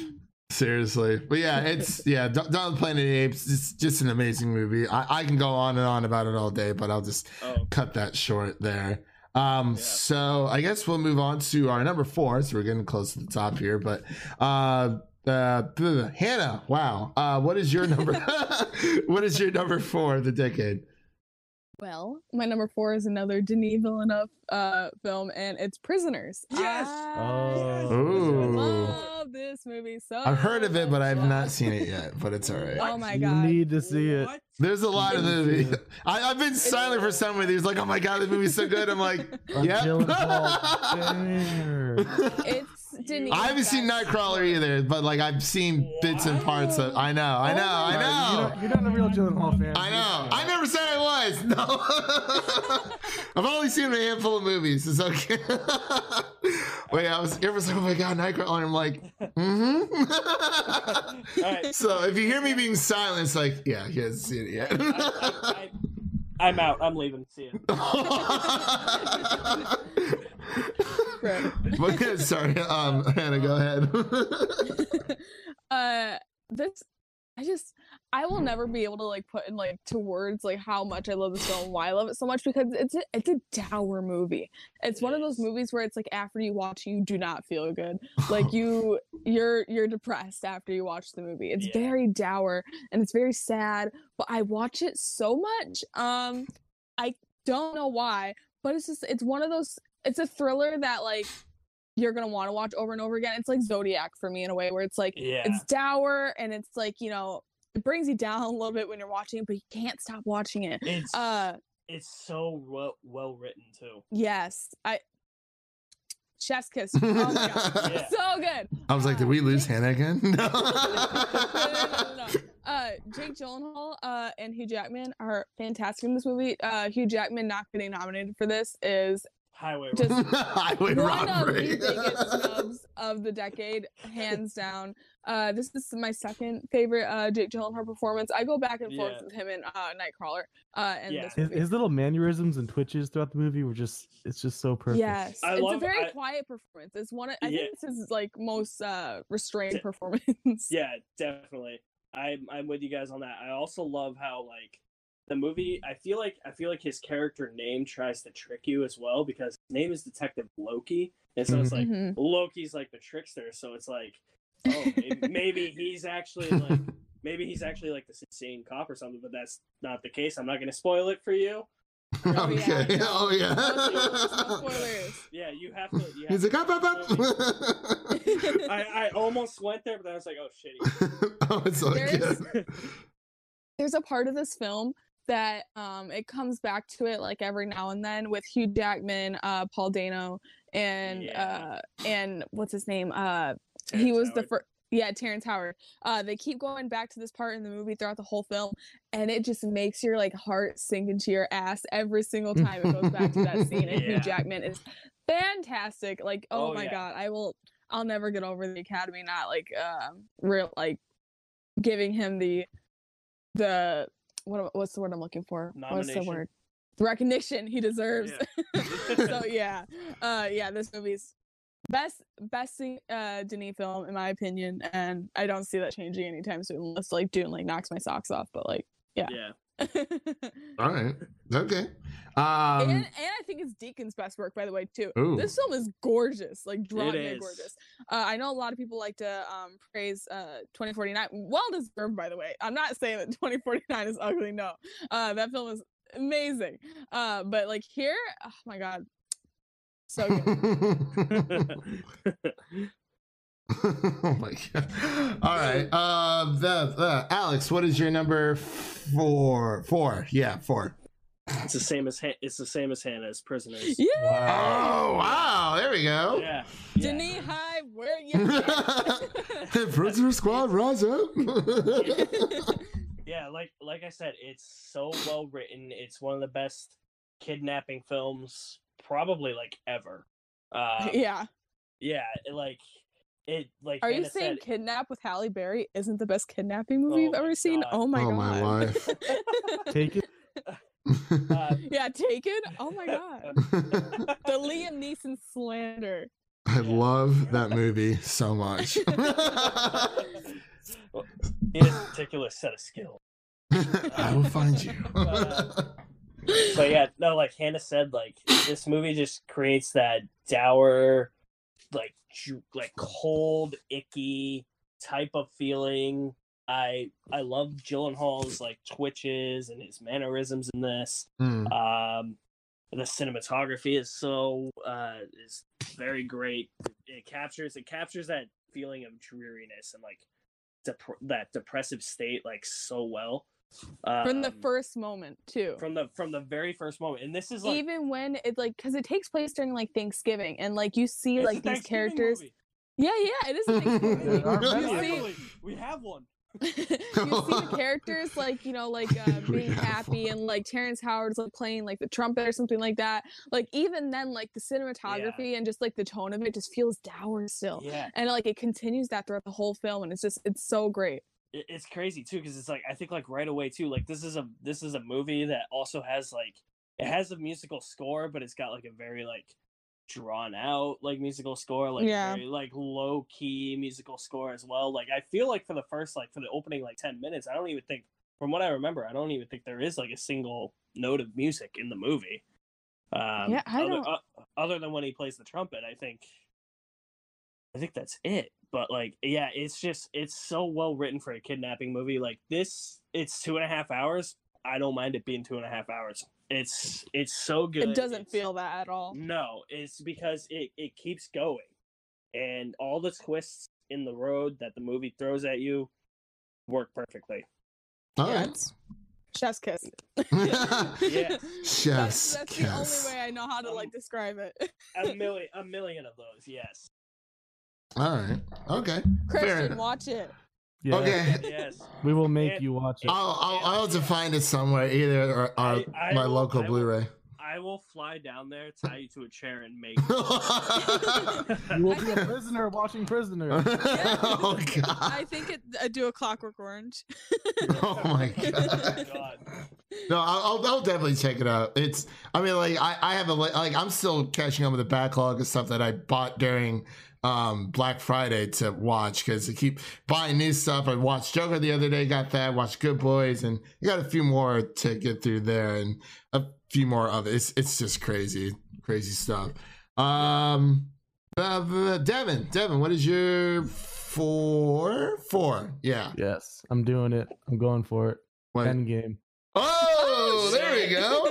S8: up.
S1: Seriously, but yeah, it's yeah. The Planet of the Apes. It's just an amazing movie. I, I can go on and on about it all day, but I'll just
S10: Oh,
S1: cut that short there. Um, so I guess we'll move on to our number four. So we're getting close to the top here, but uh, uh, Hannah, wow. Uh, what is your number? what is your number four of the decade?
S9: Well, my number four is another Denis Villeneuve uh, film, and it's Prisoners.
S10: Yes!
S9: I
S1: Ooh.
S9: love this movie so.
S1: I've heard of it, but I've not seen it yet. But it's all right.
S9: Oh my god!
S8: You
S9: god!
S8: need to see it.
S10: What?
S1: There's a lot of
S8: You
S1: movie.
S8: need to see it.
S1: I, I've been silent for some of these. Like, oh my god, the movie's so good. I'm like, yep.
S9: It's Denis.
S1: I haven't seen
S9: that's-
S1: Nightcrawler either, but like I've seen bits and parts of. I know, I know, I
S8: You're
S1: know.
S8: not, you're not a real Gyllenhaal fan.
S1: I know. I never said I was. No. I've only seen a handful of movies. It's okay. Wait, I was. Everyone's like, "Oh my god, Nightcrawler!" I'm like, mm-hmm.
S10: Alright.
S1: So if you hear me being silent, it's like, yeah, he hasn't seen it yet.
S10: I, I, I'm out. I'm leaving. See ya.
S9: Right.
S1: sorry, um, Hannah, go ahead.
S9: uh, this I just I will never be able to like put in like to words like how much I love this film, why I love it so much because it's a, it's a dour movie. It's one of those movies where it's like after you watch you do not feel good. Like you you're you're depressed after you watch the movie. It's
S10: Yeah.
S9: very dour and it's very sad, but I watch it so much. Um I don't know why, but it's just it's one of those it's a thriller that like you're gonna want to watch over and over again. It's like Zodiac for me in a way where it's like
S10: Yeah.
S9: it's dour and it's like you know it brings you down a little bit when you're watching it, but you can't stop watching it.
S10: It's
S9: Uh,
S10: it's so well well written too.
S9: yes, I chef's kiss. Oh my god,
S10: Yeah.
S9: so good.
S1: I was like, did we lose
S9: Jake-
S1: Hannah again?
S9: no, no, no, no, no. Uh, Jake Gyllenhaal uh, and Hugh Jackman are fantastic in this movie. Uh, Hugh Jackman not getting nominated for this is
S10: Highway.
S9: Just
S10: Robbery.
S1: Highway
S9: one
S1: robbery.
S9: of the biggest snubs of the decade, hands down. Uh, this is my second favorite uh, Jake Gyllenhaal performance. I go back and forth
S10: Yeah.
S9: with him and uh, Nightcrawler. Uh, and
S10: Yeah.
S8: His, his little mannerisms and twitches throughout the movie were just it's just so perfect.
S9: Yes,
S10: I
S9: it's a very
S10: I-
S9: quiet performance. It's one. Of, I
S10: Yeah.
S9: think this is like most uh, restrained
S10: D-
S9: performance.
S10: Yeah, definitely. I'm I'm with you guys on that. I also love how like the movie. I feel like I feel like his character name tries to trick you as well because his name is Detective Loki, and so it's like
S9: Mhm.
S10: Loki's like the trickster. So it's like, oh, maybe, maybe he's actually like maybe he's actually like this insane cop or something. But that's not the case. I'm not going to spoil it for you.
S9: Oh,
S1: okay.
S9: no.
S1: Oh
S9: No no
S1: yeah.
S9: spoilers.
S10: Yeah, you have to. You have
S1: He's
S10: to
S1: like, up, up, up.
S10: I, I almost went there, but then I was like, oh shit.
S1: oh, it's so
S9: There's-
S1: good.
S9: There's a part of this film that um it comes back to it like every now and then with Hugh Jackman, uh, Paul Dano, and
S10: Yeah.
S9: uh and what's his name? Uh, he was the first. Yeah, Terrence Howard. Uh, they keep going back to this part in the movie throughout the whole film, and it just makes your like heart sink into your ass every single time it goes back to that scene. And
S10: Yeah.
S9: Hugh Jackman is fantastic. Like, oh,
S10: Oh,
S9: my
S10: yeah.
S9: god, I will. I'll never get over the Academy not like um real like giving him the the what what's the word I'm looking for? What's the word? The recognition he deserves.
S10: Yeah.
S9: so yeah, uh, yeah, this movie's best best uh Denis film in my opinion, and I don't see that changing anytime soon unless like Dune like knocks my socks off. But like, yeah.
S10: Yeah.
S1: All right. Okay.
S9: and,
S1: Um,
S9: and I think it's Deakins' best work, by the way, too.
S1: Ooh.
S9: This film is gorgeous, like drawn
S10: is.
S9: gorgeous. Uh, I know a lot of people like to um, praise uh, 2049. Well deserved, by the way. I'm not saying that 2049 is ugly. No, uh, that film is amazing. Uh, but like here, oh my god, so good.
S1: oh my god. All right. Uh, the, the Alex, what is your number four? Four. Yeah, four.
S10: It's the same as Han- it's the same as Hannah's prisoners.
S9: yeah,
S1: Oh wow! There we go.
S10: Yeah. yeah.
S9: Denis High, where you? at?
S1: Prisoner Squad, rise up.
S10: Yeah, like like I said, it's so well written. It's one of the best kidnapping films probably like ever. Uh,
S9: yeah.
S10: yeah, like it like
S9: Are you saying
S10: said,
S9: Kidnap with Halle Berry isn't the best kidnapping movie
S10: Oh
S9: you've
S10: my
S9: ever seen? Oh my
S1: oh
S9: god.
S1: my life.
S8: Take it.
S10: uh,
S9: Yeah, Taken. Oh my god. the Liam Neeson slander.
S1: I love that movie so much.
S10: he has a particular set of skills.
S1: I will find you.
S10: But yeah, no, like Hannah said, like this movie just creates that dour, like ju- like cold, icky type of feeling. I I love Gyllenhaal's like twitches and his mannerisms in this.
S1: Hmm.
S10: Um, the cinematography is so uh is very great. It captures it captures that feeling of dreariness and like dep- that depressive state like so well.
S9: From the
S10: Um,
S9: first moment too.
S10: from the from the very first moment, and this is like
S9: Even when it like because it takes place during like Thanksgiving and like you see like these characters.
S10: movie.
S9: Yeah, yeah, it is a Thanksgiving movie. You see-
S10: we have one.
S9: you see the characters like you know like uh, being
S1: have
S9: happy and like Terrence Howard's like playing like the trumpet or something like that. Like even then like the cinematography and just like the tone of it just feels dour still.
S10: Yeah,
S9: And like it continues that throughout the whole film and it's just it's so great.
S10: It, it's crazy too because it's like I think like right away too. Like this is a this is a movie that also has like it has a musical score, but it's got like a very like drawn out like musical score, like
S9: Yeah.
S10: very like low key musical score as well. Like I feel like for the first like for the opening like ten minutes, I don't even think from what I remember, I don't even think there is like a single note of music in the movie. Um,
S9: Yeah, I
S10: other,
S9: don't-
S10: uh, other than when he plays the trumpet, I think. I think that's it. But like, yeah, it's just it's so well written for a kidnapping movie. Like this, it's two and a half hours. I don't mind it being two and a half hours. It's it's so good.
S9: It doesn't
S10: It's-
S9: feel that at all.
S10: no, it's because it, it keeps going. And all the twists in the road that the movie throws at you work perfectly.
S1: All
S9: Yeah,
S1: right.
S9: it's Chef's kiss.
S10: Yeah.
S1: Chef's
S9: that's that's the only way I know how to like describe it.
S10: A million a million of those, yes.
S1: All right. Okay. Fair
S9: Christian, watch it.
S8: Yeah.
S1: Okay.
S10: Yes.
S8: We will make
S10: And-
S8: you watch it.
S1: I'll, I'll, I'll have to find it somewhere, either or, or
S10: I- I
S1: my
S10: will-
S1: local
S10: I
S1: Blu-ray.
S10: I will fly down there, tie you to a chair, and make.
S8: You will be a prisoner watching Prisoner.
S1: oh god!
S9: I think it uh, do a Clockwork Orange.
S1: Oh my god!
S10: God.
S1: No, I'll, I'll, I'll definitely check it out. It's, I mean, like I, I have a like I'm still catching up with the backlog of stuff that I bought during um Black Friday to watch because I keep buying new stuff. I watched Joker the other day, got that. Watched Good Boys, and I got a few more to get through there, and a few more of it. It's it's just crazy, crazy stuff. Um, uh, uh, Devin, Devin, what is your four? Four, yeah.
S8: Yes, I'm doing it. I'm going for it.
S1: What?
S8: Endgame.
S1: Oh, there we go.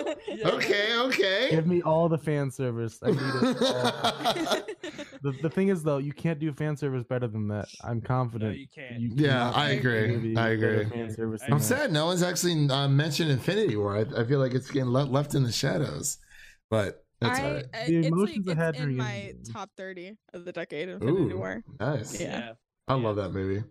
S1: Okay, okay.
S8: Give me all the fan service. I need it. the, the thing is, though, you can't do fan service better than that. I'm confident.
S10: you can't.
S8: you
S1: Yeah,
S8: cannot
S1: I agree. I agree.
S8: Fan service
S10: I
S8: than
S1: I'm
S8: that.
S1: sad no one's actually uh, mentioned Infinity War. I, I feel like it's getting le- left in the shadows, but that's
S9: I,
S1: right.
S9: I-
S8: The
S9: it's, like,
S8: emotions I
S9: it's
S8: had
S9: in my top 30 of the decade of Infinity
S1: Ooh,
S9: War.
S1: nice.
S9: Yeah.
S10: Yeah.
S1: I love that movie.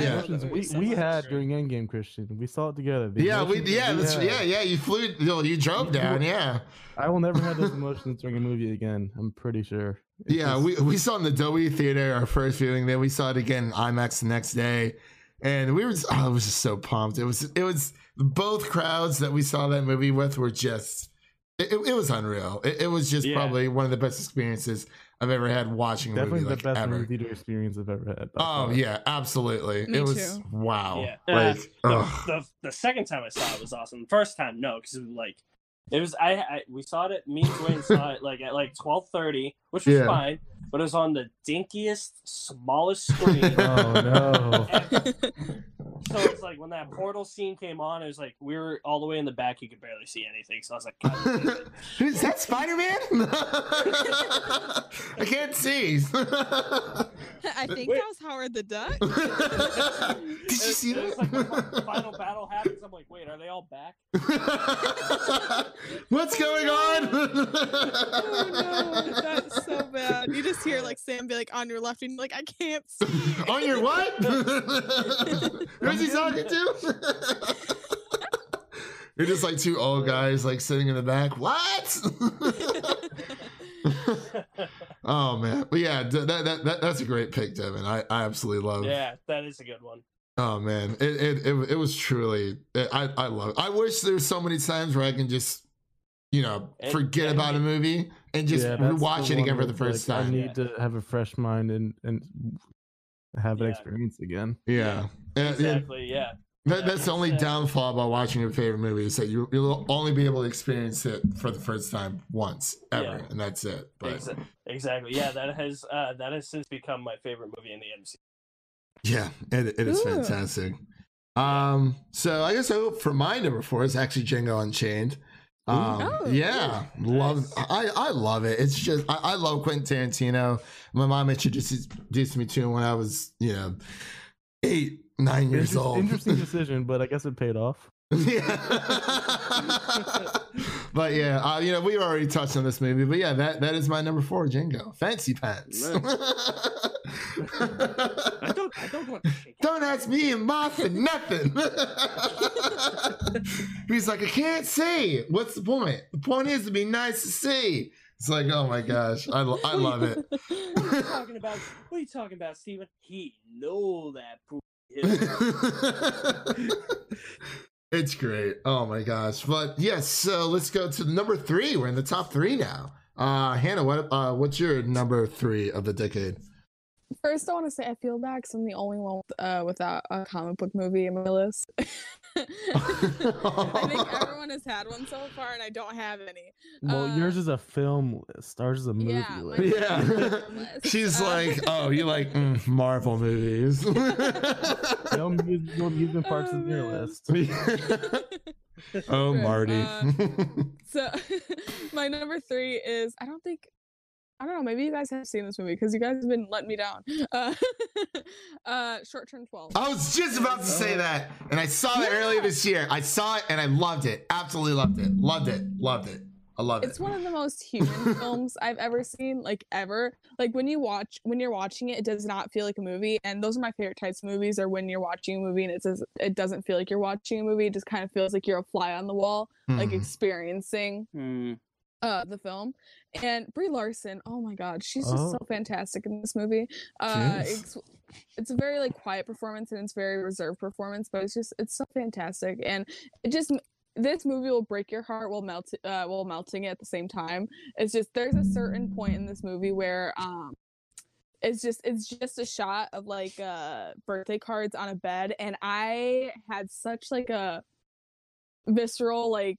S1: But yeah,
S8: we, we
S10: much.
S8: had during Endgame, Christian. We saw it together. The
S1: yeah, we yeah,
S8: that we had.
S1: yeah, yeah. You flew, you, know, you drove down, yeah,
S8: I will never have those emotions during a movie again. I'm pretty sure. It's
S1: yeah.
S8: just-
S1: We we saw it in the Dolby Theater our first viewing. Then we saw it again in IMAX the next day, and we were just, oh, I was just so pumped. It was it was both crowds that we saw that movie with were just it, it, it was unreal. It, it was just
S10: Yeah.
S1: probably one of the best experiences I've ever had watching a
S8: definitely
S1: movie
S8: the
S1: like
S8: best
S1: ever.
S8: movie theater experience I've ever had.
S1: Oh
S8: far.
S1: yeah, absolutely.
S9: Me
S1: it was
S9: too.
S1: wow.
S10: Yeah.
S1: Like
S10: uh,
S1: the,
S10: the the second time I saw it was awesome. The first time, no, because like it was. I, I we saw it. At, me and Dwayne saw it like at like twelve thirty, which was
S1: Yeah.
S10: fine. But it was on the dinkiest, smallest screen.
S8: Oh no.
S10: So it's like when that portal scene came on, it was like we were all the way in the back. You could barely see anything. So I was like, God, damn it.
S1: Is that Spider Man? I can't see.
S9: I think
S10: Wait.
S9: that was Howard the Duck.
S1: Did you see that?
S10: like the final battle happens. I'm like, wait, are they all back?
S1: What's going on?
S9: oh no, that's so bad. You just hear like Sam be like on your left and you're like I can't see.
S1: on your what? Who's he talking to? You're just like two old guys like sitting in the back. What? oh man, but yeah, that, that, that that's a great pick, Devin. I, I absolutely love.
S10: yeah, that is a good one.
S1: Oh man, it it it, it was truly. I I love. It. I wish there's so many times where I can just, you know,
S10: And-
S1: forget
S10: and
S1: about a movie and just
S8: Yeah, that's
S1: watch it again for the first
S8: like, I
S1: time.
S8: need to have a fresh mind and and have an
S10: Yeah.
S8: experience again.
S1: yeah. And- and
S10: Yeah.
S1: that, that's the only
S10: Yeah.
S1: downfall about watching your favorite movie is that you you'll only be able to experience it for the first time once ever,
S10: Yeah.
S1: and that's it. But
S10: Exa- exactly. Yeah, that has uh, that has since become my favorite movie in the MCU.
S1: yeah, it, it is
S9: Ooh.
S1: fantastic. Um, so I guess I hope for my number four is actually Django Unchained. Um,
S9: Oh,
S1: yeah, love. I I love it. It's just I, I love Quentin Tarantino. My mom introduced introduced me to him when I was you know eight nine years
S8: Interest-
S1: old.
S8: Interesting decision, but I guess it paid off.
S1: yeah. but yeah, uh, you know, we already touched on this movie, but yeah, that, that is my number four, Django. Fancy pants.
S10: I don't. I don't want to.
S1: Don't ask me and Ma for nothing. He's like, I can't see. What's the point? The point is to be nice to see. It's like, oh my gosh, I, lo- I love it.
S10: What are you talking about? What are you talking about, Steven? He know that. poop is-
S1: it's great. Oh my gosh. But yes, so let's go to number three. We're in the top three now. Uh Hannah, what uh what's your number three of the decade?
S9: First, I want to say I feel bad because I'm the only one with, uh, without a comic book movie in my list. I think everyone has had one so far, and I don't have any.
S8: Well,
S9: Uh,
S8: yours is a film list. Ours is a movie
S9: yeah,
S8: list.
S1: Yeah.
S9: list.
S1: She's
S9: Uh,
S1: like, oh, you like mm, Marvel movies.
S8: Film amusement amusement parks
S9: Oh,
S8: is your list.
S1: oh, Marty.
S9: uh, So my number three is I don't think I don't know maybe you guys have seen this movie because you guys have been letting me down. Uh, uh, Short Term Twelve.
S1: I was just about to say that, and I saw it earlier this year. I saw it and I loved it. Absolutely loved it. Loved it. Loved it. I love
S9: It's
S1: it.
S9: It's one of the most human films I've ever seen, like ever. Like when you watch, when you're watching it, it does not feel like a movie. And those are my favorite types of movies. Are when you're watching a movie and it says it doesn't feel like you're watching a movie. It just kind of feels like you're a fly on the wall, like
S1: Mhm.
S9: experiencing
S10: Hmm.
S9: Uh the film. And Brie Larson, oh my god, she's just
S8: Oh.
S9: so fantastic in this movie. Uh, it's it's a very like quiet performance and it's very reserved performance, but it's just it's so fantastic and it just this movie will break your heart while melt uh while melting it at the same time. It's just there's a certain point in this movie where um it's just it's just a shot of like uh birthday cards on a bed and I had such like a visceral like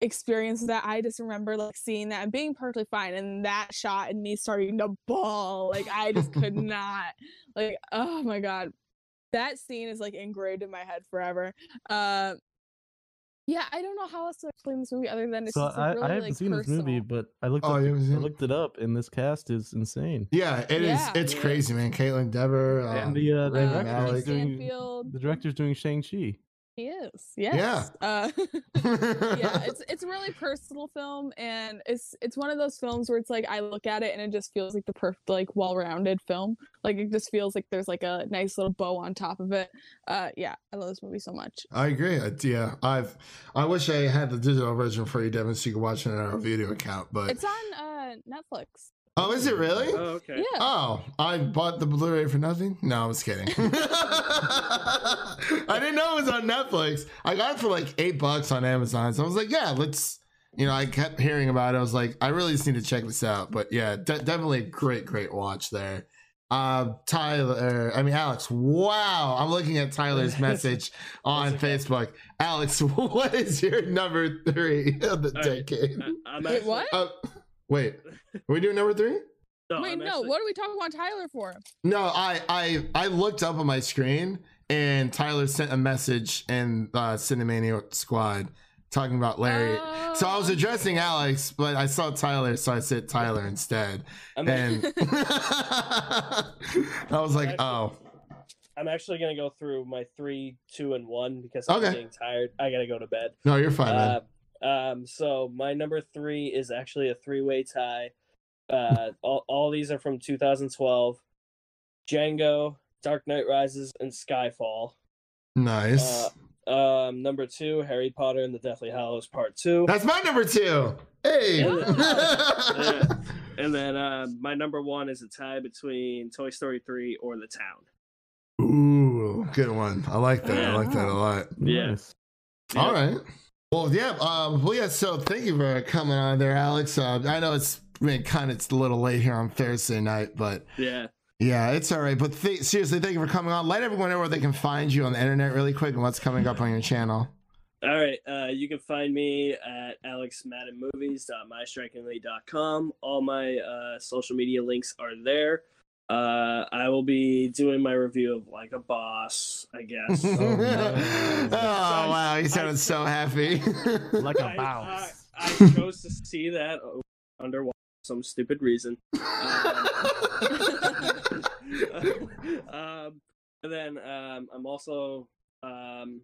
S9: experience that I just remember like seeing that and being perfectly fine and that shot and me starting to bawl like I just could not like oh my god that scene is like engraved in my head forever uh yeah I don't know how else to explain this movie other than it's
S8: So
S9: just like,
S8: I,
S9: really,
S8: I haven't
S9: like,
S8: seen this movie, but I looked
S1: Oh,
S8: up,
S1: you haven't
S8: I
S1: seen it?
S8: looked it up, and this cast is insane.
S1: Yeah, it is.
S9: Yeah.
S1: It's
S10: Yeah.
S1: crazy, man. Kaitlyn Dever.
S8: and
S1: Um,
S8: the uh, the
S9: Uh,
S8: director's
S1: Malek.
S8: doing
S9: Stanfield.
S8: the director's doing Shang Chi.
S9: He is. Yes. Uh, yeah, it's it's a really personal film, and it's it's one of those films where it's like I look at it and it just feels like the perfect, like well-rounded film. Like it just feels like there's like a nice little bow on top of it. Uh, yeah, I love this movie so much.
S1: I agree. I- Yeah, I've. I wish I had the digital version for you, Devin, so you could watch it on our video account. But
S9: It's on uh Netflix.
S1: Oh, is it really?
S10: Oh, okay.
S9: Yeah.
S1: Oh, I bought the Blu-ray for nothing. No, I was kidding. I didn't know it was on Netflix. I got it for like eight bucks on Amazon. So I was like, yeah, let's. You know, I kept hearing about it. I was like, I really just need to check this out. But yeah, de- definitely a great, great watch there. Uh, Tyler, I mean Alex. Wow, I'm looking at Tyler's message on Facebook. Alex, what is your number three of the
S10: All right.
S1: decade?
S10: I, I'm
S9: Wait,
S10: actually,
S9: what?
S1: Uh, wait, are we doing number three?
S10: No,
S9: Wait,
S10: I'm
S9: no.
S10: actually-
S9: What are we talking about Tyler for?
S1: No, I I I looked up on my screen and Tyler sent a message in uh, Cinemania Squad talking about Larry. So I was
S9: Oh.
S1: addressing Alex, but I saw Tyler, so I said Tyler instead.
S10: I'm,
S1: And I was like, oh,
S10: I'm actually gonna go through my three, two, and one because I'm
S1: Okay.
S10: getting tired. I gotta go to bed.
S1: no, you're fine, man.
S10: Uh, um, so my number three is actually a three-way tie. Uh, all, all these are from 2012. Django, Dark Knight Rises, and Skyfall.
S1: nice.
S10: Uh, um, number two, Harry Potter and the Deathly Hallows Part Two.
S1: That's my number two. Hey.
S10: Yeah. And then uh, my number one is a tie between Toy Story 3 or The Town.
S1: Ooh, good one. I like that. I like that a lot.
S10: Yeah.
S8: Nice.
S1: All right. Well, yeah. Um, well, yeah. So, thank you for coming on there, Alex. Uh, I know it's been kind of a little late here on Thursday night, but
S10: Yeah.
S1: yeah, it's all right. But th- seriously, thank you for coming on. Let everyone know where they can find you on the internet, really quick, and what's coming up on your channel.
S10: All right. Uh, you can find me at alexmaddenmovies.mystrikingly.com. All my uh, social media links are there. Uh, I will be doing my review of Like a Boss, I guess.
S1: oh,
S8: man.
S1: wow, you sounded so happy.
S8: Like a bounce.
S10: I chose to see that under some stupid reason. um, and then um, I'm also um,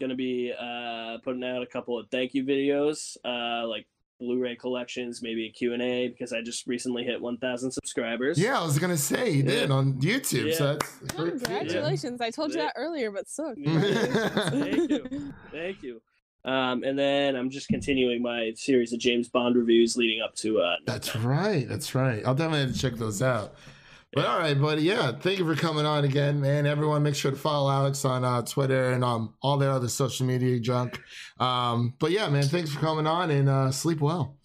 S10: gonna be uh, putting out a couple of thank you videos, uh, like Blu-ray collections, maybe a Q and A because I just recently hit 1,000 subscribers.
S1: yeah, I was gonna say you did
S10: Yeah.
S1: on YouTube. So
S10: Yeah.
S1: that's great for you.
S9: congratulations! I told you that earlier, but so
S10: Thank you. Thank you. Um, and then I'm just continuing my series of James Bond reviews leading up to uh,
S1: That's right. That's right. I'll definitely have to check those out. But all right, buddy. Yeah, thank you for coming on again, man. Everyone, make sure to follow Alex on uh, Twitter and um, all their other social media junk. Um, but yeah, man, thanks for coming on and uh, sleep well.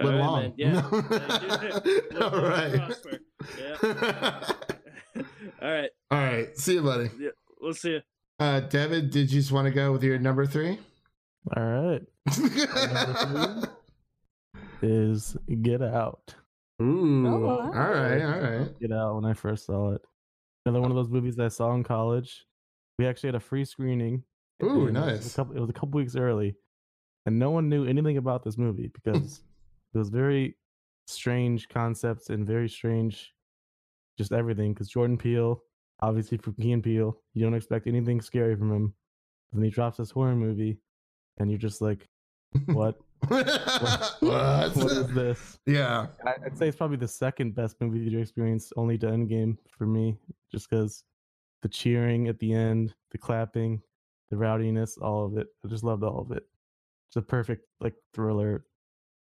S1: Live
S10: right,
S1: long.
S10: man. Yeah. Thank you. Look
S1: all
S10: forward to
S1: right.
S10: prosper. Yeah. All right.
S1: all right. See you, buddy.
S10: Yeah. We'll see you.
S1: Uh, David, did you just want to go with your number three?
S8: All right. Is Get Out.
S1: Ooh.
S9: Oh.
S1: All right. All right.
S8: Get Out when I first saw it. Another one of those movies I saw in college. We actually had a free screening.
S1: Ooh,
S8: and it was a
S1: nice.
S8: couple- it was a couple weeks early, and no one knew anything about this movie because it was very strange concepts and very strange, just everything. Because Jordan Peele, obviously from Key and Peele, you don't expect anything scary from him. Then he drops this horror movie, and you're just like, "What?
S1: what?
S8: what is this?"
S1: Yeah.
S8: I- I'd say it's probably the second best movie theater experience, only to Endgame for me, just because the cheering at the end, the clapping, the rowdiness, all of it. I just loved all of it. It's a perfect like thriller,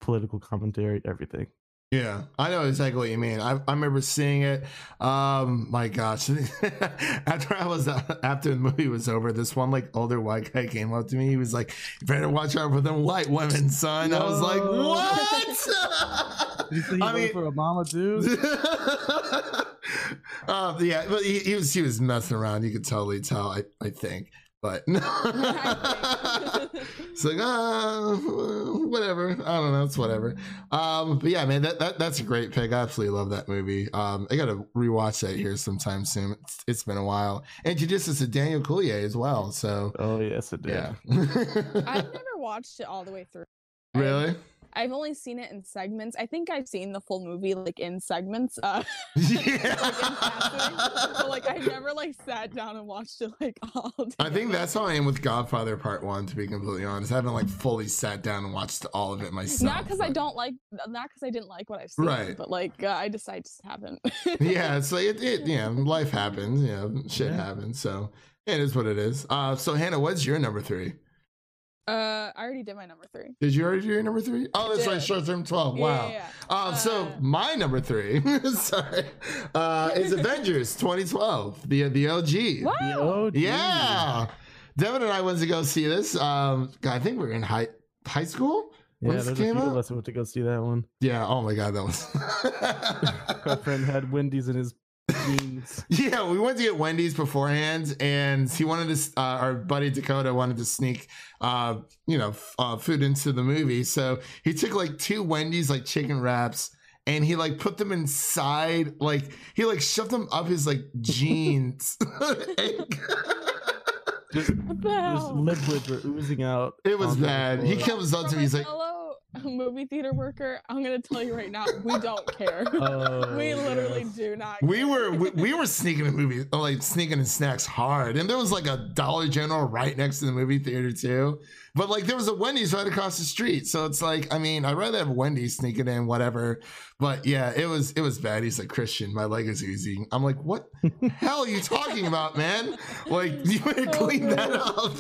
S8: political commentary, everything.
S1: Yeah, I know exactly what you mean. I, I remember seeing it. Um, my gosh, after I was after the movie was over, this one like older white guy came up to me. He was like, "You better watch out for them white women, son." I was like, "What?"
S8: You you
S1: I mean-
S8: for Obama too?
S1: uh, yeah, but he, he was he was messing around. You could totally tell. I I think, but no, it's like ah, whatever. I don't know. It's whatever. Um, but yeah, man, that, that that's a great pick. I absolutely love that movie. Um, I got to rewatch that here sometime soon. It's, it's been a while. and Introduced us to Daniel Kaluuya as well. So
S8: oh yes, it did.
S1: yeah,
S9: I've never watched it all the way through.
S1: really.
S9: I've only seen it in segments. I think I've seen the full movie like in segments. Uh,
S1: Yeah.
S9: like but like I never like sat down and watched it like all. Time.
S1: I think that's how I am with Godfather Part One. To be completely honest, I haven't like fully sat down and watched all of it myself.
S9: not because I don't like, not because I didn't like what I've seen,
S1: Right.
S9: but like uh, I just I just haven't.
S1: yeah, it's like it, it. Yeah, life happens. Know, shit
S8: Yeah.
S1: happens. So it is what it is. Uh, so Hannah, what's your number three?
S9: Uh, I already did my number three.
S1: Did you already do your number three? Oh, that's right,
S9: did.
S1: short term twelve.
S9: Yeah,
S1: Wow.
S9: yeah,
S1: Uh, so
S9: Uh,
S1: my number three, sorry, uh, is Avengers 2012, the the OG.
S9: Wow.
S8: The OG.
S1: Yeah, Devin and I went to go see this. Um, I think we were in high high school.
S8: Yeah, there's
S1: this
S8: a
S1: came
S8: few of us who went to go see that one.
S1: Yeah. Oh my god, that was.
S8: My friend had Wendy's in his jeans.
S1: Yeah, we went to get Wendy's beforehand, and he wanted to. Uh, our buddy Dakota wanted to sneak, uh, you know, f- uh, food into the movie. So he took like two Wendy's like chicken wraps, and he like put them inside, like he like shoved them up his like jeans.
S8: Just,
S9: What the
S8: just
S9: hell?
S8: liquids were oozing out.
S1: it was bad. He
S8: floor.
S1: comes up to me, he's like,
S9: fellow movie theater worker, I'm gonna tell you right now, we don't care.
S8: Oh,
S9: we literally
S8: yes.
S9: do not.
S1: we were we, we were sneaking in movies like sneaking in snacks hard and there was like a dollar general right next to the movie theater too but like there was a wendy's right across the street so it's like i mean i'd rather have wendy's sneaking in whatever but yeah it was it was bad he's like christian my leg is oozing i'm like what hell are you talking about man like you better clean that up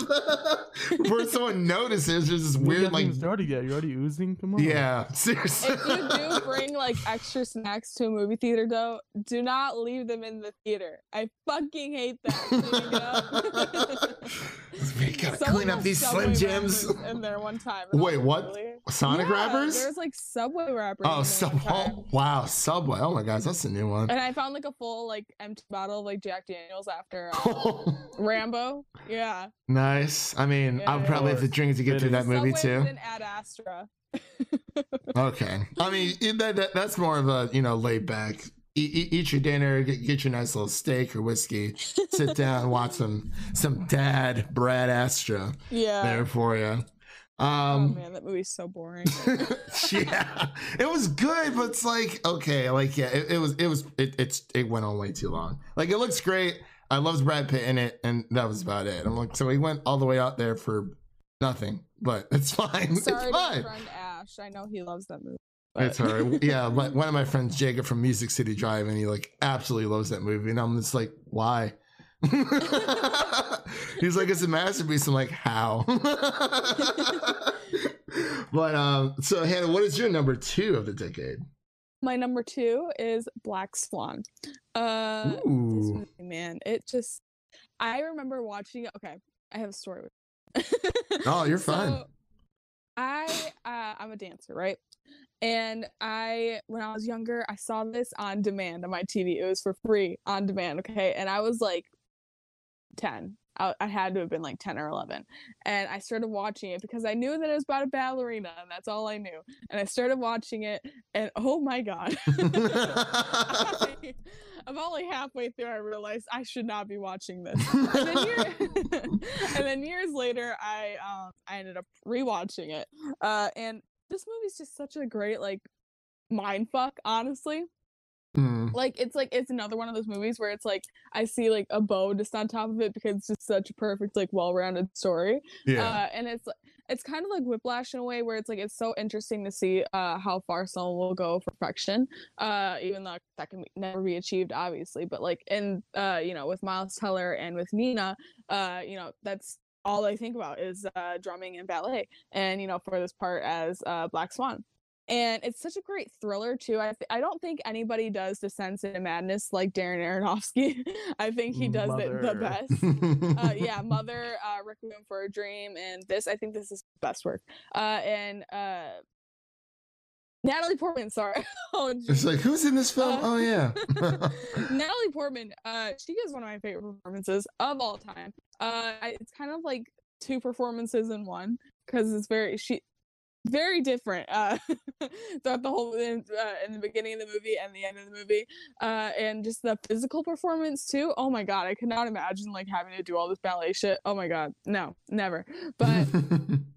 S1: before someone notices there's this
S8: We
S1: weird
S8: haven't
S1: like
S8: even started yet. You're already oozing. Come on.
S1: yeah seriously
S9: If you do bring like extra snacks to a movie theater, though, do not leave them in the theater. I fucking hate that. cleaning up.
S1: we gotta
S9: Someone
S1: clean up these slim jims
S9: in there one time.
S1: Wait, what?
S9: really?
S1: sonic
S9: Yeah,
S1: wrappers
S9: There's like Subway wrappers.
S1: Oh,
S9: there
S1: sub- oh, wow, Subway. Oh my gosh, that's a new one.
S9: And I found like a full like empty bottle of like Jack Daniels after uh, Rambo. Yeah.
S1: nice. I mean,
S9: Yeah,
S1: I'll
S9: yeah.
S1: probably have to drink to get through that movie
S9: Subway
S1: too.
S9: in Ad Astra.
S1: Okay. I mean, that, that, that's more of a you know laid back. Eat, eat, your dinner, get, get your nice little steak or whiskey, sit down, watch some some dad Brad Astra
S9: Yeah.
S1: there for you.
S9: oh
S1: Um,
S9: man, that movie's so boring.
S1: yeah, it was good, but it's like okay, like yeah, it, it was it was it it's it went on way too long. Like it looks great. I loved Brad Pitt in it, and that was about it. I'm like, so he went all the way out there for nothing, but it's fine.
S9: Sorry
S1: it's fine.
S9: friend Ash. I know he loves that movie.
S1: It's
S9: but-
S1: alright. Yeah, my, one of my friends, Jacob from Music City Drive, and he like absolutely loves that movie, and I'm just like, why? He's like, it's a masterpiece. I'm like, how? but um, so Hannah, what is your number two of the decade?
S9: My number two is Black Swan. Uh, this movie, man, it just. I remember watching it. Okay, I have a story. With
S1: Oh, you're fine.
S9: I uh, I'm a dancer, right? And I, when I was younger, I saw this on demand on my TV. It was for free on demand. Okay, and I was like ten. I, I had to have been like ten or eleven, and I started watching it because I knew that it was about a ballerina, and that's all I knew. And I started watching it, and oh my god. I, I'm only halfway through. I realized I should not be watching this. And then, year- and then years later, I um I ended up rewatching it. Uh, and this movie's just such a great like mind fuck. Honestly,
S1: Hmm.
S9: like it's like it's another one of those movies where it's like I see like a bow just on top of it because it's just such a perfect like well-rounded story.
S1: Yeah.
S9: Uh, and it's it's kind of like whiplash in a way where it's like it's so interesting to see uh how far someone will go for perfection uh even though that can be, never be achieved obviously but like in uh you know with miles teller and with nina uh you know that's all i think about is uh drumming and ballet and you know for this part as uh black swan and it's such a great thriller too. I th- I don't think anybody does Descents into Madness like Darren Aronofsky. I think he does it the best uh, yeah, Mother, uh, Requiem for a Dream, and this. I think this is best work. Uh, and uh, Natalie Portman. Sorry, oh,
S1: It's like, who's in this film?
S9: Uh,
S1: oh yeah.
S9: Natalie Portman. Uh, she is one of my favorite performances of all time. Uh, it's kind of like two performances in one because it's very she very different uh throughout the whole in, uh, in the beginning of the movie and the end of the movie uh and just the physical performance too oh my god i could not imagine like having to do all this ballet shit oh my god no never but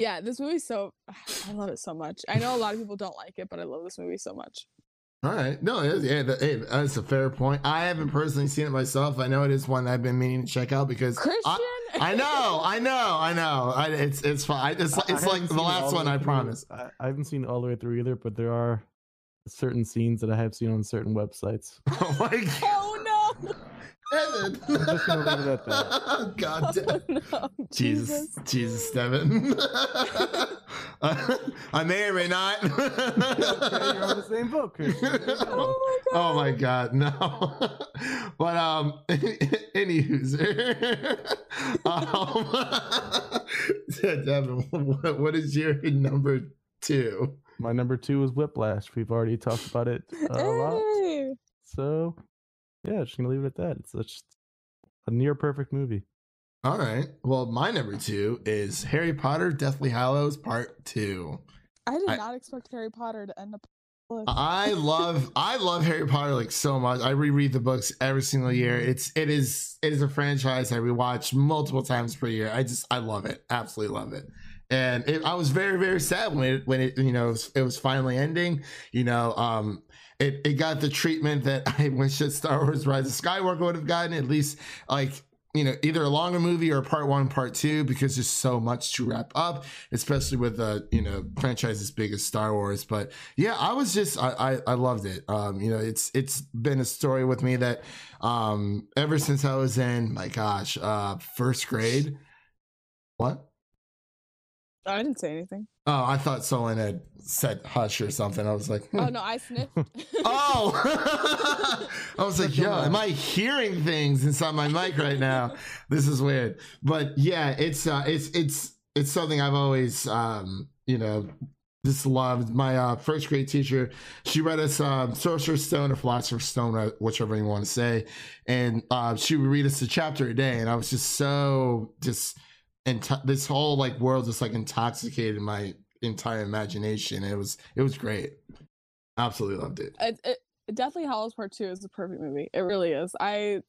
S9: Yeah, this movie's so I love it so much. I know a lot of people don't like it, but I love this movie so much.
S1: All right, no, it is, yeah, that, hey, that's a fair point. I haven't personally seen it myself. I know it is one I've been meaning to check out because
S9: Christian,
S1: I, I know, I know, I know. I, it's it's fine. It's
S8: I- I
S1: it's like the
S8: seen it all
S1: last
S8: the
S1: one.
S8: way
S1: I
S8: through.
S1: promise.
S8: I, I haven't seen all the way through either, but there are certain scenes that I have seen on certain websites.
S1: Oh my god,
S9: oh no!
S1: Devin!
S8: I'm just gonna leave it at that.
S1: God damn.
S9: Oh, no,
S1: Jesus, Jesus, Devin. I may or may not.
S8: okay, you're on the same boat, Christian. There.
S9: Oh my god!
S1: Oh my god, no. but um any user. um Devin, what, what is your number two?
S8: My number two is Whiplash. We've already talked about it uh, a lot. So, yeah, just gonna leave it at that. It's such a near perfect movie.
S1: All right. Well, my number two is Harry Potter Deathly Hallows Part Two.
S9: I did
S1: I-
S9: not expect Harry Potter to end up. on the list.
S1: I love I love Harry Potter like so much. I reread the books every single year. It's it is it is a franchise I rewatch multiple times per year. I just I love it. Absolutely love it. And it, I was very very sad when it when it you know it was, it was finally ending. You know, um, it it got the treatment that I wish that Star Wars: Rise of Skywalker would have gotten. At least like you know either a longer movie or part one part two because there's so much to wrap up especially with a you know franchise as big as star wars. But yeah i was just i i, I loved it. Um you know it's it's been a story with me that um ever since i was in my gosh uh first grade. What
S9: I didn't say anything.
S1: oh i thought someone had said hush or something i was like hmm.
S9: Oh no, I sniffed.
S1: Oh, I was like, yo, am I hearing things inside my mic right now? This is weird. But yeah, it's uh, it's it's it's something I've always um, you know just loved. My uh, first grade teacher, she read us um, Sorcerer's Stone or Philosopher's Stone, uh, whichever you want to say, and uh, she would read us a chapter a day, and I was just so just and this whole like world just like intoxicated my entire imagination. It was it was great. Absolutely loved it.
S9: it, it, Deathly Hallows Part Two is the perfect movie. It really is. I,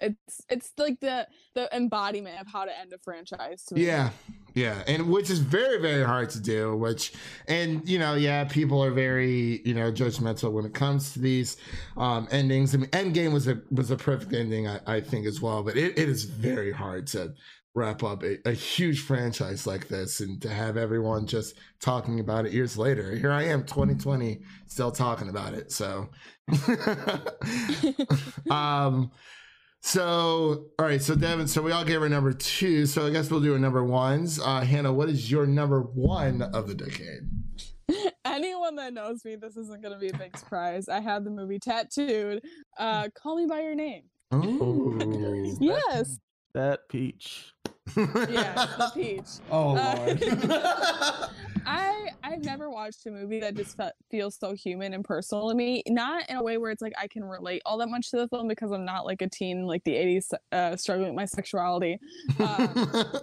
S9: it's it's like the the embodiment of how to end a franchise. To.
S1: Yeah, yeah, and which is very very hard to do. Which and you know yeah, people are very you know judgmental when it comes to these um, endings. I mean, Endgame was a was a perfect ending, I, I think as well. But it, it is very hard to wrap up a, a huge franchise like this and to have everyone just talking about it years later. Here I am, 2020, still talking about it. So, um. So, all right. So, Devin, so we all gave our number two. So, I guess we'll do our number ones. Uh, Hannah, what is your number one of the decade?
S9: Anyone that knows me, this isn't gonna be a big surprise. I have the movie tattooed. Uh, Call Me by Your Name.
S1: Ooh.
S9: Yes,
S8: That peach.
S9: yeah, the peach.
S1: oh,
S9: Uh,
S1: Lord.
S9: I I've never watched a movie that just fe- feels so human and personal to me. Not in a way where it's like I can relate all that much to the film because I'm not like a teen like the 80s uh, struggling with my sexuality. Uh,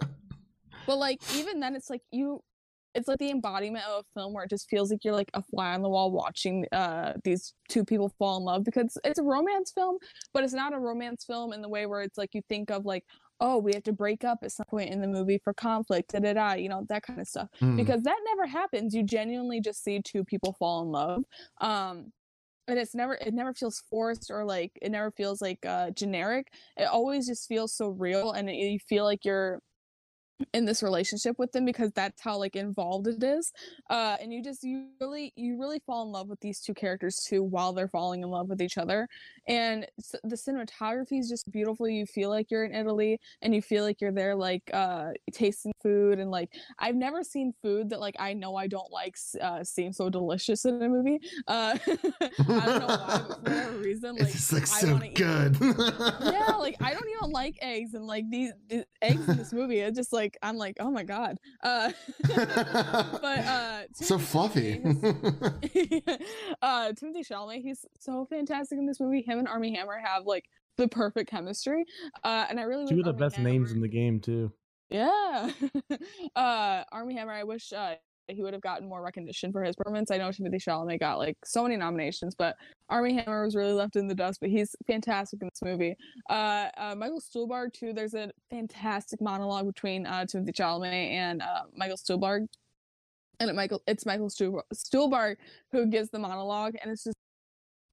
S9: but like even then, it's like you. It's like the embodiment of a film where it just feels like you're like a fly on the wall watching uh, these two people fall in love because it's a romance film, but it's not a romance film in the way where it's like you think of like, oh, we have to break up at some point in the movie for conflict, da da da, you know, that kind of stuff.
S1: Mm.
S9: because that never happens. You genuinely just see two people fall in love um and it's never it never feels forced or like it never feels like uh generic. It always just feels so real and it, you feel like you're in this relationship with them because that's how like involved it is uh and you just you really you really fall in love with these two characters too while they're falling in love with each other and the cinematography is just beautiful you feel like you're in italy and you feel like you're there like uh tasting food and like i've never seen food that like i know i don't like uh seem so delicious in a movie uh i don't know why but for whatever reason like
S1: it's like
S9: I
S1: so good.
S9: yeah, like I don't even like eggs, and like these, these eggs in this movie, it's just like I'm like, oh my god. Uh, but uh,
S1: so fluffy.
S9: Chalamet, uh, Timothée Chalamet, he's so fantastic in this movie. Him and Armie Hammer have like the perfect chemistry, uh, and I really
S8: Two of the
S9: Armie
S8: best names in the game too.
S9: yeah. uh Armie Hammer, I wish uh he would have gotten more recognition for his performance. I know Timothée Chalamet got like so many nominations, but Armie Hammer was really left in the dust, but he's fantastic in this movie. Uh, uh, Michael Stuhlbarg too. There's a fantastic monologue between uh, Timothée Chalamet and uh, Michael Stuhlbarg, and it Michael it's Michael Stuhlbarg, Stuhlbarg who gives the monologue, and it's just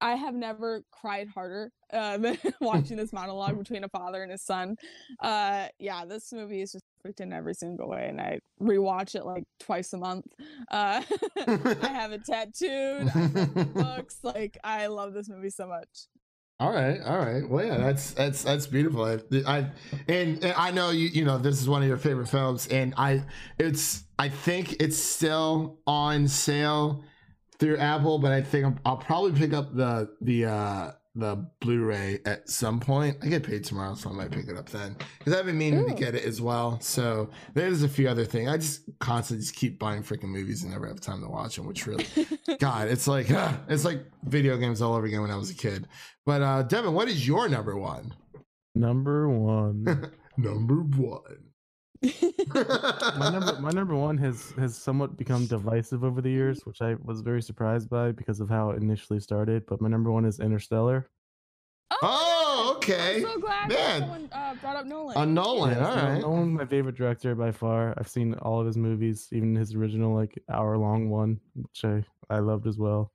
S9: I have never cried harder uh, than watching this monologue between a father and his son. Uh, yeah, this movie is just perfect in every single way, and I rewatch it like twice a month. Uh, I have it tattooed. I read books. Like I love this movie so much.
S1: All right, all right. Well, yeah, that's that's that's beautiful. I, I and, and I know you you know this is one of your favorite films, and I it's I think it's still on sale through Apple, but I think i will probably pick up the the uh the Blu-ray at some point. I get paid tomorrow, so I might pick it up then because I've been meaning Ooh. to get it as well. So there's a few other things. I just constantly just keep buying freaking movies and never have time to watch them. Which really, God, it's like uh, it's like video games all over again when I was a kid. But uh Devin, what is your number one?
S8: Number one.
S1: number one
S8: my number my number one has has somewhat become divisive over the years, which I was very surprised by because of how it initially started. But my number one is Interstellar.
S1: Oh, oh okay.
S9: I'm so glad Man. someone uh, brought up Nolan. Uh,
S1: Nolan, yeah, all right.
S8: Nolan's my favorite director by far. I've seen all of his movies, even his original like hour long one, which I I loved as well.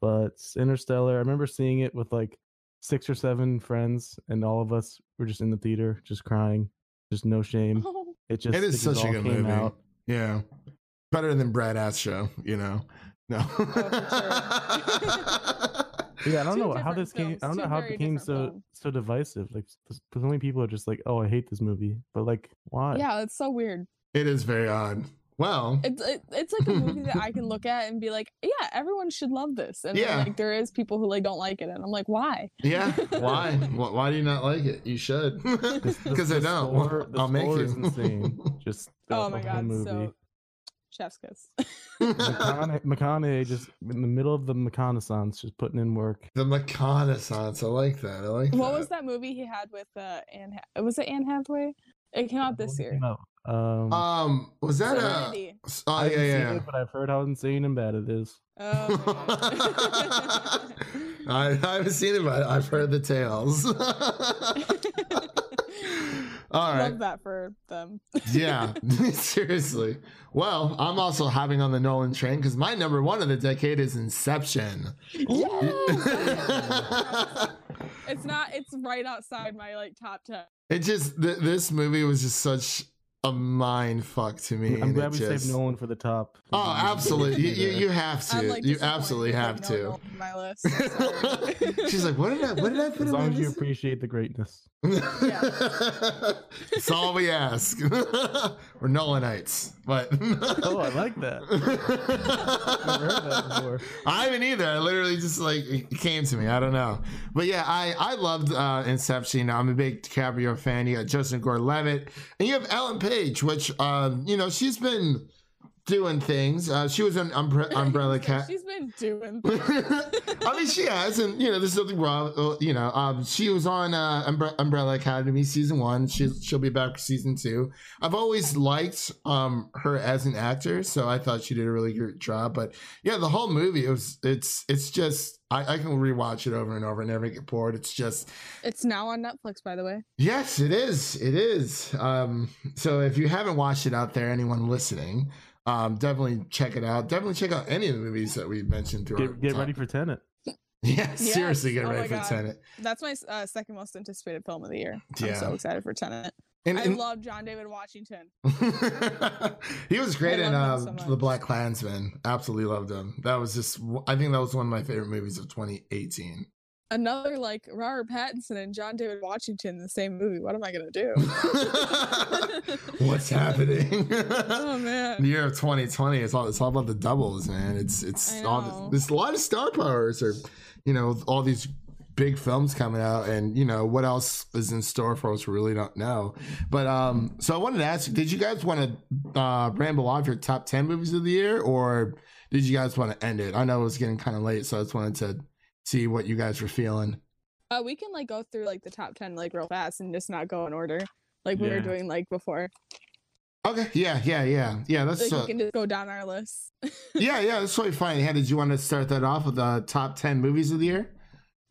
S8: But Interstellar, I remember seeing it with like six or seven friends, and all of us were just in the theater, just crying just no shame. It just
S1: it is
S8: it
S1: such a good movie. Out. Yeah, better than Brad Ass show. You know, no.
S8: Oh, yeah, I don't know how this films, came. I don't know how it became so films. so divisive. Like, so many people are just like, "Oh, I hate this movie," but like, why?
S9: Yeah, it's so weird.
S1: It is very odd. Well,
S9: it's it, it's like a movie that I can look at and be like, yeah, everyone should love this. And yeah. Like there is people who like don't like it, and I'm like, why?
S1: Yeah, why? why do you not like it? You should, because I don't. Score, I'll make you.
S8: insane. Just
S9: oh my god, movie. so chef's kiss.
S8: McConaughey, McConaughey just in the middle of the reconnaissance, just putting in work.
S1: The reconnaissance, I like that. I like.
S9: What
S1: that.
S9: was that movie he had with uh Anne? Ha- was it Anne Hathaway? It came out this year.
S8: Um,
S1: um, was that
S9: Serenity.
S1: a? Oh yeah, yeah.
S8: It, but I've heard how insane and bad it is.
S9: Oh,
S1: I, I haven't seen it, but I've heard the tales. All right.
S9: Love that for them.
S1: yeah, seriously. Well, I'm also having on the Nolan train because my number one of the decade is Inception.
S9: Yes! it's not. It's right outside my like top ten.
S1: It just th- this movie was just such a mind fuck to me.
S8: I'm glad we
S1: just...
S8: saved Nolan for the top.
S1: Oh, absolutely. you, you, you have to. Like you absolutely have to.
S9: my list.
S1: She's like, what did I what did I put
S8: As long as you appreciate the greatness.
S1: yeah. That's all we ask. We're Nolanites. But
S8: Oh, I like that. I've heard that before.
S1: I haven't either. I literally just like it came to me. I don't know. But yeah, I I loved uh Inception. I'm a big DiCaprio fan. You got Justin Gordon Levitt. And you have Ellen Page, which um, you know, she's been doing things. Uh, she was an umbre- Umbrella Cat.
S9: She's been doing. Things.
S1: I mean, she has, and you know, there's nothing wrong. Uh, you know, um, she was on uh, Umbre- Umbrella Academy season one. She she'll be back for season two. I've always liked um her as an actor, so I thought she did a really good job. But yeah, the whole movie it was it's it's just. I, I can rewatch it over and over and never get bored. It's just.
S9: It's now on Netflix, by the way.
S1: Yes, it is. It is. Um, so if you haven't watched it out there, anyone listening, um, definitely check it out. Definitely check out any of the movies that we mentioned through.
S8: Get, get ready for Tenet.
S1: yeah, yes. seriously, get oh ready for God. Tenet.
S9: That's my uh, second most anticipated film of the year. I'm so excited for Tenet. And, and, I love John David Washington.
S1: he was great in um, so The Black Klansman. Absolutely loved him. That was just, I think that was one of my favorite movies of 2018
S9: another like Robert Pattinson and John David Washington in the same movie. What am I gonna do?
S1: What's happening?
S9: oh man!
S1: The year of 2020. It's all it's all about the doubles, man. It's it's all there's a lot of star powers, or you know, all these big films coming out and you know what else is in store for us we really don't know but um so i wanted to ask did you guys want to uh ramble off your top 10 movies of the year or did you guys want to end it i know it was getting kind of late so i just wanted to see what you guys were feeling.
S9: Uh, we can like go through like the top ten like real fast and just not go in order like we yeah. were doing like before.
S1: Okay, yeah, yeah, yeah, yeah. That's
S9: Like
S1: uh,
S9: we can just go down our list.
S1: yeah, yeah. That's totally fine. Hey, did you want to start that off with the top ten movies of the year?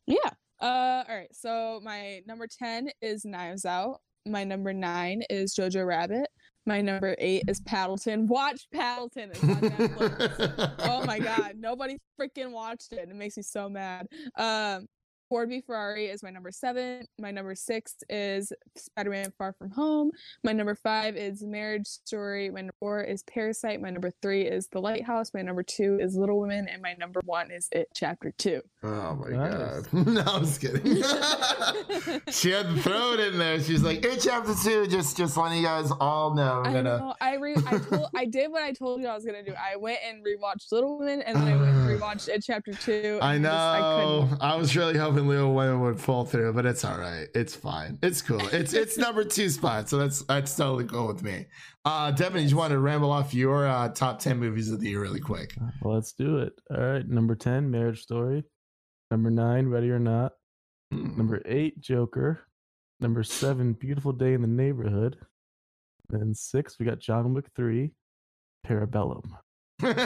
S9: Yeah. Uh all right. So my number 10 is Knives Out. My number 9 is Jojo Rabbit. My number 8 is Paddleton. Watch Paddleton. It's on Netflix. oh my god, nobody freaking watched it. It makes me so mad. Um Ford v Ferrari is my number 7. My number 6 is Spider-Man Far From Home. My number 5 is Marriage Story. My number 4 is Parasite. My number 3 is The Lighthouse. My number 2 is Little Women and my number 1 is It Chapter 2.
S1: Oh my
S8: Nice.
S1: god! no, I was kidding. she had to throw it in there. She's like, "It chapter two. Just, just letting you guys all know. I'm
S9: I
S1: gonna.
S9: know. I re I told I did what I told you I was gonna do. I went and rewatched Little Women, and then I went and rewatched it chapter two.
S1: I know.
S9: just- I.
S1: I, was really hoping Little Women would fall through, but it's all right. It's fine. It's cool. It's it's number two spot, so that's that's totally cool with me. Uh, Devin, you want to ramble off your uh, top ten movies of the year really quick?
S8: Well, let's do it. All right. Number 10, Marriage Story. Number 9, Ready or Not. Number 8, Joker. Number 7, Beautiful Day in the Neighborhood. And 6, we got John Wick 3, Parabellum.
S1: Got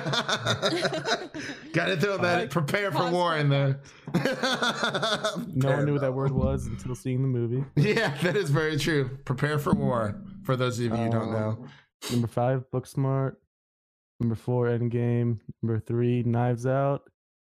S1: to throw that
S9: Like,
S1: prepare for war in there.
S8: No one knew what that word was until seeing the movie.
S1: Yeah, that is very true. Prepare for war. For those of you who don't know.
S8: Um, Number 5, Booksmart. Number 4, Endgame. Number 3, Knives Out.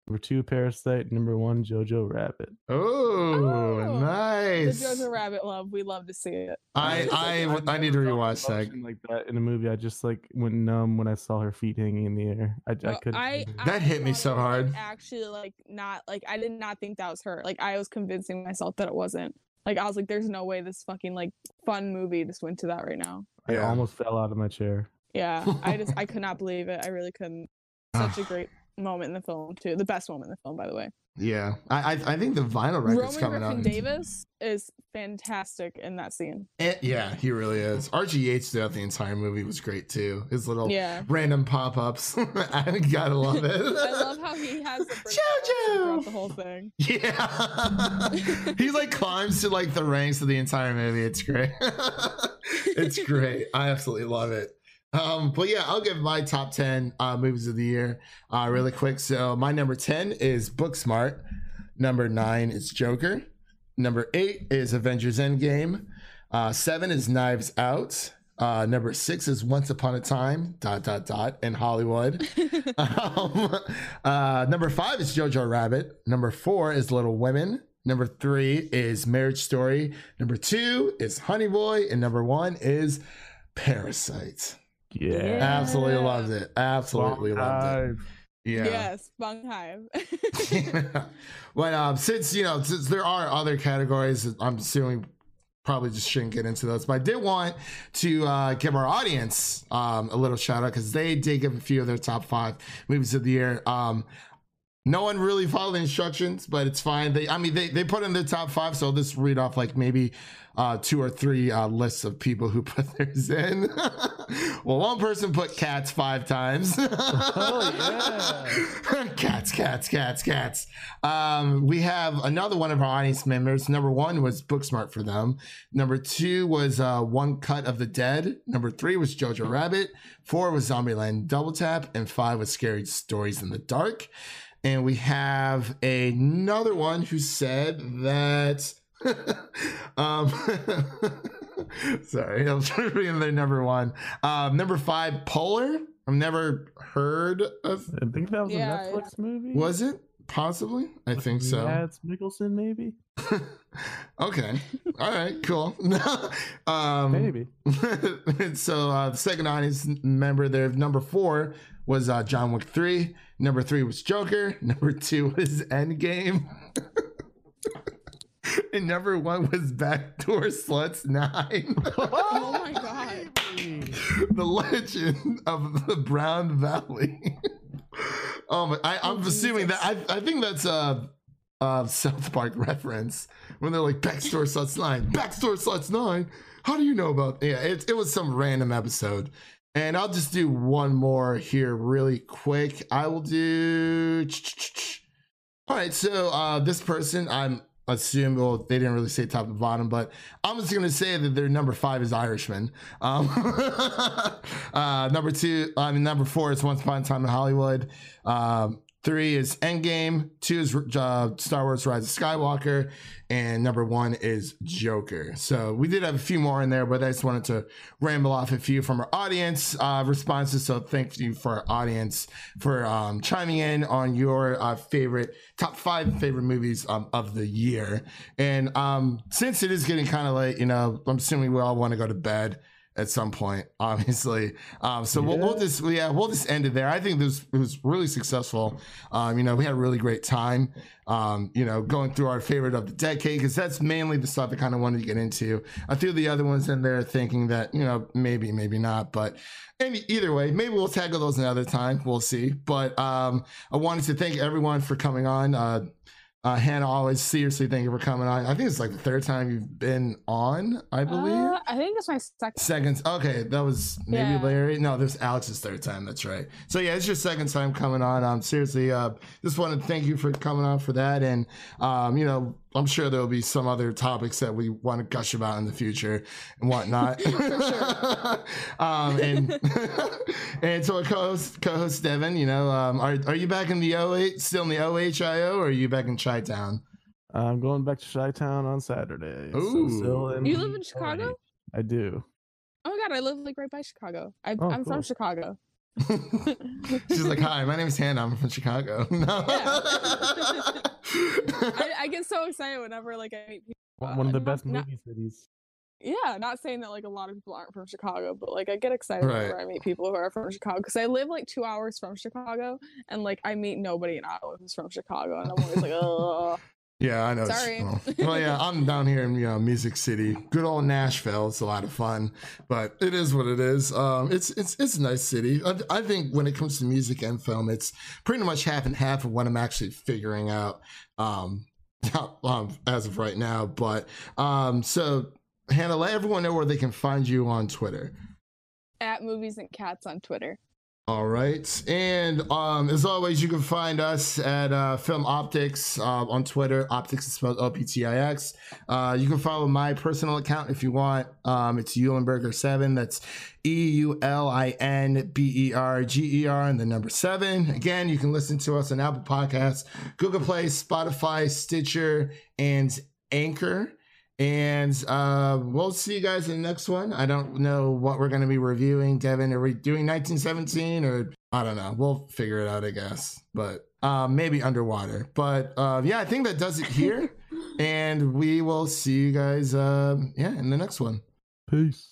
S8: Number 2, Parasite. Number 1, Jojo Rabbit.
S1: Oh,
S9: Oh,
S1: nice.
S9: The Jojo Rabbit love. We love to see it.
S1: I I I need to rewatch that.
S8: Like that in a movie. I just like went numb when I saw her feet hanging in the air. I, I couldn't.
S9: I,
S8: believe it.
S1: That
S9: I
S1: hit me so
S9: it was, like,
S1: hard.
S9: Actually, like not like I did not think that was her. Like I was convincing myself that it wasn't. Like I was like, "There's no way this fucking like fun movie just went to that right now."
S8: I
S1: Yeah.
S8: almost fell out of my chair.
S9: Yeah, I just I could not believe it. I really couldn't. Ah. Such a great moment in the film too. The best moment in the film, by the way.
S1: Yeah, I I, I think the vinyl record's
S9: Roman
S1: coming
S9: Griffin
S1: out.
S9: Davis is fantastic in that scene.
S1: Eh, yeah, he really is. Archie Yates throughout the entire movie was great too. His little
S9: Yeah.
S1: random pop ups. I gotta love it.
S9: I love how he has the
S1: Jojo!
S9: the whole thing.
S1: Yeah. he like climbs to like the ranks of the entire movie. It's great. it's great. I absolutely love it. Um, but yeah, I'll give my top 10 uh, movies of the year uh, really quick. So my number 10 is Booksmart. Number nine is Joker. Number eight is Avengers Endgame. Uh, seven is Knives Out. Uh, number six is Once Upon a Time, dot, dot, dot, in Hollywood. um, uh, number five is Jojo Rabbit. Number four is Little Women. Number three is Marriage Story. Number two is Honey Boy. And number one is Parasite.
S8: Yeah.
S1: Absolutely loved it. Absolutely loved it. Yeah.
S9: Yes, Bong Hive.
S1: but um, since you know, since there are other categories, I'm assuming probably just shouldn't get into those. But I did want to uh, give our audience um, a little shout out because they did give a few of their top five movies of the year. Um, no one really followed the instructions, but it's fine. They, I mean, they, they put in their top five, so I'll just read off like maybe uh, two or three uh, lists of people who put theirs in. well, one person put cats five times.
S8: Oh,
S1: cats, cats, cats, cats. Um, we have another one of our audience members. Number one was Booksmart for them. Number two was uh, One Cut of the Dead. Number three was Jojo Rabbit. Four was Zombieland Double Tap. And five was Scary Stories in the Dark. And we have another one who said that. um, sorry, I was reading their number one. Um, number five, Polar. I've never heard of.
S8: I think that was
S9: Yeah,
S8: a Netflix movie.
S1: Was it possibly? I think so.
S8: Mads Mikkelsen, maybe.
S1: Okay. All right. Cool. um,
S8: Maybe.
S1: so uh, the second audience member there, number four was uh, John Wick three. Number three was Joker. Number two was Endgame. and number one was Backdoor Sluts nine.
S9: oh my god.
S1: the legend of the Brown Valley. oh my! I, I'm
S9: Oh,
S1: assuming
S9: Jesus.
S1: that I, I think that's a, a South Park reference when they're like Backdoor Sluts Nine, Backdoor Sluts Nine. How do you know about? Yeah, it it was some random episode, and I'll just do one more here really quick. I will do. All right, so uh, this person, I'm assume well they didn't really say top to bottom but i'm just gonna say that their number five is irishman. Um uh number two i mean number four is once upon a time in hollywood. Um three is endgame. Two is uh, star wars rise of skywalker. And number one is joker. So we did have a few more in there but i just wanted to ramble off a few from our audience uh responses. So thank you for our audience for um chiming in on your uh, favorite top five favorite movies um, of the year. And um since it is getting kind of late you know i'm assuming we all want to go to bed at some point, obviously. Um, so we'll, we'll just yeah we'll just end it there. I think this was really successful. Um, you know, we had a really great time. Um, you know, going through our favorite of the decade because that's mainly the stuff I kind of wanted to get into. I threw the other ones in there thinking that you know maybe maybe not, but any, either way, maybe we'll tackle those another time. We'll see. But um, I wanted to thank everyone for coming on. Uh, uh, Hannah, always seriously thank you for coming on. I think it's like the third time you've been on, I believe.
S9: Uh, I think it's my second.
S1: Seconds. Okay, that was maybe
S9: Yeah.
S1: Larry. No, this Alex's third time. That's right. So yeah, it's your second time coming on. Um, seriously, uh, just want to thank you for coming on for that. And um, you know, I'm sure there'll be some other topics that we want to gush about in the future and whatnot. um, and and so our co-host, co-host Devin, you know, um, are are you back in the OH, still in the OHIO, or are you back in Chi Town?
S8: I'm going back to Chi Town on Saturday. so
S1: Ooh.
S8: still in
S9: You live in Chicago?
S8: I do.
S9: Oh my god, I live like right by Chicago. I,
S8: Oh,
S9: I'm
S8: cool.
S9: from Chicago.
S1: She's like, "Hi, my name is Hannah. I'm from Chicago." No.
S9: I, I get so excited whenever like I meet people.
S8: One uh, one of the
S9: not-
S8: best
S9: not-
S8: movie cities.
S9: Yeah, not saying that like a lot of people aren't from Chicago, but like I get excited
S1: Right.
S9: whenever I meet people who are from Chicago because I live like two hours from Chicago, and like I meet nobody in Iowa who's from Chicago, and I'm always like, oh,
S1: Yeah, I know.
S9: Sorry.
S1: Well, well, yeah, I'm down here in you know Music City, good old Nashville. It's a lot of fun, but it is what it is. Um, it's it's it's a nice city. I, I think when it comes to music and film, it's pretty much half and half of what I'm actually figuring out. Um, um, as of right now, but um, so Hannah, let everyone know where they can find you on Twitter.
S9: at movies and cats on Twitter.
S1: All right. And um, as always, you can find us at uh, Film Optix uh, on Twitter. Optics is spelled O P T I X. Uh, you can follow my personal account if you want. Um, it's Eulinberger7. That's E U L I N B E R G E R and the number seven. Again, you can listen to us on Apple Podcasts, Google Play, Spotify, Stitcher, and Anchor. And uh, we'll see you guys in the next one. I don't know what we're going to be reviewing. Devin, are we doing 1917 or I don't know. We'll figure it out, I guess. But uh, maybe underwater. But uh, yeah, I think that does it here. and we will see you guys, uh, yeah, in the next one.
S8: Peace.